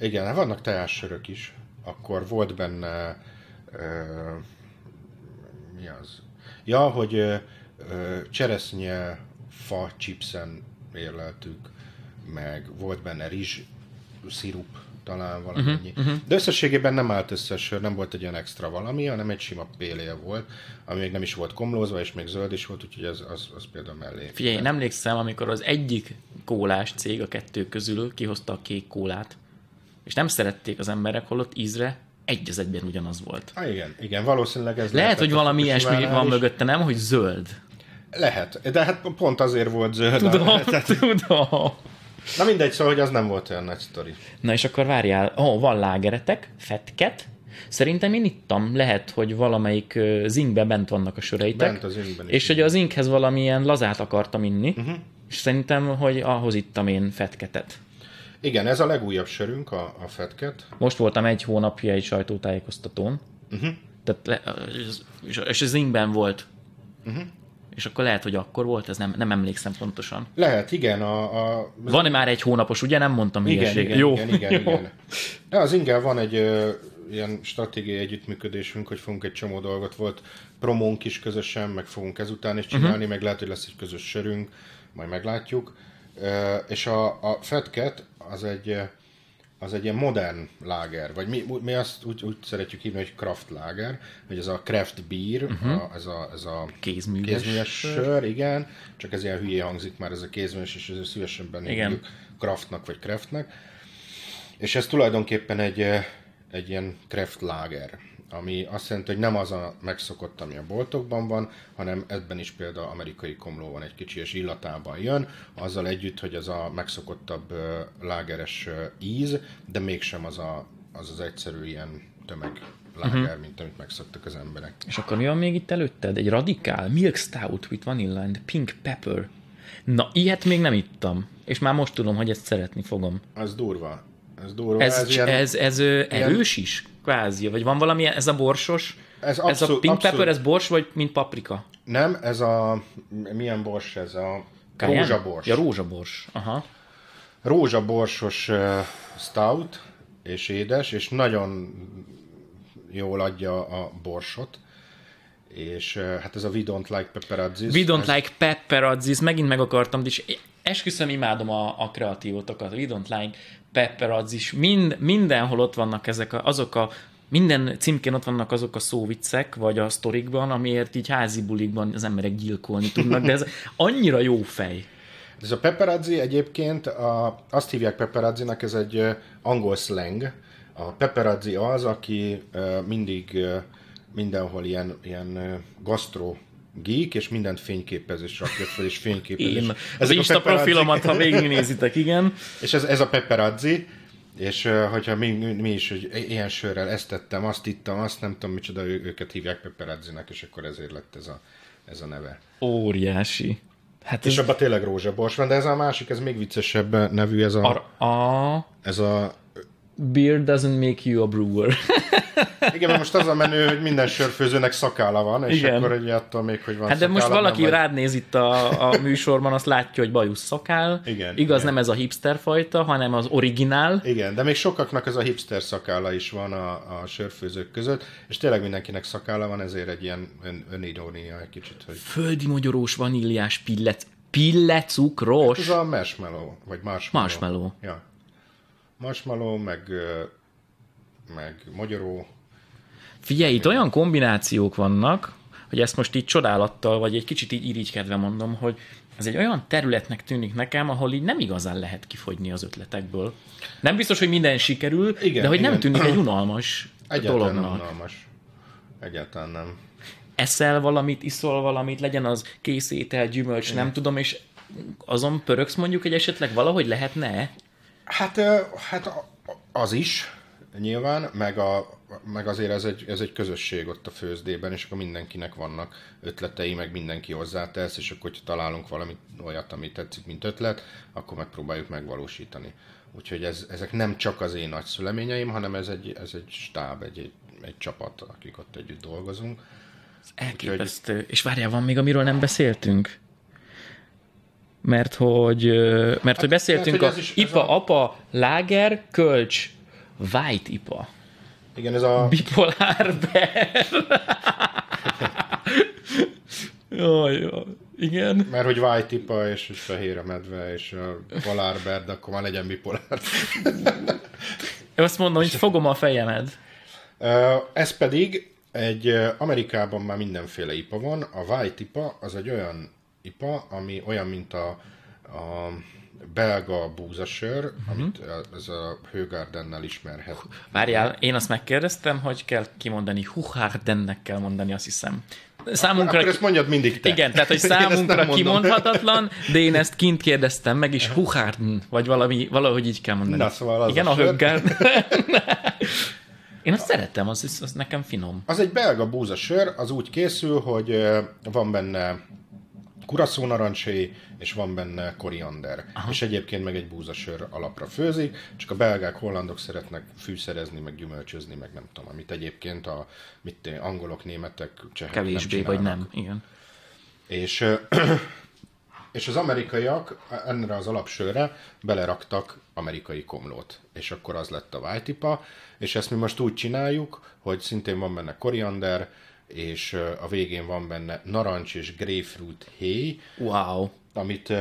Speaker 2: Igen, hát vannak teássörök is. Akkor volt benne... Ö, mi az? Ja, hogy ö, cseresznye fa chipsen érleltük, meg volt benne rizs szirup, talán valamennyi.
Speaker 1: Mhm,
Speaker 2: Uh-huh, uh-huh. De összességében nem állt össze sör, nem volt egy olyan extra valami, hanem egy sima pélél volt, ami még nem is volt komlózva, és még zöld is volt, úgyhogy az, az, az például mellé.
Speaker 1: Figyelj, én emlékszem, amikor az egyik kólás cég a kettő közül kihozta a kék kólát, és nem szerették az emberek, holott ízre egy az egyben ugyanaz volt.
Speaker 2: Ah, igen, igen, valószínűleg ez
Speaker 1: Lehet, hogy
Speaker 2: a
Speaker 1: valami ilyesmi van
Speaker 2: is.
Speaker 1: mögötte, nem, hogy zöld.
Speaker 2: Lehet, de hát pont azért volt zöld.
Speaker 1: Tudom,
Speaker 2: Tehát,
Speaker 1: tudom.
Speaker 2: Na mindegy, szóval, hogy az nem volt olyan nagy sztori.
Speaker 1: Na és akkor várjál, ó, oh, van lágeretek, fetket, Szerintem én ittam, lehet, hogy valamelyik ö, zinkben bent vannak a söreitek.
Speaker 2: Bent az zinkben is.
Speaker 1: És hogy az zinkhez valamilyen lazát akartam inni, uh-huh. és szerintem, hogy ahhoz ittam én fetketet.
Speaker 2: Igen, ez a legújabb sörünk, a, a Fetket.
Speaker 1: Most voltam egy hónapja egy sajtótájékoztatón, uh-huh. Tehát le, és, és az zinkben volt. Uh-huh. És akkor lehet, hogy akkor volt, ez nem, nem emlékszem pontosan.
Speaker 2: Lehet, igen. A, a,
Speaker 1: Van-e már egy hónapos, ugye? Nem mondtam
Speaker 2: igen,
Speaker 1: hülyeséget.
Speaker 2: igen,
Speaker 1: Jó.
Speaker 2: igen, igen,
Speaker 1: Jó.
Speaker 2: igen. De az ingel van egy ö, ilyen stratégiai együttműködésünk, hogy fogunk egy csomó dolgot. Volt promónk is közösen, meg fogunk ezután is csinálni, uh-huh. meg lehet, hogy lesz egy közös sörünk, majd meglátjuk. Ö, és a, a Fetket az egy ö, az egy ilyen modern láger, vagy mi, mi azt úgy, úgy szeretjük hívni, hogy craft láger, hogy ez a craft beer, uh-huh. a, ez, a, ez a
Speaker 1: Kézműves
Speaker 2: kézműves sör, igen, csak ez ilyen hülyé hangzik már ez a kézműves, és ezért szívesebben
Speaker 1: Igen.
Speaker 2: hívjuk craftnak vagy craftnek. És ez tulajdonképpen egy, eh, egy ilyen craft láger, ami azt jelenti, hogy nem az a megszokott, ami a boltokban van, hanem ebben is például amerikai komló van egy kicsi, és illatában jön, azzal együtt, hogy ez a megszokottabb lágeres íz, de mégsem az a, az, az egyszerű ilyen tömeg láger, uh-huh. mint amit megszoktak az emberek.
Speaker 1: És akkor mi van még itt előtted? Egy radikál milk stout with vanilla and pink pepper. Na, ilyet még nem ittam. És már most tudom, hogy ezt szeretni fogom.
Speaker 2: Az durva. Ez durva.
Speaker 1: Ez, ez,
Speaker 2: ilyen-
Speaker 1: ez, ez erős is? Kvázi. Vagy van valami, ez a borsos?
Speaker 2: Ez
Speaker 1: ez a pink
Speaker 2: abszolút.
Speaker 1: pepper, ez bors, vagy mint paprika?
Speaker 2: Nem, ez a... Milyen bors ez? A
Speaker 1: Cayenne?
Speaker 2: rózsabors.
Speaker 1: Ja, rózsabors. Aha.
Speaker 2: rózsaborsos uh, stout, és édes, és nagyon jól adja a borsot. És hát ez a We Don't Like Pepperazzi.
Speaker 1: We don't
Speaker 2: ez,
Speaker 1: like pepperazzi, meg meg akartam, és esküszöm, imádom a, a kreatívotokat. We don't like pepperazzi, Mind, mindenhol ott vannak ezek a, azok a minden címkén ott vannak azok a szóviccek, vagy a sztorikban, amiért így házi bulikban az emberek gyilkolni tudnak, de ez annyira jó fej.
Speaker 2: Ez a pepperazzi egyébként, a, azt hívják pepperazzinak, ez egy angol slang. A pepperazzi az, aki mindig mindenhol ilyen, ilyen gastro geek, és mindent fényképezés rakja fel, és fényképezés.
Speaker 1: Én
Speaker 2: Ezek a
Speaker 1: Insta profilomat, ha végignézitek, igen.
Speaker 2: És ez, ez a pepperazzi, és hogyha mi, mi, is, hogy ilyen sörrel ezt tettem, azt ittam, azt nem tudom micsoda, ő, őket hívják pepperazzinak, és akkor ezért lett ez a, ez a neve.
Speaker 1: Óriási. Hát
Speaker 2: És
Speaker 1: ez
Speaker 2: abban tényleg rózsabors van, de ez a másik, ez még viccesebb nevű, ez a,
Speaker 1: a, a
Speaker 2: ez a
Speaker 1: beer doesn't make you a brewer.
Speaker 2: Igen, mert most az a menő, hogy minden sörfőzőnek szakála van, és
Speaker 1: Igen.
Speaker 2: akkor egy attól még, hogy van
Speaker 1: Hát de most
Speaker 2: szakála,
Speaker 1: valaki
Speaker 2: nem vagy-
Speaker 1: rád néz itt a, a műsorban, azt látja, hogy bajusz szakál.
Speaker 2: Igen,
Speaker 1: Igaz,
Speaker 2: igen.
Speaker 1: nem ez a hipster fajta, hanem az originál.
Speaker 2: Igen, de még sokaknak ez a hipster szakála is van a, a sörfőzők között, és tényleg mindenkinek szakála van, ezért egy ilyen ön, önirónia egy kicsit, hogy
Speaker 1: Földi mogyorós vaníliás pillet. Pillecukros.
Speaker 2: ez a marshmallow, vagy marshmallow.
Speaker 1: Marshmallow.
Speaker 2: Ja. Marshmallow, meg, meg magyaró.
Speaker 1: Figyelj, itt olyan kombinációk vannak, hogy ezt most így csodálattal, vagy egy kicsit így irigykedve mondom, hogy ez egy olyan területnek tűnik nekem, ahol így nem igazán lehet kifogyni az ötletekből. Nem biztos, hogy minden sikerül,
Speaker 2: Igen,
Speaker 1: de hogy nem
Speaker 2: igen.
Speaker 1: tűnik egy unalmas
Speaker 2: Egyáltalán nem
Speaker 1: dolognak.
Speaker 2: unalmas. Egyáltalán nem.
Speaker 1: eszel valamit, iszol valamit, legyen az kész étel, gyümölcs, nem tudom, és azon pöröksz mondjuk, hogy esetleg valahogy lehetne?
Speaker 2: Hát, hát az is, nyilván, meg, a, meg azért ez egy, ez egy közösség ott a főzdében, és akkor mindenkinek vannak ötletei, meg mindenki hozzátesz, és akkor, hogyha találunk valami olyat, ami tetszik, mint ötlet, akkor megpróbáljuk megvalósítani. Úgyhogy ez, ezek nem csak az én nagy szüleményeim, hanem ez egy, ez egy stáb, egy, egy, egy csapat, akik ott együtt dolgozunk.
Speaker 1: Ez elképesztő. Úgyhogy... És várjál, van még, amiről nem beszéltünk? Mert hogy, mert hát, hogy beszéltünk mert, hogy a IPA, a... APA, Lager, Kölcs, White IPA.
Speaker 2: Igen, ez a...
Speaker 1: Bipolár Bear. Jaj, jaj. Igen.
Speaker 2: Mert hogy white tipa, és, és fehér a medve, és a de akkor már legyen bipolár.
Speaker 1: Én azt mondom, hogy fogom a fejemed.
Speaker 2: Ez pedig egy Amerikában már mindenféle ipa van. A white ipa az egy olyan ipa, ami olyan, mint a, a belga búzasör, uh-huh. amit ez a Hőgárdennel ismerhet.
Speaker 1: Várjál, én azt megkérdeztem, hogy kell kimondani, Huhárdennek kell mondani, azt hiszem. Számunkra...
Speaker 2: Akkor ezt mondjad mindig te.
Speaker 1: Igen, tehát, hogy számunkra kimondhatatlan, de én ezt kint kérdeztem meg, és Huhárden, vagy valami, valahogy így kell mondani.
Speaker 2: Na, szóval az
Speaker 1: Igen, a, a Hőgárden. Én azt szeretem, az, az nekem finom.
Speaker 2: Az egy belga búzasör, az úgy készül, hogy van benne kuraszó narancsé, és van benne koriander. Aha. És egyébként meg egy búzasör alapra főzik, csak a belgák, hollandok szeretnek fűszerezni, meg gyümölcsözni, meg nem tudom, amit egyébként a mit, angolok, németek, csehek
Speaker 1: Kevésbé, nem vagy nem, igen.
Speaker 2: És, és az amerikaiak ennek az alapsörre beleraktak amerikai komlót, és akkor az lett a vájtipa, és ezt mi most úgy csináljuk, hogy szintén van benne koriander, és a végén van benne narancs és grapefruit héj.
Speaker 1: Wow.
Speaker 2: Amit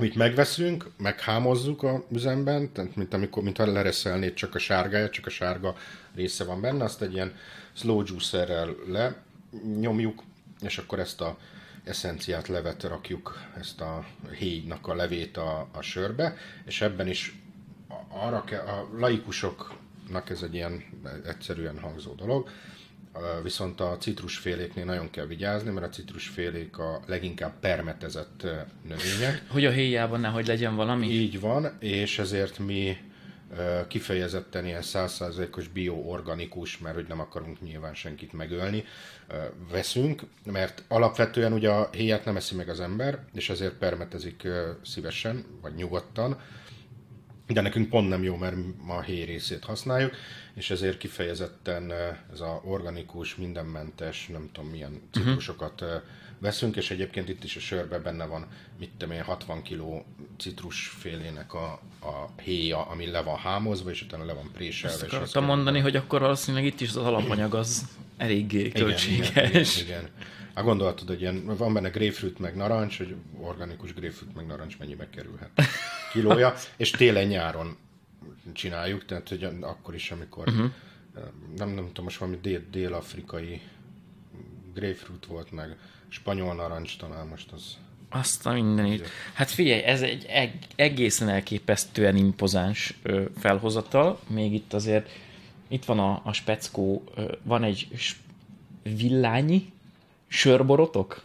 Speaker 2: amit megveszünk, meghámozzuk a üzemben, tehát mint amikor mint lereszelnéd csak a sárgáját, csak a sárga része van benne, azt egy ilyen slow juicerrel lenyomjuk, és akkor ezt a eszenciát levet rakjuk, ezt a héjnak a levét a, a sörbe, és ebben is arra kell, a laikusoknak ez egy ilyen egyszerűen hangzó dolog, Viszont a citrusféléknél nagyon kell vigyázni, mert a citrusfélék a leginkább permetezett növények.
Speaker 1: Hogy a héjában nehogy legyen valami?
Speaker 2: Így van, és ezért mi kifejezetten ilyen százszázalékos bioorganikus, mert hogy nem akarunk nyilván senkit megölni, veszünk, mert alapvetően ugye a héját nem eszi meg az ember, és ezért permetezik szívesen, vagy nyugodtan, de nekünk pont nem jó, mert ma a héj részét használjuk, és ezért kifejezetten ez a organikus, mindenmentes, nem tudom milyen mhm. citrusokat uh-huh. veszünk, és egyébként itt is a sörbe benne van, mit tudom én, 60 kg citrusfélének a, a héja, ami le van hámozva, és utána le van préselve. Ezt
Speaker 1: akartam mondani, hogy akkor valószínűleg itt is az alapanyag az eléggé költséges. Igen, igen, igen, igen.
Speaker 2: Hát hogy ilyen, van benne grapefruit meg narancs, hogy organikus grapefruit meg narancs mennyibe kerülhet kilója, és télen-nyáron csináljuk, tehát hogy akkor is, amikor uh-huh. nem, nem tudom, most valami dél, dél-afrikai grapefruit volt, meg spanyol narancs talán most az
Speaker 1: azt a mindenit. Hát figyelj, ez egy egészen elképesztően impozáns felhozatal. Még itt azért, itt van a, a speckó, van egy villányi sörborotok?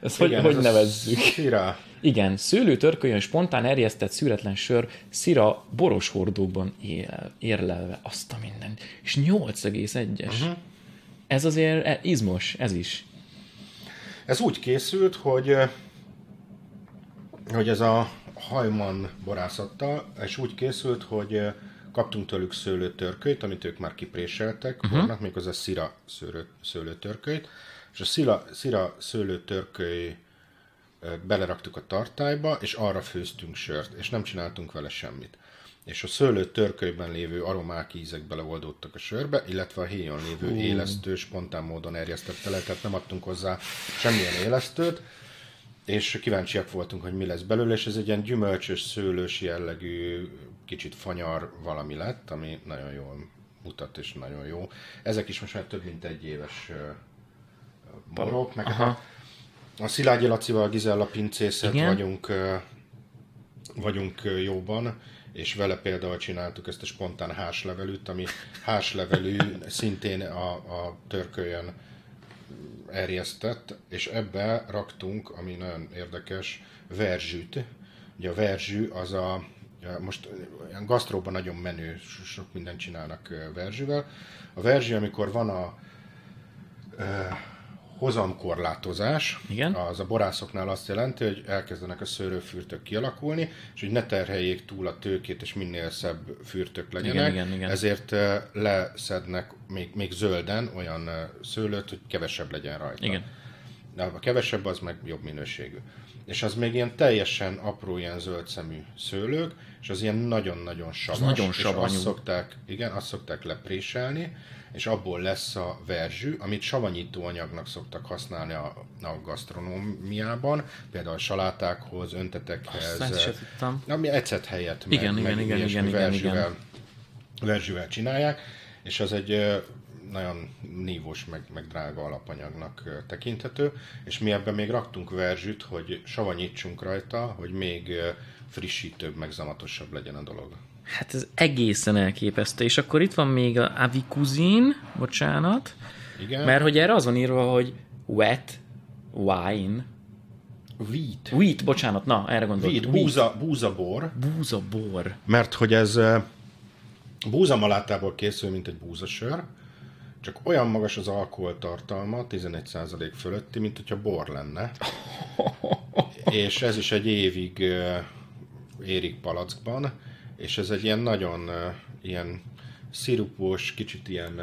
Speaker 1: Ezt Igen, hogy, ez hogy nevezzük?
Speaker 2: Szira.
Speaker 1: Igen, szőlő törkölyön spontán erjesztett szüretlen sör szira boros hordóban él, érlelve azt a mindent. És 8,1-es. Uh-huh. Ez azért e, izmos, ez is.
Speaker 2: Ez úgy készült, hogy hogy ez a hajman borászattal, és úgy készült, hogy kaptunk tőlük szőlőtörkölyt, amit ők már kipréseltek, uh-huh. volnak, méghozzá szira szőlő, szőlőtörkölyt, és a szira, szira szőlőtörköly beleraktuk a tartályba, és arra főztünk sört, és nem csináltunk vele semmit. És a szőlő törkölyben lévő aromák, ízek beleoldódtak a sörbe, illetve a héjon lévő Hú. élesztő spontán módon erjesztette le, tehát nem adtunk hozzá semmilyen élesztőt, és kíváncsiak voltunk, hogy mi lesz belőle, és ez egy ilyen gyümölcsös, szőlős jellegű, kicsit fanyar valami lett, ami nagyon jól mutat, és nagyon jó. Ezek is most már több mint egy éves borok, meg Aha. A Szilágyi Lacival, Gizella pincészet Igen? vagyunk, vagyunk jóban, és vele például csináltuk ezt a spontán háslevelűt, ami háslevelű szintén a, a törkölyön erjesztett, és ebbe raktunk, ami nagyon érdekes, verzsűt. Ugye a verzsű az a, most ilyen gasztróban nagyon menő, sok mindent csinálnak verzsűvel. A verzsű, amikor van a hozamkorlátozás,
Speaker 1: Igen.
Speaker 2: az a borászoknál azt jelenti, hogy elkezdenek a szőlőfürtök kialakulni, és hogy ne terheljék túl a tőkét, és minél szebb fürtök legyenek.
Speaker 1: Igen, igen, igen.
Speaker 2: Ezért eh, leszednek még, még zölden olyan eh, szőlőt, hogy kevesebb legyen rajta.
Speaker 1: Igen.
Speaker 2: De a kevesebb az meg jobb minőségű. És az még ilyen teljesen apró, ilyen zöld szemű szőlők, és az ilyen nagyon-nagyon savas.
Speaker 1: nagyon
Speaker 2: és
Speaker 1: savanyú.
Speaker 2: azt szokták, igen, azt szokták lepréselni, és abból lesz a verzsű, amit savanyító anyagnak szoktak használni a, a gasztronómiában, például salátákhoz, öntetekhez.
Speaker 1: Azt ezt se tudtam.
Speaker 2: Ami ecet helyett meg,
Speaker 1: igen,
Speaker 2: meg
Speaker 1: igen, igen, igen,
Speaker 2: verzsűvel,
Speaker 1: igen.
Speaker 2: verzsűvel csinálják, és az egy ö, nagyon nívós, meg, meg drága alapanyagnak ö, tekinthető, és mi ebben még raktunk verzsűt, hogy savanyítsunk rajta, hogy még frissítőbb, meg zamatosabb legyen a dolog.
Speaker 1: Hát ez egészen elképesztő. És akkor itt van még a avicuzin, bocsánat,
Speaker 2: Igen,
Speaker 1: mert hogy erre az van írva, hogy wet wine.
Speaker 2: wheat,
Speaker 1: Wheat, bocsánat, na, erre gondoltam.
Speaker 2: wheat, búza, búzabor,
Speaker 1: Búza bor.
Speaker 2: mert hogy ez ö, búzamalátából készül, mint egy búzasör, csak olyan magas az alkoholtartalma, 11% fölötti, mint hogyha bor lenne. és ez is egy évig ö, érik palackban, és ez egy ilyen nagyon ilyen szirupos, kicsit ilyen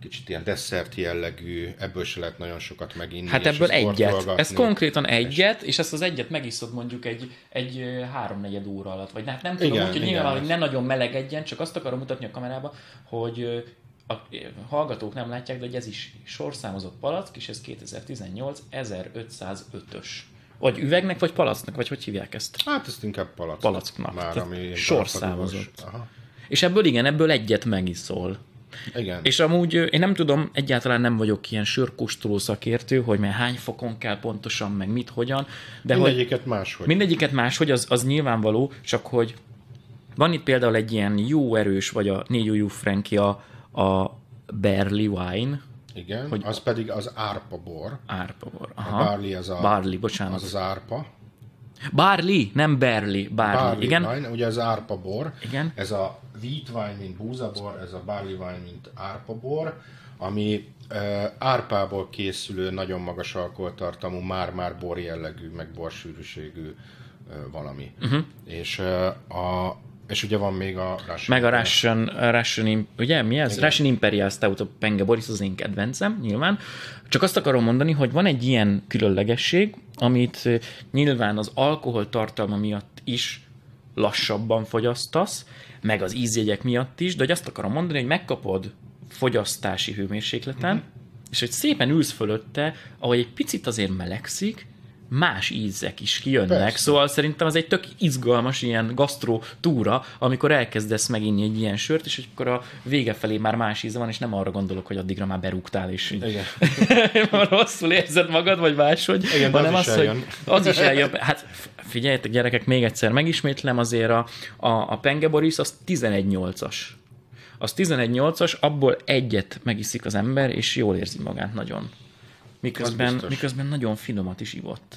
Speaker 2: kicsit ilyen desszert jellegű, ebből se lehet nagyon sokat meginni.
Speaker 1: Hát ebből egyet. Ez konkrétan egyet, és ezt az egyet megiszod mondjuk egy, egy háromnegyed óra alatt. Vagy hát nem tudom,
Speaker 2: Igen,
Speaker 1: úgy, hogy
Speaker 2: igen,
Speaker 1: nyilván, hogy ne nagyon melegedjen, csak azt akarom mutatni a kamerába, hogy a hallgatók nem látják, de hogy ez is sorszámozott palack, és ez 2018 1505-ös. Vagy üvegnek, vagy palacknak, vagy hogy hívják ezt?
Speaker 2: Hát ezt inkább palack.
Speaker 1: Palacknak.
Speaker 2: Már,
Speaker 1: Tehát
Speaker 2: ami
Speaker 1: sorszámozott.
Speaker 2: Aha.
Speaker 1: És ebből igen, ebből egyet megiszol.
Speaker 2: Igen.
Speaker 1: És amúgy én nem tudom, egyáltalán nem vagyok ilyen sörkóstoló szakértő, hogy már hány fokon kell pontosan, meg mit, hogyan, de hogy
Speaker 2: Mindegyiket máshogy.
Speaker 1: mindegyiket máshogy, az, az nyilvánvaló, csak hogy van itt például egy ilyen jó erős, vagy a négy ujjú Frankie a, a Barley Wine,
Speaker 2: Igen,
Speaker 1: hogy-
Speaker 2: az pedig az árpa bor.
Speaker 1: árpabor.
Speaker 2: A
Speaker 1: Aha.
Speaker 2: barley az a,
Speaker 1: Barley, bocsánat.
Speaker 2: az az árpa.
Speaker 1: Barley, nem Barley, Barley.
Speaker 2: Barley
Speaker 1: igen?
Speaker 2: wine, ugye az árpa bor.
Speaker 1: Igen.
Speaker 2: Ez a wheat wine, mint búzabor, ez a barley wine, mint árpa bor, ami uh, árpából készülő, nagyon magas alkoholtartalmú, már-már bor jellegű, meg borsűrűségű uh, valami. Uh-huh. És, uh, a, és ugye van még a Russian
Speaker 1: Meg a Russian, a Russian, ugye mi ez? Igen. Russian Imperial Stout, a Penge Boris az én kedvencem, nyilván. Csak azt akarom mondani, hogy van egy ilyen különlegesség, amit ö, nyilván az alkohol tartalma miatt is lassabban fogyasztasz, meg az ízjegyek miatt is, de hogy azt akarom mondani, hogy megkapod fogyasztási hőmérsékleten,
Speaker 2: Mhm.
Speaker 1: és hogy szépen ülsz fölötte, ahogy egy picit azért melegszik, más ízek is kijönnek.
Speaker 2: Persze.
Speaker 1: Szóval szerintem az egy tök izgalmas ilyen gasztró túra, amikor elkezdesz meginni egy ilyen sört, és akkor a vége felé már más íze van, és nem arra gondolok, hogy addigra már berúgtál, és így
Speaker 2: Igen.
Speaker 1: rosszul érzed magad, vagy máshogy.
Speaker 2: Igen, de az
Speaker 1: hanem
Speaker 2: is
Speaker 1: hogy az is eljön. Hát figyeljetek, gyerekek, még egyszer megismétlem, azért a, a, a Penge Boris az 11-8-as. Az 11-8-as, abból egyet megiszik az ember, és jól érzi magát nagyon. Miközben, miközben nagyon finomat is ivott.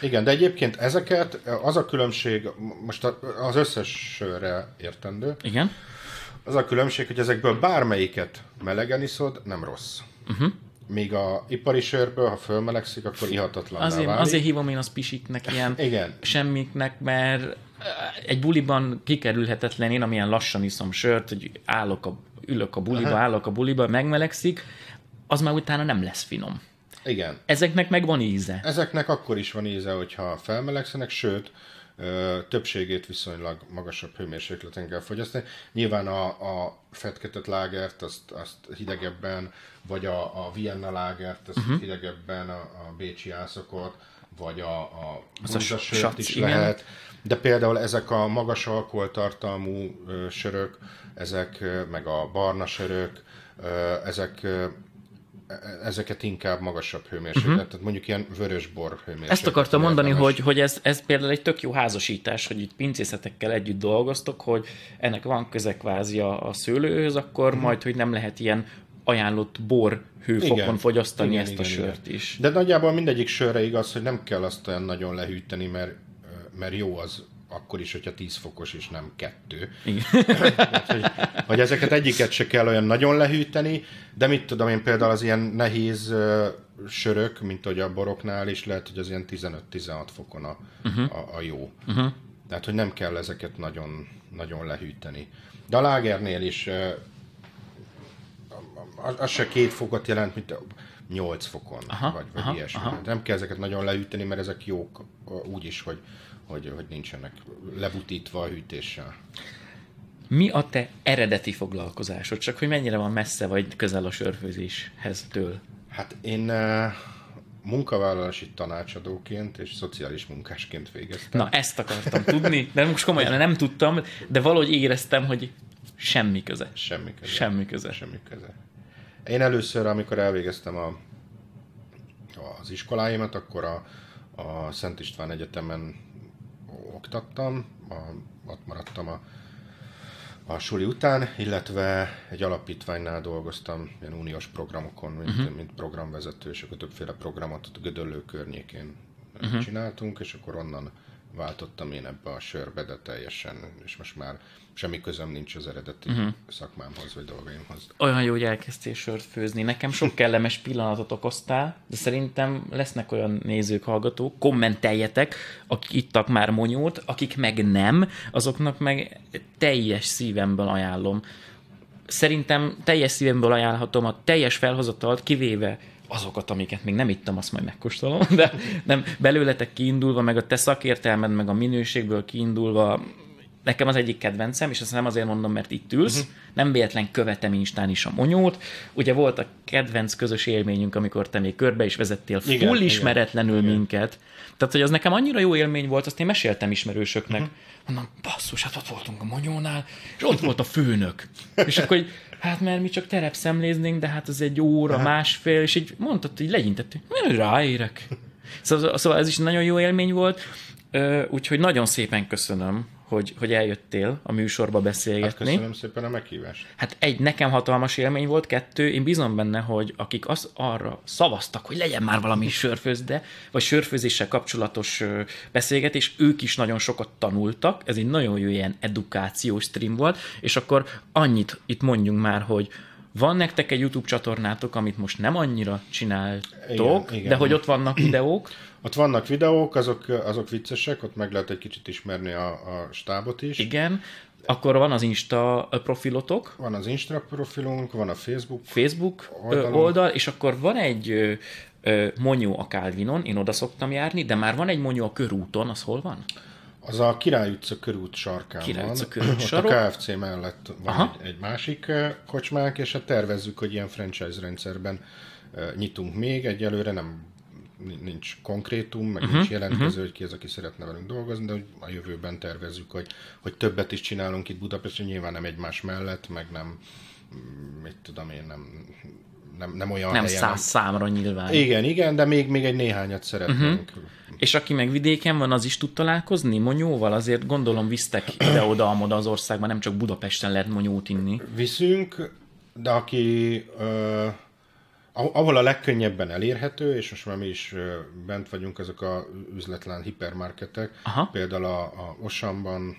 Speaker 2: Igen, de egyébként ezeket, az a különbség, most az összes sörre értendő,
Speaker 1: Igen?
Speaker 2: az a különbség, hogy ezekből bármelyiket melegen iszod, nem rossz. Uh-huh. Míg a ipari sörből, ha fölmelegszik, akkor ihatatlan
Speaker 1: Azért,
Speaker 2: válik.
Speaker 1: azért hívom én az pisiknek ilyen
Speaker 2: Igen.
Speaker 1: semmiknek, mert eh, egy buliban kikerülhetetlen, én amilyen lassan iszom sört, hogy állok a, ülök a buliba,
Speaker 2: Aha.
Speaker 1: állok a buliba, megmelegszik, az már utána nem lesz finom.
Speaker 2: Igen.
Speaker 1: Ezeknek meg van íze.
Speaker 2: Ezeknek akkor is van íze, hogyha felmelegszenek, sőt, ö, többségét viszonylag magasabb hőmérsékleten kell fogyasztani. Nyilván a, a fetkötött lágert, azt, azt hidegebben, vagy a, a Vienna lágert, azt uh-huh. hidegebben, a, a bécsi ászokot, vagy a, a
Speaker 1: sac,
Speaker 2: is
Speaker 1: igen.
Speaker 2: lehet. De például ezek a magas alkoholtartalmú ö, sörök, ezek, meg a barna sörök, ö, ezek ezeket inkább magasabb hőmérséklet, uh-huh. tehát mondjuk ilyen vörösbor hőmérséklet.
Speaker 1: Mhm. Ezt akartam mondani, hogy, hogy ez, ez például egy tök jó házasítás, hogy itt pincészetekkel együtt dolgoztok, hogy ennek van köze kvázi a, a szőlőhöz, akkor uh-huh. majd, hogy nem lehet ilyen ajánlott bor hőfokon
Speaker 2: Igen.
Speaker 1: fogyasztani
Speaker 2: Igen,
Speaker 1: ezt
Speaker 2: igen,
Speaker 1: a
Speaker 2: igen.
Speaker 1: sört is.
Speaker 2: De nagyjából mindegyik sörre igaz, hogy nem kell azt olyan nagyon lehűteni, mert, mert jó az akkor is, hogyha 10 fokos és nem kettő. Tehát, hogy, hogy ezeket egyiket se kell olyan nagyon lehűteni, de mit tudom én például az ilyen nehéz ö, sörök, mint hogy a boroknál is lehet, hogy az ilyen 15-16 fokon a, uh-huh. a, a jó. Uh-huh. Tehát, hogy nem kell ezeket nagyon, nagyon lehűteni. De a lágernél is az, az se két fokot jelent, mint 8 fokon, aha, vagy, vagy aha, ilyesmi. Aha. Nem kell ezeket nagyon leüteni, mert ezek jók úgy is, hogy, hogy, hogy nincsenek lebutítva a hűtéssel.
Speaker 1: Mi a te eredeti foglalkozásod? Csak hogy mennyire van messze vagy közel a sörfőzéshez től?
Speaker 2: Hát én uh, munkavállalási tanácsadóként és szociális munkásként végeztem.
Speaker 1: Na, ezt akartam tudni, de most komolyan nem tudtam, de valahogy éreztem, hogy semmi köze.
Speaker 2: Semmi köze.
Speaker 1: Semmi köze.
Speaker 2: Semmi köze. Én először, amikor elvégeztem a, az iskoláimat, akkor a, a Szent István Egyetemen oktattam, a, ott maradtam a, a suli után, illetve egy alapítványnál dolgoztam ilyen uniós programokon, mint, uh-huh. mint programvezető, és akkor többféle programot a Gödöllő környékén uh-huh. csináltunk, és akkor onnan váltottam én ebbe a sörbe, de teljesen, és most már semmi közöm nincs az eredeti uh-huh. szakmámhoz vagy dolgaimhoz.
Speaker 1: Olyan jó, hogy elkezdtél sört főzni. Nekem sok kellemes pillanatot okoztál, de szerintem lesznek olyan nézők, hallgatók, kommenteljetek, akik ittak már monyót, akik meg nem, azoknak meg teljes szívemből ajánlom. Szerintem teljes szívemből ajánlhatom a teljes felhozatalt, kivéve azokat, amiket még nem ittam, azt majd megkóstolom, de nem belőletek kiindulva, meg a te szakértelmed, meg a minőségből kiindulva, nekem az egyik kedvencem, és ezt nem azért mondom, mert itt ülsz, uh-huh. nem véletlen követem Instán is a monyót. Ugye volt a kedvenc közös élményünk, amikor te még körbe is vezettél igen, full ismeretlenül igen. minket. Tehát, hogy az nekem annyira jó élmény volt, azt én meséltem ismerősöknek. Uh-huh. Mondom, basszus, hát ott voltunk a monyónál, és ott volt a főnök. és akkor, hogy hát mert mi csak terepszemléznénk, de hát az egy óra, uh-huh. másfél, és így mondtad, hogy legyintettünk, ráérek. Szóval, szóval ez is nagyon jó élmény volt, úgyhogy nagyon szépen köszönöm, hogy, hogy eljöttél a műsorba beszélgetni. Hát
Speaker 2: köszönöm szépen a meghívást.
Speaker 1: Hát egy, nekem hatalmas élmény volt, kettő, én bízom benne, hogy akik az arra szavaztak, hogy legyen már valami sörfőzde, vagy sörfőzéssel kapcsolatos beszélgetés, ők is nagyon sokat tanultak, ez egy nagyon jó ilyen edukációs stream volt, és akkor annyit itt mondjunk már, hogy van nektek egy YouTube csatornátok, amit most nem annyira csináltok, igen, igen. de hogy ott vannak videók.
Speaker 2: Ott vannak videók, azok, azok viccesek, ott meg lehet egy kicsit ismerni a, a stábot is.
Speaker 1: Igen. Akkor van az Insta profilotok.
Speaker 2: Van az Insta profilunk, van a Facebook,
Speaker 1: Facebook oldalunk. oldal, és akkor van egy monyó a Calvinon, én oda szoktam járni, de már van egy monyó a körúton, az hol van?
Speaker 2: Az a Király utca körút sarkán Király van. Utca körút sarok. a KFC mellett van egy, egy másik kocsmánk, és hát tervezzük, hogy ilyen franchise rendszerben nyitunk még. Egyelőre nem nincs konkrétum, meg uh-huh, nincs jelentkező, uh-huh. hogy ki az, aki szeretne velünk dolgozni, de hogy a jövőben tervezzük, hogy, hogy többet is csinálunk itt Budapesten, nyilván nem egymás mellett, meg nem, mit tudom én, nem, nem, nem olyan
Speaker 1: Nem
Speaker 2: helyen,
Speaker 1: száz nem... számra nyilván.
Speaker 2: Igen, igen, de még, még egy néhányat szeretnénk. Uh-huh.
Speaker 1: És aki meg vidéken van, az is tud találkozni monyóval? Azért gondolom visztek ide-oda, amoda az országban, nem csak Budapesten lehet monyót inni.
Speaker 2: Viszünk, de aki... Ö ahol a legkönnyebben elérhető, és most már mi is bent vagyunk, azok a üzletlen hipermarketek, Aha. például a, a Osamban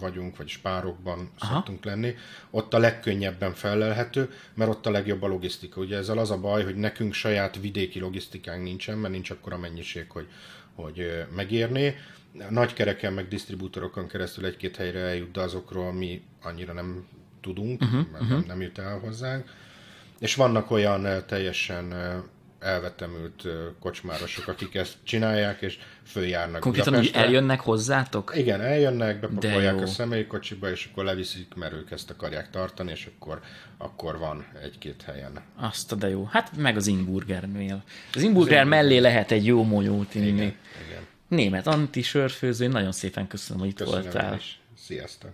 Speaker 2: vagyunk, vagy Spárokban Aha. szoktunk lenni, ott a legkönnyebben felelhető, mert ott a legjobb a logisztika. Ugye ezzel az a baj, hogy nekünk saját vidéki logisztikánk nincsen, mert nincs akkora mennyiség, hogy, hogy megérné. Nagy kereken, meg disztribútorokon keresztül egy-két helyre eljut, de azokról mi annyira nem tudunk, uh-huh, mert uh-huh. Nem, nem jut el hozzánk és vannak olyan teljesen elvetemült kocsmárosok, akik ezt csinálják, és följárnak
Speaker 1: Konkrétan úgy eljönnek hozzátok?
Speaker 2: Igen, eljönnek, bepakolják a személykocsiba, és akkor leviszik, mert ők ezt akarják tartani, és akkor, akkor van egy-két helyen.
Speaker 1: Azt a de jó. Hát meg az Inburgernél. Az Inburger az mellé lehet egy jó molyót inni. Igen, igen. Német Anti sörfőző, nagyon szépen köszönöm, hogy itt köszönöm voltál. Is.
Speaker 2: Sziasztok!